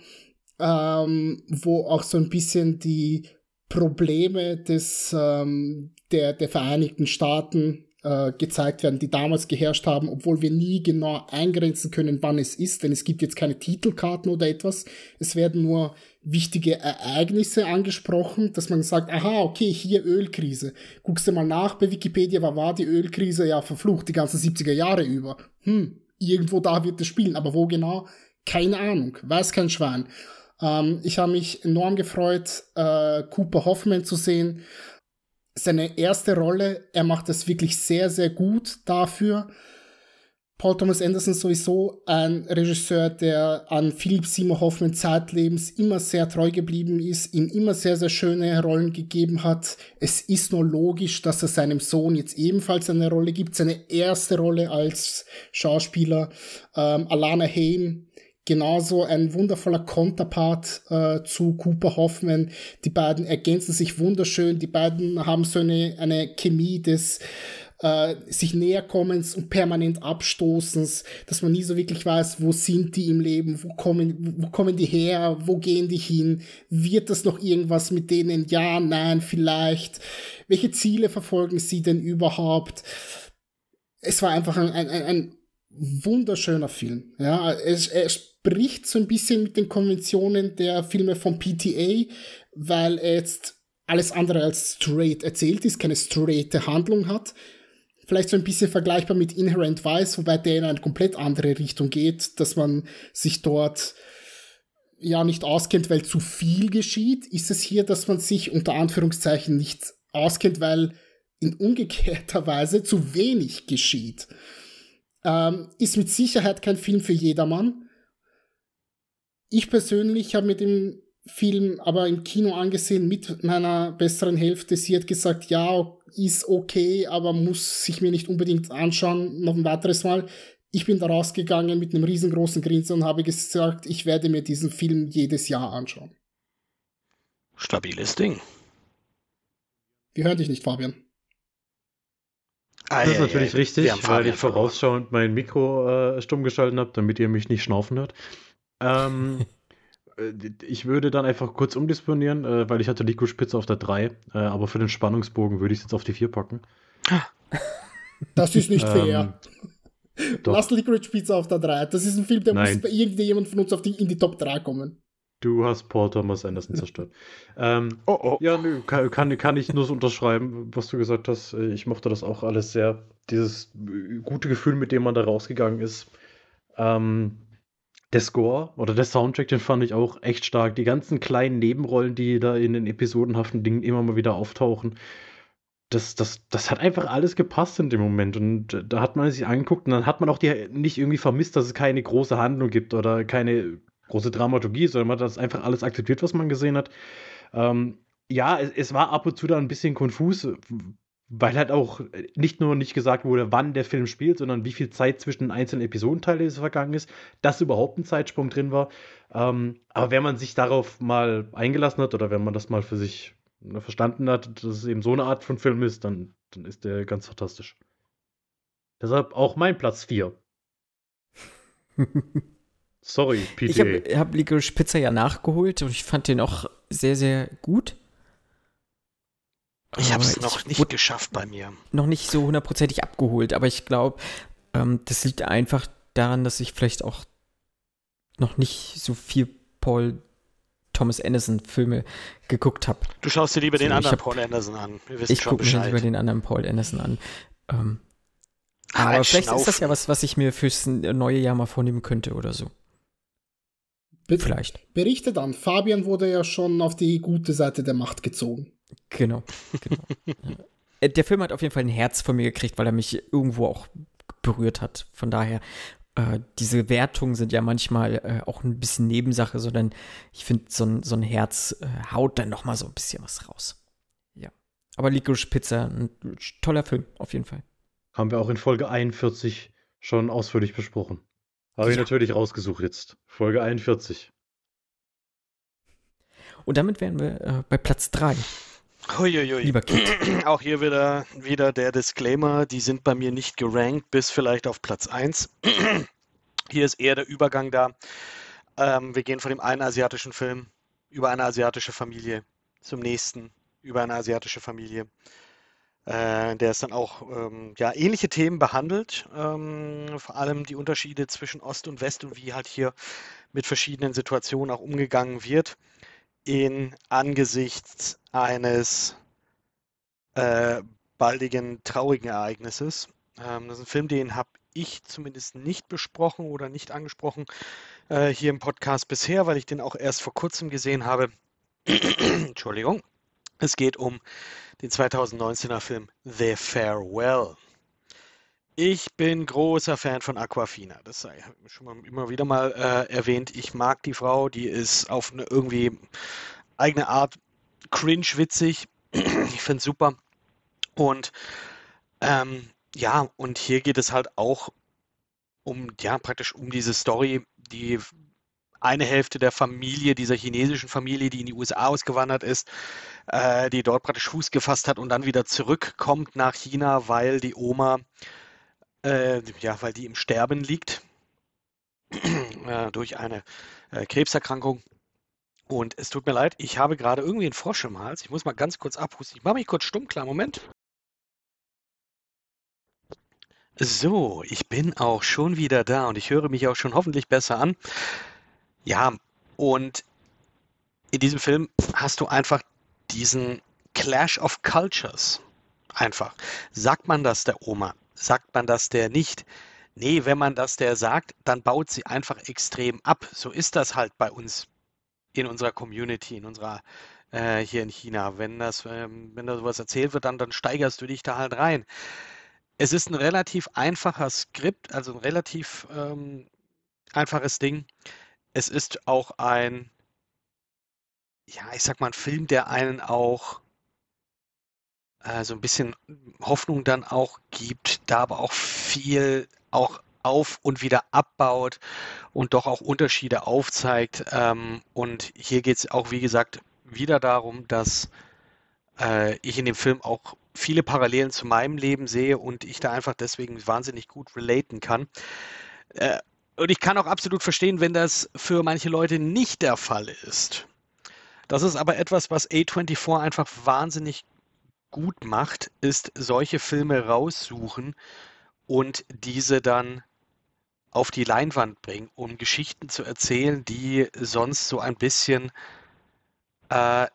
ähm, wo auch so ein bisschen die Probleme des, ähm, der, der Vereinigten Staaten äh, gezeigt werden, die damals geherrscht haben, obwohl wir nie genau eingrenzen können, wann es ist, denn es gibt jetzt keine Titelkarten oder etwas. Es werden nur wichtige Ereignisse angesprochen, dass man sagt, aha, okay, hier Ölkrise. Guckst du mal nach bei Wikipedia, war war die Ölkrise ja verflucht die ganzen 70er Jahre über. Hm, irgendwo da wird es spielen, aber wo genau? Keine Ahnung, weiß kein Schwein. Ähm, ich habe mich enorm gefreut, äh, Cooper Hoffman zu sehen. Seine erste Rolle, er macht es wirklich sehr, sehr gut dafür. Paul Thomas Anderson sowieso ein Regisseur, der an Philipp Seymour Hoffman zeitlebens immer sehr treu geblieben ist, ihm immer sehr, sehr schöne Rollen gegeben hat. Es ist nur logisch, dass er seinem Sohn jetzt ebenfalls eine Rolle gibt, seine erste Rolle als Schauspieler. Ähm, Alana Haim, genauso ein wundervoller Konterpart äh, zu Cooper Hoffman. Die beiden ergänzen sich wunderschön. Die beiden haben so eine, eine Chemie des äh, sich näher kommens und permanent Abstoßens, dass man nie so wirklich weiß, wo sind die im Leben, wo kommen, wo kommen die her, wo gehen die hin, wird das noch irgendwas mit denen, ja, nein, vielleicht, welche Ziele verfolgen sie denn überhaupt? Es war einfach ein, ein, ein wunderschöner Film. Ja, es, er spricht so ein bisschen mit den Konventionen der Filme von PTA, weil er jetzt alles andere als straight erzählt ist, keine straighte Handlung hat, vielleicht so ein bisschen vergleichbar mit Inherent Vice, wobei der in eine komplett andere Richtung geht, dass man sich dort ja nicht auskennt, weil zu viel geschieht, ist es hier, dass man sich unter Anführungszeichen nicht auskennt, weil in umgekehrter Weise zu wenig geschieht. Ähm, ist mit Sicherheit kein Film für jedermann. Ich persönlich habe mit dem Film aber im Kino angesehen mit meiner besseren Hälfte. Sie hat gesagt, ja, ist okay, aber muss sich mir nicht unbedingt anschauen, noch ein weiteres Mal. Ich bin da rausgegangen mit einem riesengroßen Grinsen und habe gesagt, ich werde mir diesen Film jedes Jahr anschauen.
Stabiles Ding.
Wir hören dich nicht, Fabian.
Das ist natürlich richtig, weil ich vorausschauend mein Mikro äh, stumm geschalten habe, damit ihr mich nicht schnaufen hört. Ähm, äh, ich würde dann einfach kurz umdisponieren, äh, weil ich hatte Lico Spitze auf der 3, äh, aber für den Spannungsbogen würde ich es jetzt auf die 4 packen.
Das ist nicht fair. Ähm, Lass Licorice Pizza auf der 3. Das ist ein Film, der Nein. muss bei irgendjemand von uns auf die, in die Top 3 kommen.
Du hast Paul Thomas Anderson zerstört. ähm, oh, oh. Ja, nö, kann, kann, kann ich nur so unterschreiben, was du gesagt hast. Ich mochte das auch alles sehr. Dieses gute Gefühl, mit dem man da rausgegangen ist. Ähm, der Score oder der Soundtrack, den fand ich auch echt stark. Die ganzen kleinen Nebenrollen, die da in den episodenhaften Dingen immer mal wieder auftauchen. Das, das, das hat einfach alles gepasst in dem Moment. Und da hat man sich angeguckt und dann hat man auch die nicht irgendwie vermisst, dass es keine große Handlung gibt oder keine große Dramaturgie, sondern man hat das einfach alles akzeptiert, was man gesehen hat. Ähm, ja, es, es, war ab und zu da ein bisschen konfus, weil halt auch nicht nur nicht gesagt wurde, wann der Film spielt, sondern wie viel Zeit zwischen den einzelnen Episodenteilen vergangen ist, dass überhaupt ein Zeitsprung drin war. Ähm, aber wenn man sich darauf mal eingelassen hat oder wenn man das mal für sich ne, verstanden hat, dass es eben so eine Art von Film ist, dann, dann ist der ganz fantastisch. Deshalb auch mein Platz 4. Sorry,
PTA. Ich habe hab Licorice Pizza ja nachgeholt und ich fand den auch sehr, sehr gut.
Ich habe es noch nicht geschafft bei mir.
Noch nicht so hundertprozentig abgeholt, aber ich glaube, ähm, das liegt einfach daran, dass ich vielleicht auch noch nicht so viel Paul Thomas Anderson Filme geguckt habe.
Du schaust dir lieber so, den anderen hab, Paul Anderson an.
ich gucke mir lieber den anderen Paul Anderson an. Ähm, aber, aber vielleicht Schnaufen. ist das ja was, was ich mir fürs neue Jahr mal vornehmen könnte oder so.
Vielleicht. Berichte dann. Fabian wurde ja schon auf die gute Seite der Macht gezogen.
Genau, genau. Äh, der Film hat auf jeden Fall ein Herz von mir gekriegt, weil er mich irgendwo auch berührt hat. Von daher, äh, diese Wertungen sind ja manchmal äh, auch ein bisschen Nebensache, sondern ich finde, so ein, so ein Herz äh, haut dann noch mal so ein bisschen was raus. Ja. Aber Licorice Pizza, ein toller Film, auf jeden Fall.
Haben wir auch in Folge 41 schon ausführlich besprochen. Habe ja. ich natürlich rausgesucht jetzt. Folge 41.
Und damit wären wir äh, bei Platz 3.
Huiuiui. Lieber Kit. Auch hier wieder, wieder der Disclaimer, die sind bei mir nicht gerankt bis vielleicht auf Platz 1. hier ist eher der Übergang da. Ähm, wir gehen von dem einen asiatischen Film über eine asiatische Familie zum nächsten über eine asiatische Familie. Äh, der ist dann auch ähm, ja, ähnliche Themen behandelt, ähm, vor allem die Unterschiede zwischen Ost und West und wie halt hier mit verschiedenen Situationen auch umgegangen wird in angesichts eines äh, baldigen traurigen Ereignisses. Ähm, das ist ein Film, den habe ich zumindest nicht besprochen oder nicht angesprochen äh, hier im Podcast bisher, weil ich den auch erst vor kurzem gesehen habe. Entschuldigung. Es geht um den 2019er Film The Farewell. Ich bin großer Fan von Aquafina. Das ich schon mal immer wieder mal äh, erwähnt. Ich mag die Frau, die ist auf eine irgendwie eigene Art cringe witzig. ich finde es super. Und ähm, ja, und hier geht es halt auch um, ja, praktisch um diese Story, die eine Hälfte der Familie, dieser chinesischen Familie, die in die USA ausgewandert ist, äh, die dort praktisch Fuß gefasst hat und dann wieder zurückkommt nach China, weil die Oma, äh, ja, weil die im Sterben liegt äh, durch eine äh, Krebserkrankung. Und es tut mir leid, ich habe gerade irgendwie einen Frosch im Hals. Ich muss mal ganz kurz abhusten. Ich mache mich kurz stumm, klar, Moment. So, ich bin auch schon wieder da und ich höre mich auch schon hoffentlich besser an. Ja, und in diesem Film hast du einfach diesen Clash of Cultures. Einfach. Sagt man das der Oma? Sagt man das der nicht? Nee, wenn man das der sagt, dann baut sie einfach extrem ab. So ist das halt bei uns in unserer Community, in unserer äh, hier in China. Wenn das, ähm, wenn da sowas erzählt wird, dann, dann steigerst du dich da halt rein. Es ist ein relativ einfacher Skript, also ein relativ ähm, einfaches Ding. Es ist auch ein, ja, ich sag mal, ein Film, der einen auch äh, so ein bisschen Hoffnung dann auch gibt, da aber auch viel auch auf und wieder abbaut und doch auch Unterschiede aufzeigt. Ähm, und hier geht es auch, wie gesagt, wieder darum, dass äh, ich in dem Film auch viele Parallelen zu meinem Leben sehe und ich da einfach deswegen wahnsinnig gut relaten kann. Äh, und ich kann auch absolut verstehen, wenn das für manche Leute nicht der Fall ist. Das ist aber etwas, was A24 einfach wahnsinnig gut macht, ist solche Filme raussuchen und diese dann auf die Leinwand bringen, um Geschichten zu erzählen, die sonst so ein bisschen äh,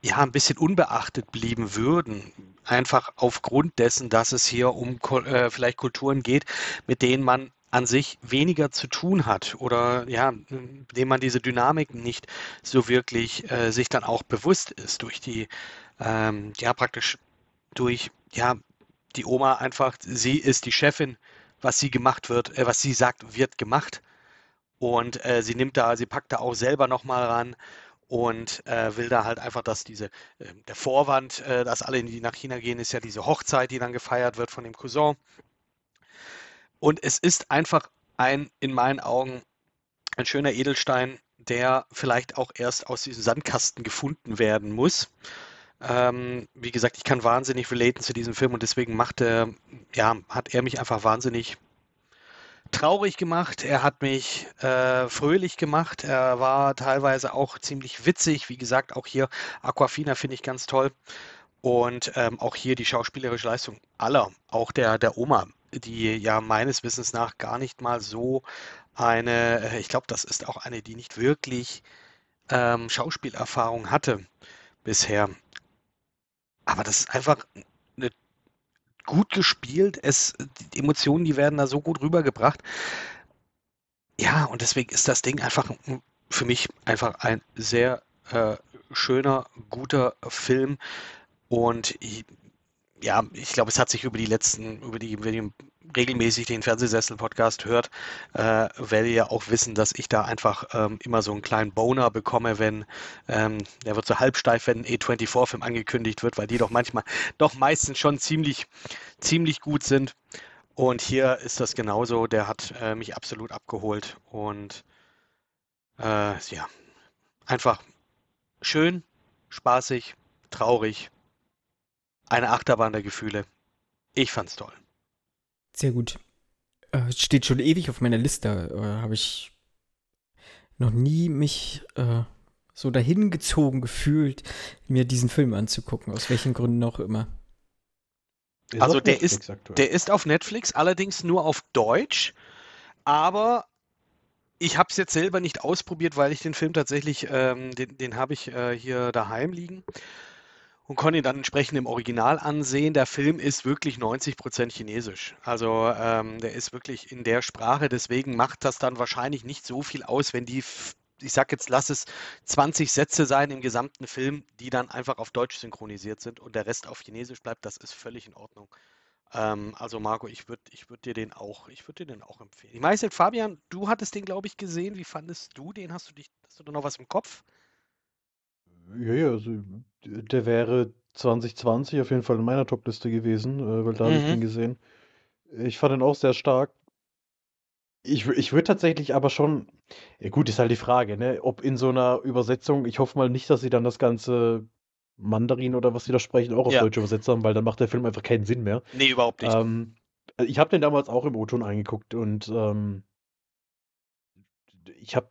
ja, ein bisschen unbeachtet blieben würden. Einfach aufgrund dessen, dass es hier um äh, vielleicht Kulturen geht, mit denen man an sich weniger zu tun hat oder ja, dem man diese Dynamiken nicht so wirklich äh, sich dann auch bewusst ist durch die, ähm, ja, praktisch durch, ja, die Oma einfach, sie ist die Chefin, was sie gemacht wird, äh, was sie sagt, wird gemacht. Und äh, sie nimmt da, sie packt da auch selber nochmal ran und äh, will da halt einfach, dass diese, äh, der Vorwand, äh, dass alle die nach China gehen, ist ja diese Hochzeit, die dann gefeiert wird von dem Cousin. Und es ist einfach ein, in meinen Augen, ein schöner Edelstein, der vielleicht auch erst aus diesem Sandkasten gefunden werden muss. Ähm, wie gesagt, ich kann wahnsinnig relaten zu diesem Film und deswegen macht er, ja, hat er mich einfach wahnsinnig traurig gemacht, er hat mich äh, fröhlich gemacht, er war teilweise auch ziemlich witzig, wie gesagt, auch hier Aquafina finde ich ganz toll. Und ähm, auch hier die schauspielerische Leistung aller, auch der, der Oma, die ja meines Wissens nach gar nicht mal so eine, äh, ich glaube, das ist auch eine, die nicht wirklich ähm, Schauspielerfahrung hatte bisher. Aber das ist einfach eine gut gespielt. Es, die Emotionen, die werden da so gut rübergebracht. Ja, und deswegen ist das Ding einfach für mich einfach ein sehr äh, schöner, guter Film. Und ich, ja, ich glaube, es hat sich über die letzten, über die, über die regelmäßig den Fernsehsessel-Podcast hört, äh, werdet ihr auch wissen, dass ich da einfach ähm, immer so einen kleinen Boner bekomme, wenn ähm, der wird so halbsteif, wenn ein E24-Film angekündigt wird, weil die doch manchmal, doch meistens schon ziemlich, ziemlich gut sind. Und hier ist das genauso. Der hat äh, mich absolut abgeholt und äh, ja, einfach schön, spaßig, traurig, eine Achterbahn der Gefühle. Ich fand's toll.
Sehr gut. Äh, steht schon ewig auf meiner Liste. Äh, Habe ich noch nie mich äh, so dahin gezogen gefühlt, mir diesen Film anzugucken, aus welchen Gründen auch immer.
Ist also der ist, der ist auf Netflix, allerdings nur auf Deutsch, aber ich habe es jetzt selber nicht ausprobiert, weil ich den Film tatsächlich, ähm, den, den habe ich äh, hier daheim liegen und konnte ihn dann entsprechend im Original ansehen. Der Film ist wirklich 90 Prozent chinesisch. Also ähm, der ist wirklich in der Sprache. Deswegen macht das dann wahrscheinlich nicht so viel aus, wenn die, ich sag jetzt, lass es 20 Sätze sein im gesamten Film, die dann einfach auf Deutsch synchronisiert sind und der Rest auf Chinesisch bleibt. Das ist völlig in Ordnung. Ähm, also Marco, ich würde ich würd dir den auch, ich würde dir den auch empfehlen. Ich nicht, Fabian, du hattest den, glaube ich, gesehen. Wie fandest du den? Hast du dich, hast du da noch was im Kopf?
Ja, ja, also der wäre 2020 auf jeden Fall in meiner Topliste gewesen, äh, weil da habe ich
Mhm.
den gesehen. Ich fand ihn auch sehr stark. Ich, wü- ich würde tatsächlich aber schon, ja gut, ist halt die Frage, ne, ob in so einer Übersetzung, ich hoffe mal nicht, dass sie dann das ganze Mandarin oder was sie da sprechen auch auf
Ja.
Deutsch übersetzt haben, weil dann macht der Film einfach keinen Sinn mehr.
Nee, überhaupt nicht.
Ähm, ich habe den damals auch im O-Ton eingeguckt und ähm, ich habe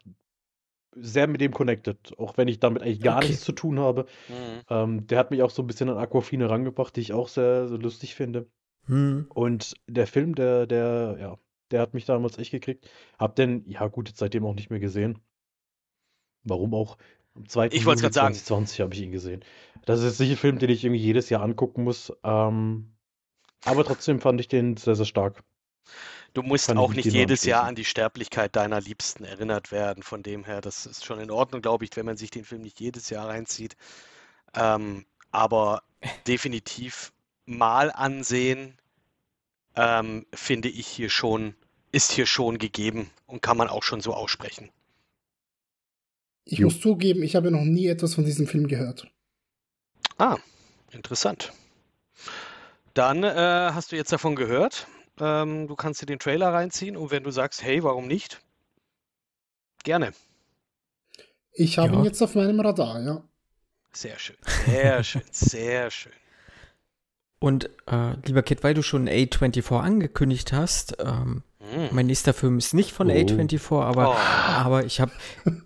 sehr mit dem connected, auch wenn ich damit eigentlich gar
Okay.
nichts zu tun habe.
Mhm.
Ähm, der hat mich auch so ein bisschen an Aquafina rangebracht, die ich auch sehr, sehr lustig finde.
Hm.
Und der Film, der, der, ja, der hat mich damals echt gekriegt. Hab den, ja gut, jetzt seitdem auch nicht mehr gesehen. Warum auch? Am 2.
Ich wollt's
Juli
grad sagen.
2020 habe ich ihn gesehen. Das ist jetzt nicht ein Film, den ich irgendwie jedes Jahr angucken muss. Ähm, aber trotzdem fand ich den sehr, sehr stark.
Du musst auch nicht
nur
jedes Jahr an die Sterblichkeit deiner Liebsten erinnert werden. Von dem her, das ist schon in Ordnung, glaube ich, wenn man sich den Film nicht jedes Jahr reinzieht. Ähm, aber definitiv mal ansehen, ähm, finde ich hier schon, ist hier schon gegeben und kann man auch schon so aussprechen.
Ich
Jo.
muss zugeben, ich habe noch nie etwas von diesem Film gehört.
Ah, interessant. Dann äh, hast du jetzt davon gehört. Ähm, du kannst dir den Trailer reinziehen und wenn du sagst, hey, warum nicht? Gerne.
Ich habe
Ja.
ihn jetzt auf meinem Radar, ja.
Sehr schön, sehr schön, sehr schön.
Und äh, lieber Kid, weil du schon A24 angekündigt hast, ähm,
Hm.
mein nächster Film ist nicht von
Oh.
A24, aber,
Oh.
aber ich habe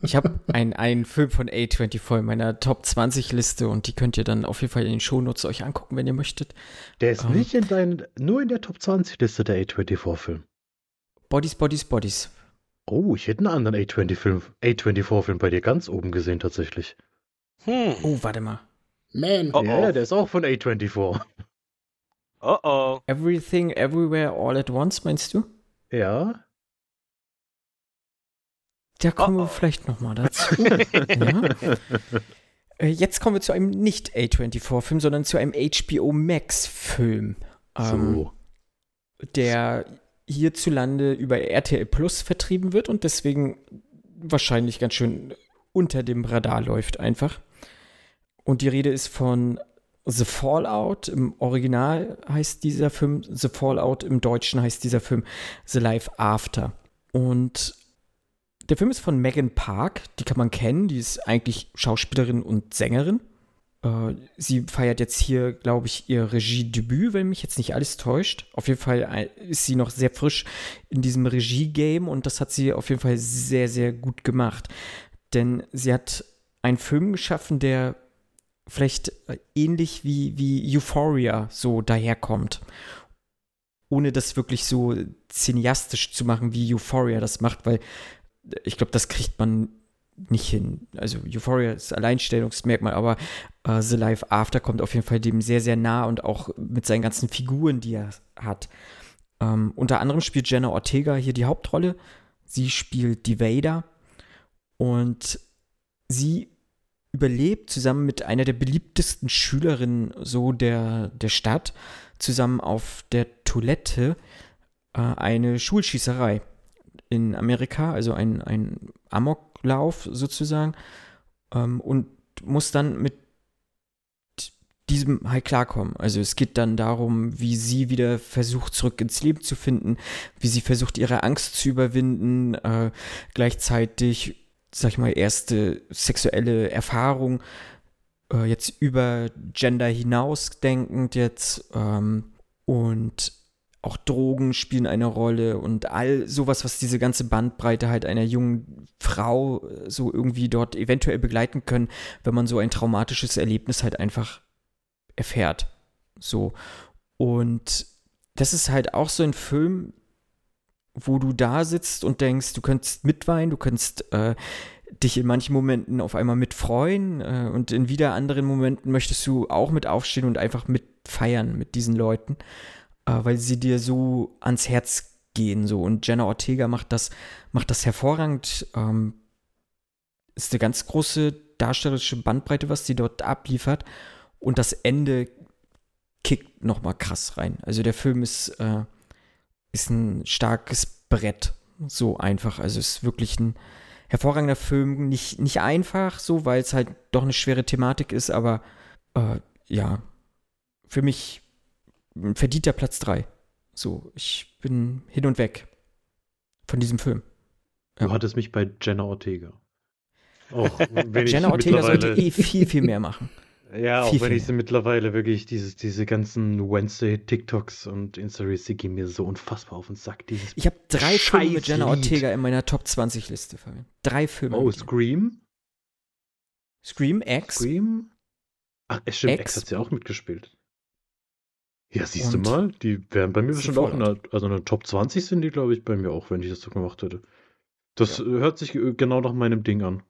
ich hab ein- einen Film von A24 in meiner Top 20 Liste und die könnt ihr dann auf jeden Fall in den Shownotes euch angucken, wenn ihr möchtet.
Der ist
Ähm.
nicht in deinen, nur in der Top 20-Liste der A24-Film.
Bodies, Bodies, Bodies.
Oh, ich hätte einen anderen A24-Film A24-Film bei dir ganz oben gesehen, tatsächlich.
Hm.
Oh, warte mal.
Man,
Oh,
ja,
oh.
ja, der ist auch von A24.
Oh oh.
Everything, Everywhere, All at Once, meinst du?
Ja.
Da kommen
Oh, oh.
wir vielleicht nochmal dazu. ja. Äh, Jetzt kommen wir zu einem nicht A24-Film, sondern zu einem HBO Max-Film. Ähm,
So.
der hierzulande über RTL Plus vertrieben wird und deswegen wahrscheinlich ganz schön unter dem Radar läuft einfach. Und die Rede ist von The Fallout. Im Original heißt dieser Film The Fallout, im Deutschen heißt dieser Film The Life After. Und der Film ist von Megan Park, die kann man kennen, die ist eigentlich Schauspielerin und Sängerin. Äh, sie feiert jetzt hier, glaube ich, ihr Regiedebüt, wenn mich jetzt nicht alles täuscht. Auf jeden Fall äh, ist sie noch sehr frisch in diesem Regie-Game und das hat sie auf jeden Fall sehr, sehr gut gemacht. Denn sie hat einen Film geschaffen, der vielleicht äh, ähnlich wie, wie Euphoria so daherkommt. Ohne das wirklich so cineastisch zu machen, wie Euphoria das macht, weil äh, ich glaube, das kriegt man nicht hin. Also Euphoria ist Alleinstellungsmerkmal, aber äh, The Life After kommt auf jeden Fall dem sehr, sehr nah und auch mit seinen ganzen Figuren, die er hat. Ähm, unter anderem spielt Jenna Ortega hier die Hauptrolle. Sie spielt die Vader und sie überlebt zusammen mit einer der beliebtesten Schülerinnen so der, der Stadt zusammen auf der Toilette äh, eine Schulschießerei in Amerika, also ein, ein Amoklauf sozusagen, ähm, und muss dann mit diesem halt klarkommen. Also es geht dann darum, wie sie wieder versucht, zurück ins Leben zu finden, wie sie versucht, ihre Angst zu überwinden, äh, gleichzeitig, sag ich mal, erste sexuelle Erfahrung, äh, jetzt über Gender hinaus denkend jetzt, ähm, und auch Drogen spielen eine Rolle und all sowas, was diese ganze Bandbreite halt einer jungen Frau äh, so irgendwie dort eventuell begleiten können, wenn man so ein traumatisches Erlebnis halt einfach erfährt. So. Und das ist halt auch so ein Film, wo du da sitzt und denkst, du könntest mitweinen, du könntest äh, dich in manchen Momenten auf einmal mitfreuen äh, und in wieder anderen Momenten möchtest du auch mit aufstehen und einfach mit feiern mit diesen Leuten, äh, weil sie dir so ans Herz gehen so und Jenna Ortega macht das macht das hervorragend ähm, ist eine ganz große darstellerische Bandbreite was sie dort abliefert und das Ende kickt nochmal krass rein. Also der Film ist, äh, ist ein starkes Brett. So einfach. Also es ist wirklich ein hervorragender Film. Nicht, nicht einfach so, weil es halt doch eine schwere Thematik ist, aber äh, ja, für mich verdient der Platz 3. So, ich bin hin und weg von diesem Film.
Du ja. hattest mich bei Jenna Ortega. Wenn
Jenna Ortega sollte eh viel, viel mehr machen.
Ja, auch wenn ich sie mittlerweile wirklich, diese, diese ganzen Wednesday-TikToks und Insta-Reels, die gehen mir so unfassbar auf den Sack. Dieses
ich habe drei Filme mit Jenna Ortega in meiner Top 20-Liste. Drei Filme.
Oh, Scream?
Scream, X.
Scream? Ach, stimmt, X, X hat sie auch mitgespielt. Ja, siehst und du mal, die wären bei mir bestimmt auch in der, also in der Top 20 sind die, glaube ich, bei mir auch, wenn ich das so gemacht hätte. Das ja. hört sich genau nach meinem Ding an.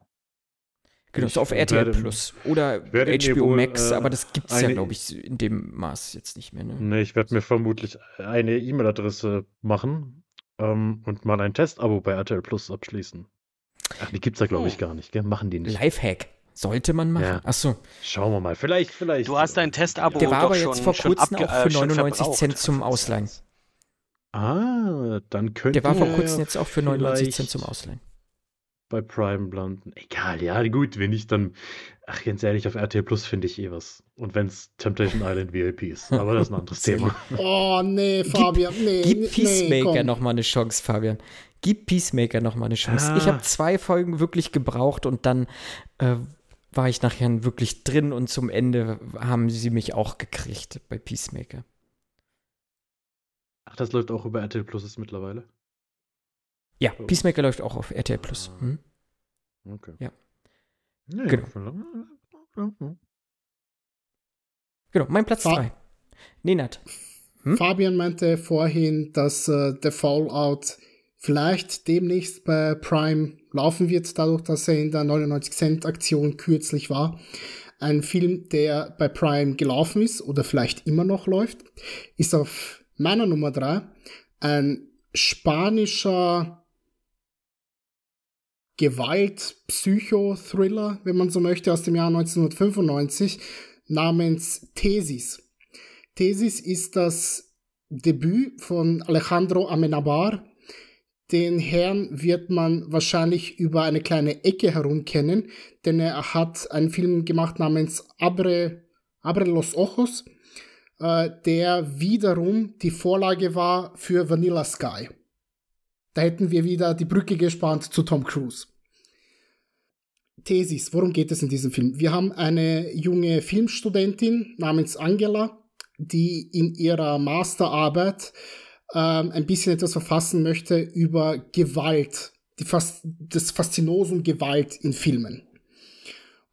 Genau, so auf RTL werde, Plus oder HBO wohl, Max, äh, aber das gibt es ja, glaube ich, in dem Maß jetzt nicht mehr. Ne?
Nee, ich werde mir vermutlich eine E-Mail-Adresse machen ähm, und mal ein Testabo bei RTL Plus abschließen. Ach, die gibt es da, glaube ich, oh. gar nicht, gell? Machen die nicht.
Lifehack. Sollte man machen. Ja. Achso.
Schauen wir mal. Vielleicht, vielleicht.
Du hast dein Testabo
Der war aber jetzt vor kurzem auch für 99 äh, Cent zum Ausleihen.
Ah, dann könnte
Der war vor kurzem jetzt auch für 99 Cent zum Ausleihen.
Bei Prime landen. Egal, ja, gut, wenn ich dann. Ach, ganz ehrlich, auf RTL Plus finde ich eh was. Und wenn es Temptation Island VIP ist. Aber das ist ein anderes Thema.
Oh, nee, Fabian,
gib,
nee.
Gib Peacemaker nee, nochmal eine Chance, Fabian. Gib Peacemaker nochmal eine Chance. Ah. Ich habe zwei Folgen wirklich gebraucht und dann äh, war ich nachher wirklich drin und zum Ende haben sie mich auch gekriegt bei Peacemaker.
Ach, das läuft auch über RTL Plus ist mittlerweile?
Ja, oh. Peacemaker läuft auch auf RTL Plus. Hm?
Okay.
Ja. ja genau. Genau, mein Platz 3. Nenat.
Hm? Fabian meinte vorhin, dass äh, der Fallout vielleicht demnächst bei Prime laufen wird, dadurch, dass er in der 99 Cent Aktion kürzlich war. Ein Film, der bei Prime gelaufen ist oder vielleicht immer noch läuft, ist auf meiner Nummer 3 ein spanischer Gewalt-Psycho-Thriller, wenn man so möchte, aus dem Jahr 1995 namens Thesis. Thesis ist das Debüt von Alejandro Amenabar, den Herrn wird man wahrscheinlich über eine kleine Ecke herum kennen, denn er hat einen Film gemacht namens Abre, Abre los Ojos, äh, der wiederum die Vorlage war für Vanilla Sky. Da hätten wir wieder die Brücke gespannt zu Tom Cruise. Thesis, worum geht es in diesem Film? Wir haben eine junge Filmstudentin namens Angela, die in ihrer Masterarbeit ähm, ein bisschen etwas verfassen möchte über Gewalt, die Fas das Faszinosum Gewalt in Filmen.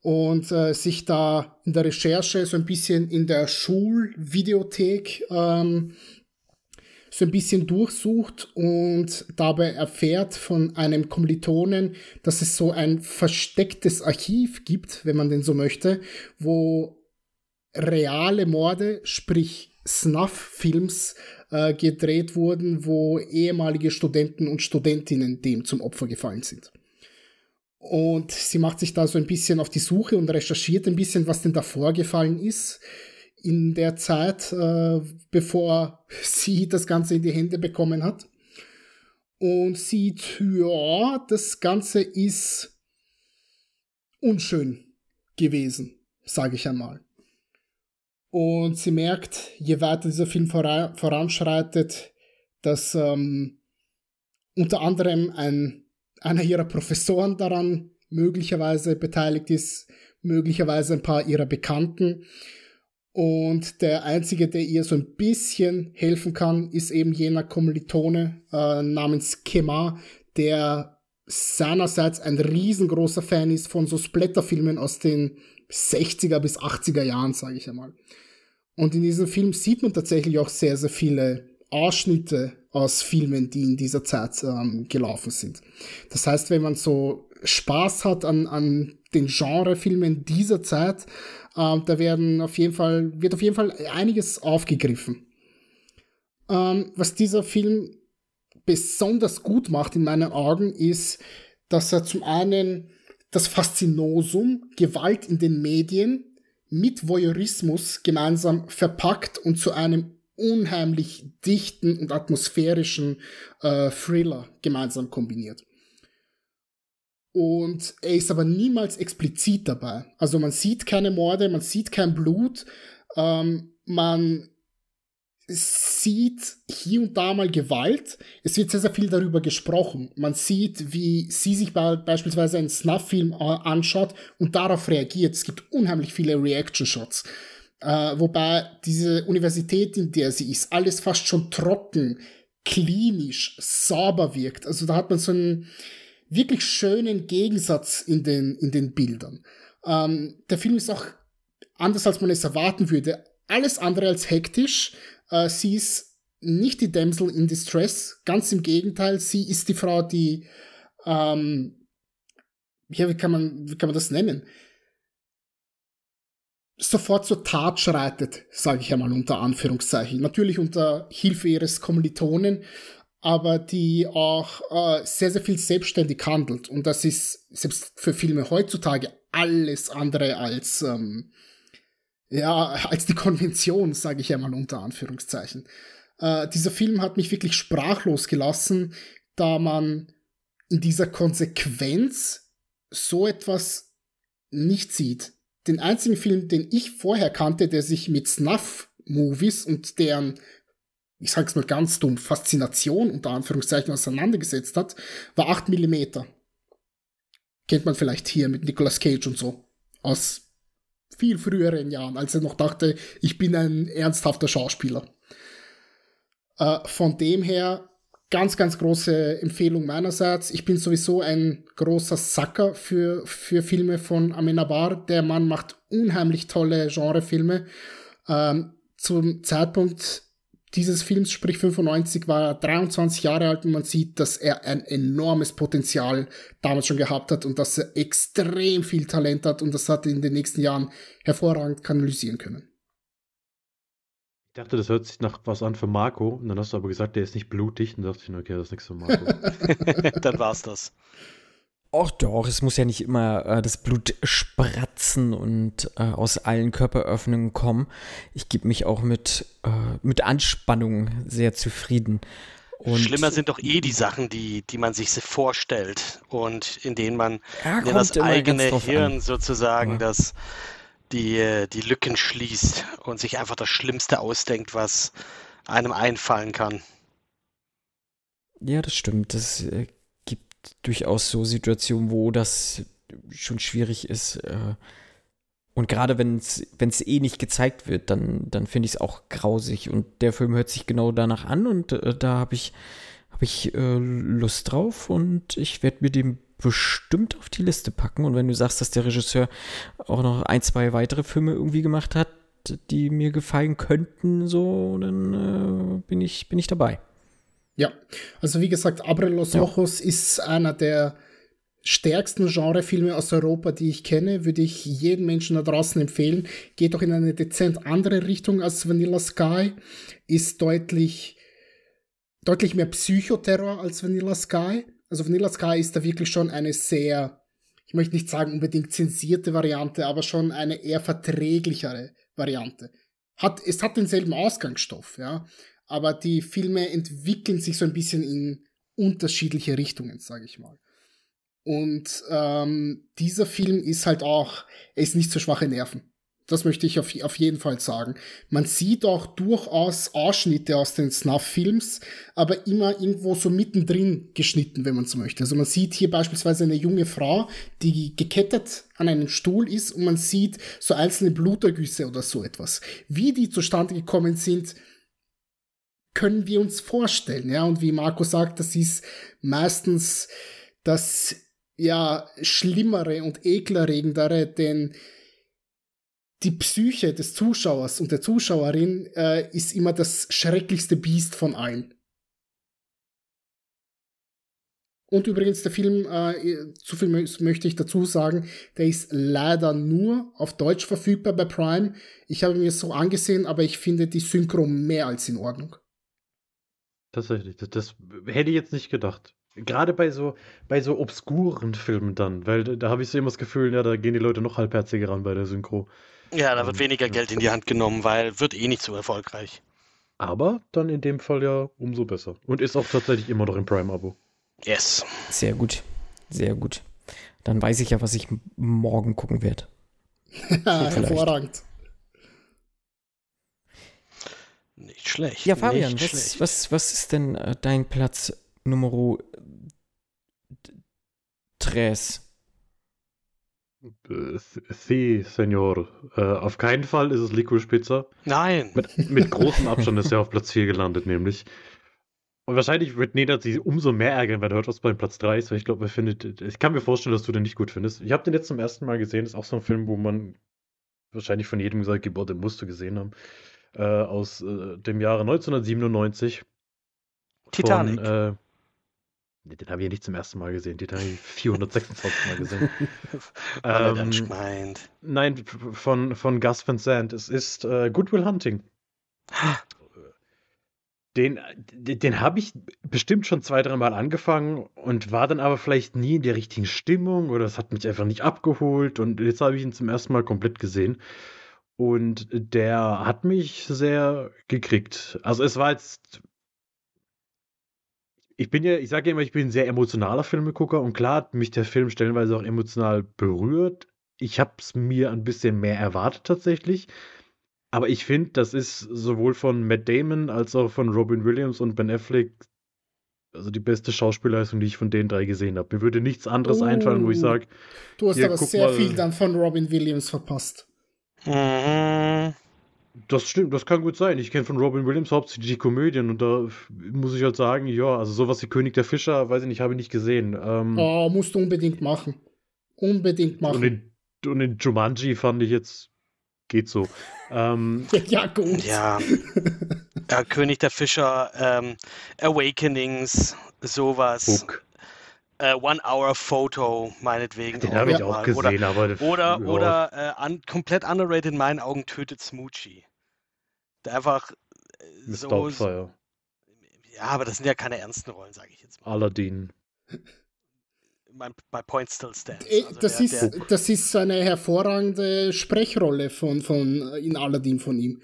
Und äh, sich da in der Recherche so ein bisschen in der Schulvideothek ähm, so ein bisschen durchsucht und dabei erfährt von einem Kommilitonen, dass es so ein verstecktes Archiv gibt, wenn man denn so möchte, wo reale Morde, sprich Snuff-Films äh, gedreht wurden, wo ehemalige Studenten und Studentinnen dem zum Opfer gefallen sind. Und sie macht sich da so ein bisschen auf die Suche und recherchiert ein bisschen, was denn da vorgefallen ist in der Zeit, äh, bevor sie das Ganze in die Hände bekommen hat. Und sieht, ja, das Ganze ist unschön gewesen, sage ich einmal. Und sie merkt, je weiter dieser Film voranschreitet, dass ähm, unter anderem ein, einer ihrer Professoren daran möglicherweise beteiligt ist, möglicherweise ein paar ihrer Bekannten. Und der einzige, der ihr so ein bisschen helfen kann, ist eben jener Kommilitone äh, namens Kema, der seinerseits ein riesengroßer Fan ist von so Splatterfilmen aus den 60er bis 80er Jahren, sage ich einmal. Und in diesem Film sieht man tatsächlich auch sehr, sehr viele Ausschnitte aus Filmen, die in dieser Zeit ähm, gelaufen sind. Das heißt, wenn man so Spaß hat an, an den Genrefilmen dieser Zeit, ähm, da werden auf jeden Fall, wird auf jeden Fall einiges aufgegriffen. Ähm, was dieser Film besonders gut macht in meinen Augen, ist, dass er zum einen das Faszinosum Gewalt in den Medien mit Voyeurismus gemeinsam verpackt und zu einem unheimlich dichten und atmosphärischen äh, Thriller gemeinsam kombiniert. Und er ist aber niemals explizit dabei. Also man sieht keine Morde, man sieht kein Blut, ähm, man sieht hier und da mal Gewalt. Es wird sehr, sehr viel darüber gesprochen. Man sieht, wie sie sich beispielsweise einen Snuff-Film äh, anschaut und darauf reagiert. Es gibt unheimlich viele Reaction-Shots. Äh, wobei diese Universität, in der sie ist, alles fast schon trocken, klinisch, sauber wirkt. Also da hat man so einen wirklich schönen Gegensatz in den, in den Bildern. Ähm, der Film ist auch anders, als man es erwarten würde. Alles andere als hektisch. Äh, sie ist nicht die Damsel in Distress, ganz im Gegenteil. Sie ist die Frau, die, ähm, ja, wie kann man, wie kann man das nennen? sofort zur Tat schreitet, sage ich einmal unter Anführungszeichen. Natürlich unter Hilfe ihres Kommilitonen, aber die auch äh, sehr, sehr viel selbstständig handelt. Und das ist selbst für Filme heutzutage alles andere als, ähm, ja, als die Konvention, sage ich einmal unter Anführungszeichen. Äh, dieser Film hat mich wirklich sprachlos gelassen, da man in dieser Konsequenz so etwas nicht sieht den einzigen Film, den ich vorher kannte, der sich mit Snuff-Movies und deren, ich sag's mal ganz dumm, Faszination unter Anführungszeichen auseinandergesetzt hat, war 8 mm. Kennt man vielleicht hier mit Nicolas Cage und so. Aus viel früheren Jahren, als er noch dachte, ich bin ein ernsthafter Schauspieler. Äh, von dem her ganz, ganz große Empfehlung meinerseits. Ich bin sowieso ein großer Sacker für, für Filme von Amenabar. Der Mann macht unheimlich tolle Genrefilme. Ähm, zum Zeitpunkt dieses Films, sprich 95, war er 23 Jahre alt und man sieht, dass er ein enormes Potenzial damals schon gehabt hat und dass er extrem viel Talent hat und das hat er in den nächsten Jahren hervorragend kanalisieren können.
Ich dachte, das hört sich nach was an für Marco. Und dann hast du aber gesagt, der ist nicht blutig. Und dachte ich, okay, das ist nichts für Marco.
dann war's das.
Och doch, es muss ja nicht immer äh, das Blut spratzen und äh, aus allen Körperöffnungen kommen. Ich gebe mich auch mit, äh, mit Anspannung sehr zufrieden.
Und Schlimmer sind doch eh die Sachen, die, die man sich vorstellt und in denen man ja, in das eigene Hirn an. sozusagen ja. das die, die Lücken schließt und sich einfach das Schlimmste ausdenkt, was einem einfallen kann.
Ja, das stimmt. Es äh, durchaus so Situationen, wo das schon schwierig ist. Äh, und gerade wenn es eh nicht gezeigt wird, dann, dann finde ich es auch grausig. Und der Film hört sich genau danach an und äh, da habe ich, hab ich äh, Lust drauf und ich werde mir den bestimmt auf die Liste packen. Und wenn du sagst, dass der Regisseur auch noch ein, zwei weitere Filme irgendwie gemacht hat, die mir gefallen könnten, so, dann äh, bin, ich, bin ich dabei.
Ja, also wie gesagt, Abre los ja. Ojos ist einer der stärksten Genrefilme aus Europa, die ich kenne, würde ich jedem Menschen da draußen empfehlen. Geht auch in eine dezent andere Richtung als Vanilla Sky, ist deutlich, deutlich mehr Psychoterror als Vanilla Sky also Vanilla Sky ist da wirklich schon eine sehr, ich möchte nicht sagen unbedingt zensierte Variante, aber schon eine eher verträglichere Variante. Hat, es hat denselben Ausgangsstoff, ja, aber die Filme entwickeln sich so ein bisschen in unterschiedliche Richtungen, sage ich mal. Und ähm, dieser Film ist halt auch, er ist nicht so schwache Nerven. Das möchte ich auf, auf jeden Fall sagen. Man sieht auch durchaus Ausschnitte aus den Snuff-Films, aber immer irgendwo so mittendrin geschnitten, wenn man so möchte. Also man sieht hier beispielsweise eine junge Frau, die gekettet an einem Stuhl ist und man sieht so einzelne Blutergüsse oder so etwas. Wie die zustande gekommen sind, können wir uns vorstellen. Ja, und wie Marco sagt, das ist meistens das ja schlimmere und ekelerregendere, denn die Psyche des Zuschauers und der Zuschauerin äh, ist immer das schrecklichste Biest von allen. Und übrigens, der Film, äh, zu viel möchte ich dazu sagen, der ist leider nur auf Deutsch verfügbar bei Prime. Ich habe mir so angesehen, aber ich finde die Synchro mehr als in Ordnung.
Tatsächlich, das, das hätte ich jetzt nicht gedacht. Gerade bei so, bei so obskuren Filmen dann, weil da, da habe ich so immer das Gefühl, ja, da gehen die Leute noch halbherziger ran bei der Synchro.
Ja, da wird
Ähm,
weniger. Geld in die Hand genommen, weil wird eh nicht so erfolgreich.
Aber dann in dem Fall ja umso besser. Und ist auch tatsächlich immer noch im Prime-Abo.
Yes.
Sehr gut. Sehr gut. Dann weiß ich ja, was ich morgen gucken werde.
Hervorragend.
Nicht schlecht.
Ja, Fabian,
nicht
was,
schlecht.
was, was ist denn äh, dein Platz Nummer tres?
Äh, Sie, Senor. Äh, auf keinen Fall ist es Licorice Pizza.
Nein.
Mit, mit großem Abstand ist er auf Platz 4 gelandet, nämlich. Und wahrscheinlich wird Neda sich umso mehr ärgern, wenn er hört, was bei Platz 3 ist, weil ich glaube, er findet. Ich kann mir vorstellen, dass du den nicht gut findest. Ich habe den jetzt zum ersten Mal gesehen. ist auch so ein Film, wo man wahrscheinlich von jedem gesagt, Geburt, den musst du gesehen haben. Äh, aus äh, dem Jahre 1997.
Titanic.
Von, äh, nee, den habe ich ja nicht zum ersten Mal gesehen. Den habe ich 426 Mal gesehen. Ähm. Nein, von, von Gus Van Sant. Es ist äh, Good Will Hunting. Den, den, den habe ich bestimmt schon zwei, dreimal angefangen und war dann aber vielleicht nie in der richtigen Stimmung oder es hat mich einfach nicht abgeholt und jetzt habe ich ihn zum ersten Mal komplett gesehen und der hat mich sehr gekriegt. Also es war jetzt, ich bin ja, ich sage ja immer, ich bin ein sehr emotionaler Filmegucker und klar hat mich der Film stellenweise auch emotional berührt. Ich habe es mir ein bisschen mehr erwartet tatsächlich. Aber ich finde, das ist sowohl von Matt Damon als auch von Robin Williams und Ben Affleck also die beste Schauspielleistung, die ich von den drei gesehen habe. Mir würde nichts anderes
Oh.
einfallen, wo ich sage,
Du hast
Hier,
aber sehr
mal.
viel dann von Robin Williams verpasst.
Mhm.
das stimmt, das kann gut sein. Ich kenne von Robin Williams hauptsächlich die Komödien und da muss ich halt sagen, ja, also sowas wie König der Fischer, weiß ich nicht, habe ich nicht gesehen. Ähm,
Oh, musst du unbedingt machen. Unbedingt
und,
machen.
in, und in Jumanji fand ich jetzt, geht so. Ähm,
ja, gut.
Ja. ja. König der Fischer, ähm, Awakenings, sowas.
Hook,
Äh, One Hour Photo, meinetwegen.
den habe ich auch
mal. Oder,
gesehen, aber
oder,
ja.
oder äh, un, komplett underrated in meinen Augen tötet Smoochie. Der einfach äh,
Mr.
so.
Doubtfire,
Ja, aber das sind ja keine ernsten Rollen, sage ich jetzt mal.
Aladdin.
My, my point still stands.
Äh,
Also
Das
der,
ist,
der,
das ist eine hervorragende Sprechrolle von, von äh, in Aladdin von ihm.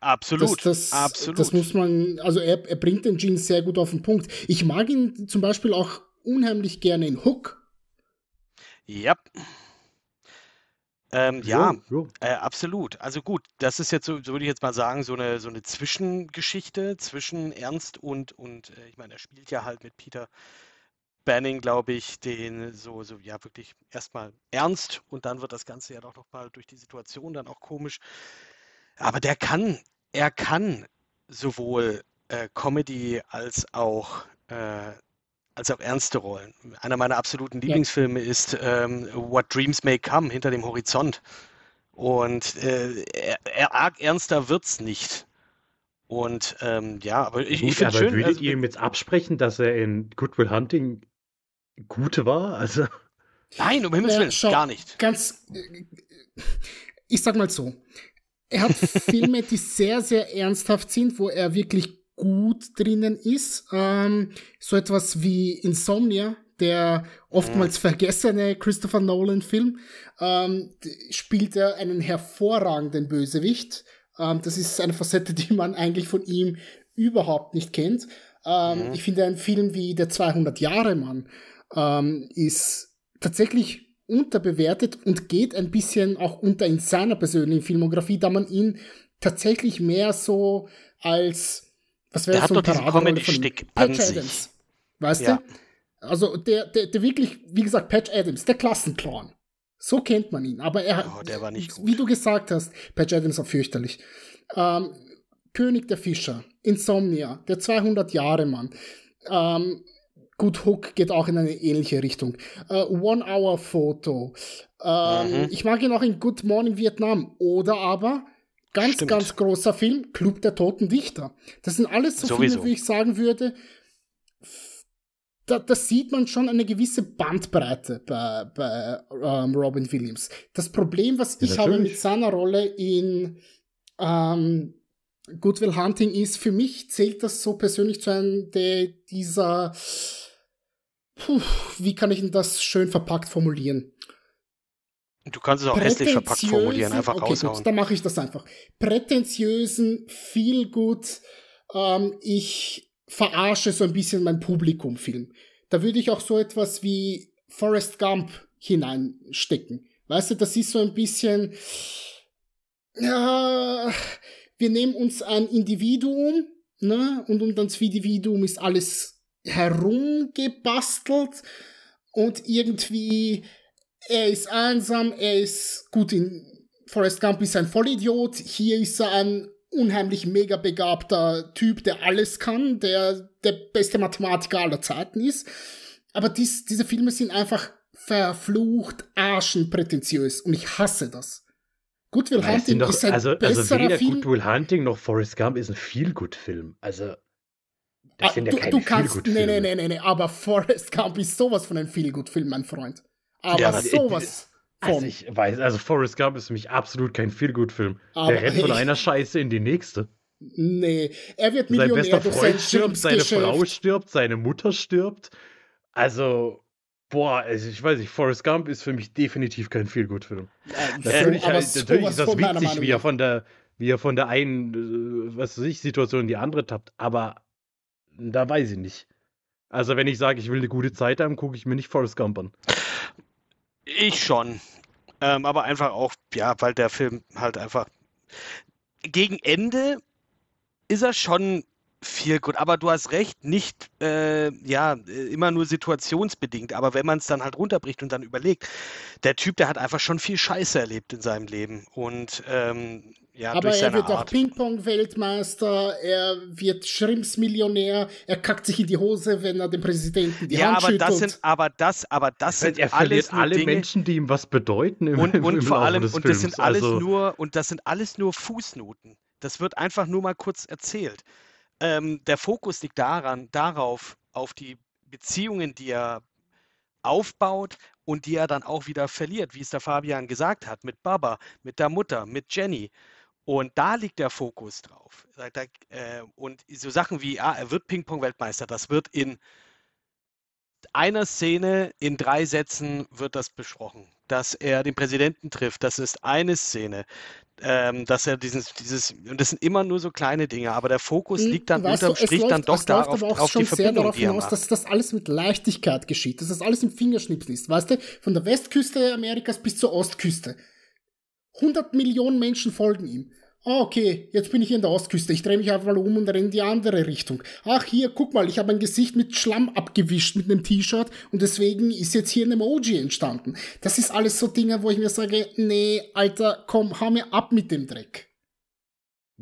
absolut,
Das, das,
absolut.
das muss man, also er, er bringt den Gene sehr gut auf den Punkt. Ich mag ihn zum Beispiel auch unheimlich gerne in Hook.
Ja. Ähm, ja,
Jo, jo.
Äh, absolut. Also gut, das ist jetzt so, so würde ich jetzt mal sagen, so eine, so eine Zwischengeschichte zwischen Ernst und, und äh, ich meine, er spielt ja halt mit Peter Banning, glaube ich, den so, so, ja, wirklich erstmal ernst und dann wird das Ganze ja doch nochmal durch die Situation dann auch komisch. Aber der kann, er kann sowohl äh, Comedy als auch, als auch ernste Rollen. Einer meiner absoluten Lieblingsfilme ist ähm, What Dreams May Come, hinter dem Horizont. Und äh, er, er, arg ernster wird's nicht. Und ähm, ja, aber ich, ich
Gut,
finde
aber
schön.
würdet
also,
ihr ihm jetzt absprechen, dass er in Good Will Hunting gut war? Also,
nein, um Himmels
Ja,
Willen,
schau,
gar nicht.
Ganz, ich sag mal so, er hat Filme, die sehr, sehr ernsthaft sind, wo er wirklich gut drinnen ist. Ähm, so etwas wie Insomnia, der oftmals vergessene Christopher Nolan-Film, ähm, spielt er einen hervorragenden Bösewicht. Ähm, das ist eine Facette, die man eigentlich von ihm überhaupt nicht kennt. Ähm,
Mhm.
Ich finde, ein Film wie Der 200-Jahre-Mann ähm, ist tatsächlich unterbewertet und geht ein bisschen auch unter in seiner persönlichen Filmografie, da man ihn tatsächlich mehr so als, was wäre
Der hat
so ein?
Comedy-Stick an
Patch
sich.
Adams. Weißt
Ja.
du? Also der, der, der wirklich, wie gesagt, Patch Adams, der Klassenclown. So kennt man ihn. Aber er
Oh, der war nicht gut.
Wie du gesagt hast, Patch Adams war fürchterlich. Ähm, König der Fischer, Insomnia, der 200-Jahre-Mann. Ähm, gut, Hook geht auch in eine ähnliche Richtung. Äh, One-Hour-Foto. Ähm,
Mhm.
Ich mag ihn auch in Good Morning Vietnam. Oder aber, ganz,
Stimmt.
ganz großer Film, Club der Toten Dichter. Das sind alles so
Sowieso.
Filme, wie ich sagen würde, da, da sieht man schon eine gewisse Bandbreite bei, bei ähm, Robin Williams. Das Problem, was
Ja,
ich habe
natürlich.
mit seiner Rolle in ähm, Good Will Hunting ist, für mich zählt das so persönlich zu einem der, dieser, puh, wie kann ich denn das schön verpackt formulieren?
Du kannst es auch hässlich verpackt formulieren, einfach okay, raushauen. Gut,
dann mache ich das einfach. Prätentiösen, viel gut. Ähm, ich verarsche so ein bisschen mein Publikum Film. Da würde ich auch so etwas wie Forrest Gump hineinstecken. Weißt du, das ist so ein bisschen, ja, wir nehmen uns ein Individuum, ne, und um das Individuum ist alles herumgebastelt und irgendwie, er ist einsam, er ist gut in, Forrest Gump ist ein Vollidiot, hier ist er ein unheimlich mega begabter Typ, der alles kann, der der beste Mathematiker aller Zeiten ist. Aber dies, diese Filme sind einfach verflucht arschenprätentiös und ich hasse das. Good Will Hunting doch, ist ein
also, also weder Film. Good Will Hunting noch Forrest Gump ist ein Feel-Good-Film. Also
das ah, sind ja du, keine du kannst, nee, nee, nee, nee, aber Forrest Gump ist sowas von einem Feel-Good-Film, mein Freund. Aber ja, sowas.
Also ich weiß, also Forrest Gump ist für mich absolut kein Feel-Good-Film. Der rennt von einer Scheiße in die nächste.
Nee, er wird Millionär
sein bester Freund stirbt, seine Frau stirbt, seine Mutter stirbt. Also, Boah, also ich weiß nicht, Forrest Gump ist für mich definitiv kein Feelgood-Film. natürlich, halt, natürlich ist das witzig, wie er von der, wie er von der einen, äh, was weiß ich, Situation in die andere tappt, aber da weiß ich nicht. Also wenn ich sage, ich will eine gute Zeit haben, gucke ich mir nicht Forrest Gump an.
Ich schon. Ähm, aber einfach auch, ja, weil der Film halt einfach gegen Ende ist er schon viel gut, aber du hast recht, nicht äh, ja immer nur situationsbedingt, aber wenn man es dann halt runterbricht und dann überlegt, der Typ, der hat einfach schon viel Scheiße erlebt in seinem Leben. Und ähm, ja,
aber
er
wird
Art.
auch Ping-Pong-Weltmeister, er wird Schrimps-Millionär, er kackt sich in die Hose, wenn er dem Präsidenten die
ja,
Hand
aber das sind, aber das, aber das sind
er
alles
alle
Dinge,
Menschen, die ihm was bedeuten
im, und, und im vor allem und das sind alles also, nur und das sind alles nur Fußnoten. Das wird einfach nur mal kurz erzählt ähm, der Fokus liegt daran, darauf, auf die Beziehungen, die er aufbaut und die er dann auch wieder verliert, wie es der Fabian gesagt hat, mit Baba, mit der Mutter, mit Jenny. Und da liegt der Fokus drauf. Äh, und so Sachen wie, ah, er wird Ping-Pong-Weltmeister, das wird in einer Szene, in drei Sätzen wird das besprochen. Dass er den Präsidenten trifft, das ist eine Szene ähm, dass er dieses, dieses, und das sind immer nur so kleine Dinge, aber der Fokus hm, liegt dann weißt unterm du, Strich läuft, dann doch da auf, auf die Verbindung, darauf hinaus,
dass das alles mit Leichtigkeit geschieht, dass das alles im Fingerschnipsen ist, weißt du, von der Westküste Amerikas bis zur Ostküste. 100 Millionen Menschen folgen ihm. Ah, okay, jetzt bin ich in der Ostküste. Ich drehe mich einfach mal um und renne in die andere Richtung. Ach, hier, guck mal, ich habe ein Gesicht mit Schlamm abgewischt mit einem T-Shirt und deswegen ist jetzt hier ein Emoji entstanden. Das ist alles so Dinge, wo ich mir sage, nee, Alter, komm, hau mir ab mit dem Dreck.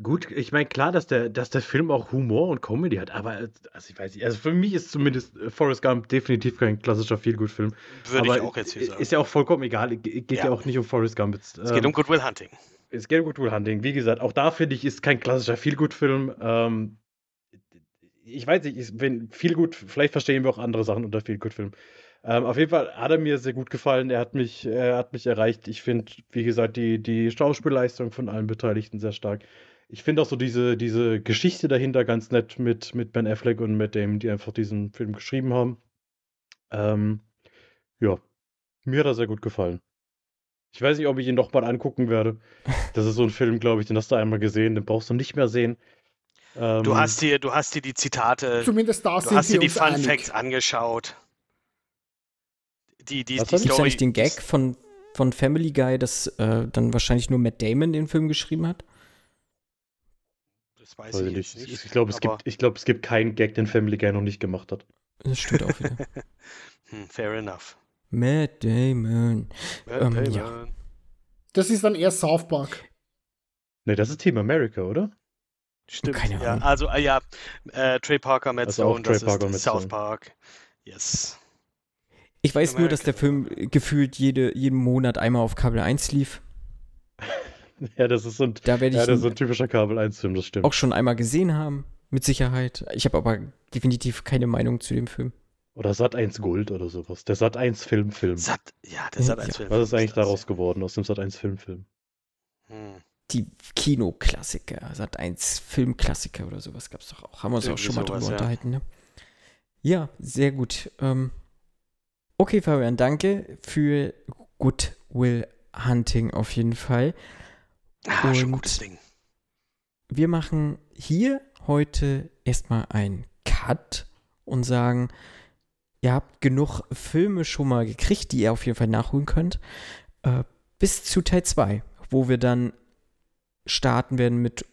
Gut, ich meine, klar, dass der, dass der Film auch Humor und Comedy hat, aber also ich weiß nicht, also für mich ist zumindest Forrest Gump definitiv kein klassischer Feelgood-Film.
Würde ich auch jetzt hier sagen.
Ist ja auch vollkommen egal, geht ja, ja auch nicht um Forrest Gump.
Jetzt, es geht um Good Will Hunting
es geht um Good Will Hunting. Wie gesagt, auch da finde ich, ist kein klassischer Feelgood-Film. Ähm, ich weiß nicht, ich, wenn Feelgood, vielleicht verstehen wir auch andere Sachen unter Feelgood-Film. Ähm, auf jeden Fall hat er mir sehr gut gefallen. Er hat mich, er hat mich erreicht. Ich finde, wie gesagt, die, die Schauspielleistung von allen Beteiligten sehr stark. Ich finde auch so diese, diese Geschichte dahinter ganz nett mit, mit Ben Affleck und mit dem, die einfach diesen Film geschrieben haben. Ähm, ja, mir hat er sehr gut gefallen. Ich weiß nicht, ob ich ihn noch mal angucken werde. Das ist so ein Film, glaube ich, den hast du einmal gesehen, den brauchst du nicht mehr sehen.
Ähm, du hast dir, du hast dir die Zitate,
zumindest da
du hast dir die Fun Facts angeschaut.
Die, die, Was die Story. Ist den Gag von, von Family Guy, dass äh, dann wahrscheinlich nur Matt Damon den Film geschrieben hat?
Das weiß ich nicht. nicht. Ich glaube, es, gibt, glaub, es gibt keinen Gag, den Family Guy noch nicht gemacht hat.
Das stimmt auch wieder.
hm, fair enough.
Matt Damon.
Matt ähm, Damon. Ja. Das ist dann eher South Park.
Ne, das ist Team America, oder?
Stimmt. Keine Ahnung. Ja, also, äh, ja, äh, Trey Parker, Matt also Stone, das Parker ist South. Park. Yes.
Ich weiß America. nur, dass der Film gefühlt jede, jeden Monat einmal auf Kabel 1 lief.
ja, das ist so ein,
da
ja,
das
ist so ein typischer Kabel 1-Film, das stimmt.
Auch schon einmal gesehen haben, mit Sicherheit. Ich habe aber definitiv keine Meinung zu dem Film.
Oder Sat 1 Gold oder sowas. Der Sat 1 Film Film.
Sat, ja, der Sat 1 Film.
Was ist eigentlich daraus geworden aus dem Sat 1 Film Film?
Hm. Die Kinoklassiker, Sat 1 Filmklassiker oder sowas gab es doch auch. Haben wir uns Irgendwie auch schon mal drüber ja. unterhalten, ne? Ja, sehr gut. Ähm, okay, Fabian, danke für Good Will Hunting auf jeden Fall.
Ah, schon gutes Ding.
Wir machen hier heute erstmal einen Cut und sagen, ihr habt genug Filme schon mal gekriegt, die ihr auf jeden Fall nachholen könnt. Äh, bis zu Teil 2, wo wir dann starten werden mit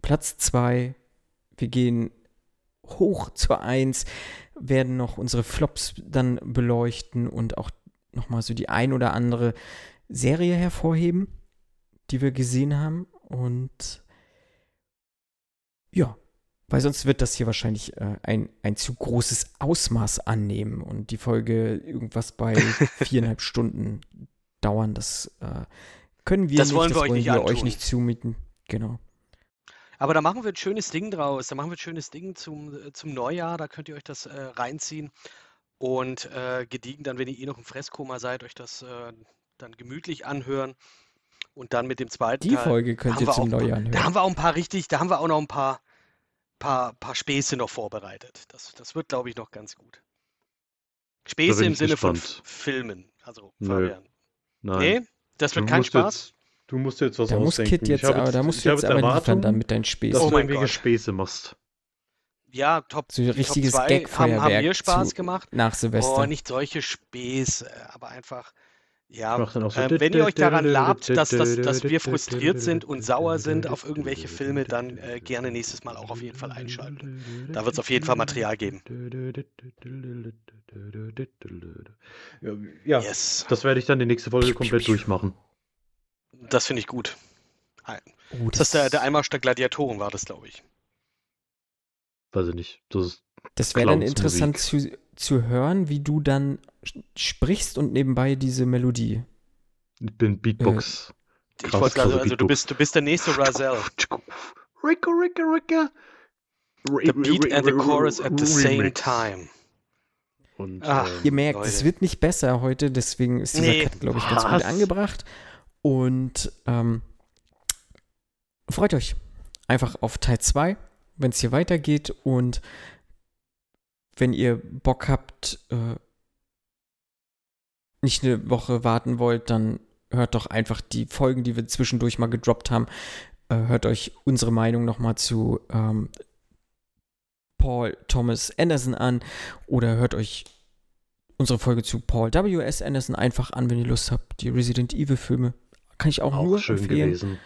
Platz 2. Wir gehen hoch zur 1, werden noch unsere Flops dann beleuchten und auch nochmal so die ein oder andere Serie hervorheben, die wir gesehen haben. Und ja, weil sonst wird das hier wahrscheinlich äh, ein, ein zu großes Ausmaß annehmen und die Folge irgendwas bei viereinhalb Stunden dauern. Das äh, können wir
Das
nicht,
wollen
das
wir euch
wollen
nicht
wir euch nicht zumuten. Genau.
Aber da machen wir ein schönes Ding draus. Da machen wir ein schönes Ding zum, äh, zum Neujahr. Da könnt ihr euch das äh, reinziehen und äh, gediegen dann, wenn ihr eh noch im Fresskoma seid, euch das äh, dann gemütlich anhören. Und dann mit dem zweiten
Die
Teil.
Folge könnt ihr
wir
zum Neujahr
Da
hören.
haben wir auch ein paar richtig, da haben wir auch noch ein paar, paar, paar Späße noch vorbereitet. Das, das wird, glaube ich, noch ganz gut. Späße im Sinne von
gespannt.
F- Filmen. Also,
Nö.
Fabian.
Nein.
Nee, das wird
du
kein Spaß.
Jetzt, du musst jetzt was
Da muss
ausdenken.
Kit jetzt,
ich habe
aber da musst
ich
du jetzt aber liefern dann mit deinen
dass
Späßen.
Oh
du
mein
irgendwelche
Gott.
Späße machst.
Ja, Top,
So richtiges
Top 2 haben, haben mir Spaß
zu-
gemacht.
Nach Silvester.
Oh, nicht solche Späße, aber einfach, ja,
so
äh, wenn ihr euch daran labt, dass, dass, dass wir frustriert sind und sauer sind auf irgendwelche Filme, dann äh, gerne nächstes Mal auch auf jeden Fall einschalten. Da wird es auf jeden Fall Material geben.
Ja,
Yes,
das werde ich dann die nächste Folge komplett durchmachen.
das finde ich gut.
Oh,
Das ist der, der Einmarsch der Gladiatoren, war das, glaube ich.
Weiß ich nicht. Das ist,
Das wäre dann interessant zu, zu hören, wie du dann sprichst und nebenbei diese Melodie.
ich bin Beatbox.
Ich
Krass,
wollte also,
krasse
also du bist, du bist der nächste Razel.
Ricka, Ricka, Ricka.
The beat and the chorus at the same time.
Und,
Ach,
ähm,
Ihr merkt, es
Leute.
wird nicht besser heute, deswegen ist dieser
Nee.
Cut, glaube ich, ganz
Was?
gut angebracht. Und ähm, freut euch einfach auf Teil 2, wenn es hier weitergeht. Und wenn ihr Bock habt, äh, nicht eine Woche warten wollt, dann hört doch einfach die Folgen, die wir zwischendurch mal gedroppt haben. Äh, hört euch unsere Meinung nochmal zu ähm, Paul Thomas Anderson an oder hört euch unsere Folge zu Paul W.S. Anderson einfach an, wenn ihr Lust habt. Die Resident Evil Filme kann ich auch,
auch
nur
schön
empfehlen.
gewesen.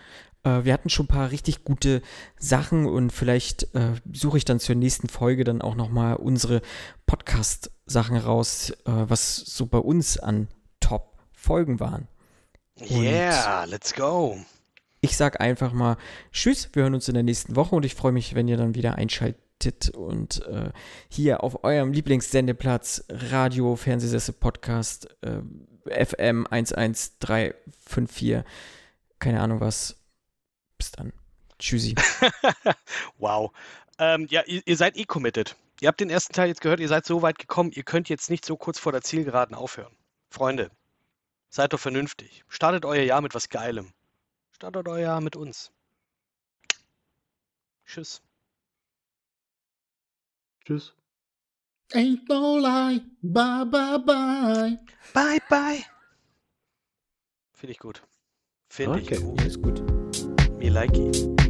Äh, wir hatten schon ein paar richtig gute Sachen und vielleicht äh, suche ich dann zur nächsten Folge dann auch nochmal unsere Podcast-Sachen raus, äh, was so bei uns an Top-Folgen waren.
Yeah, let's go.
Ich sag einfach mal Tschüss, wir hören uns in der nächsten Woche und ich freue mich, wenn ihr dann wieder einschaltet und äh, hier auf eurem Lieblingssendeplatz Radio, Fernsehsessel, Podcast, äh, FM 11354, keine Ahnung was. Bis dann. Tschüssi.
wow. Ähm, ja, ihr, ihr seid eh committed. Ihr habt den ersten Teil jetzt gehört, ihr seid so weit gekommen, ihr könnt jetzt nicht so kurz vor der Zielgeraden aufhören. Freunde, seid doch vernünftig. Startet euer Jahr mit was Geilem. Startet euer Jahr mit uns. Tschüss.
Tschüss.
Ain't no lie, bye bye bye.
Bye, bye. Finde ich gut. Finde
Okay.
ich gut.
Alles gut.
Like it.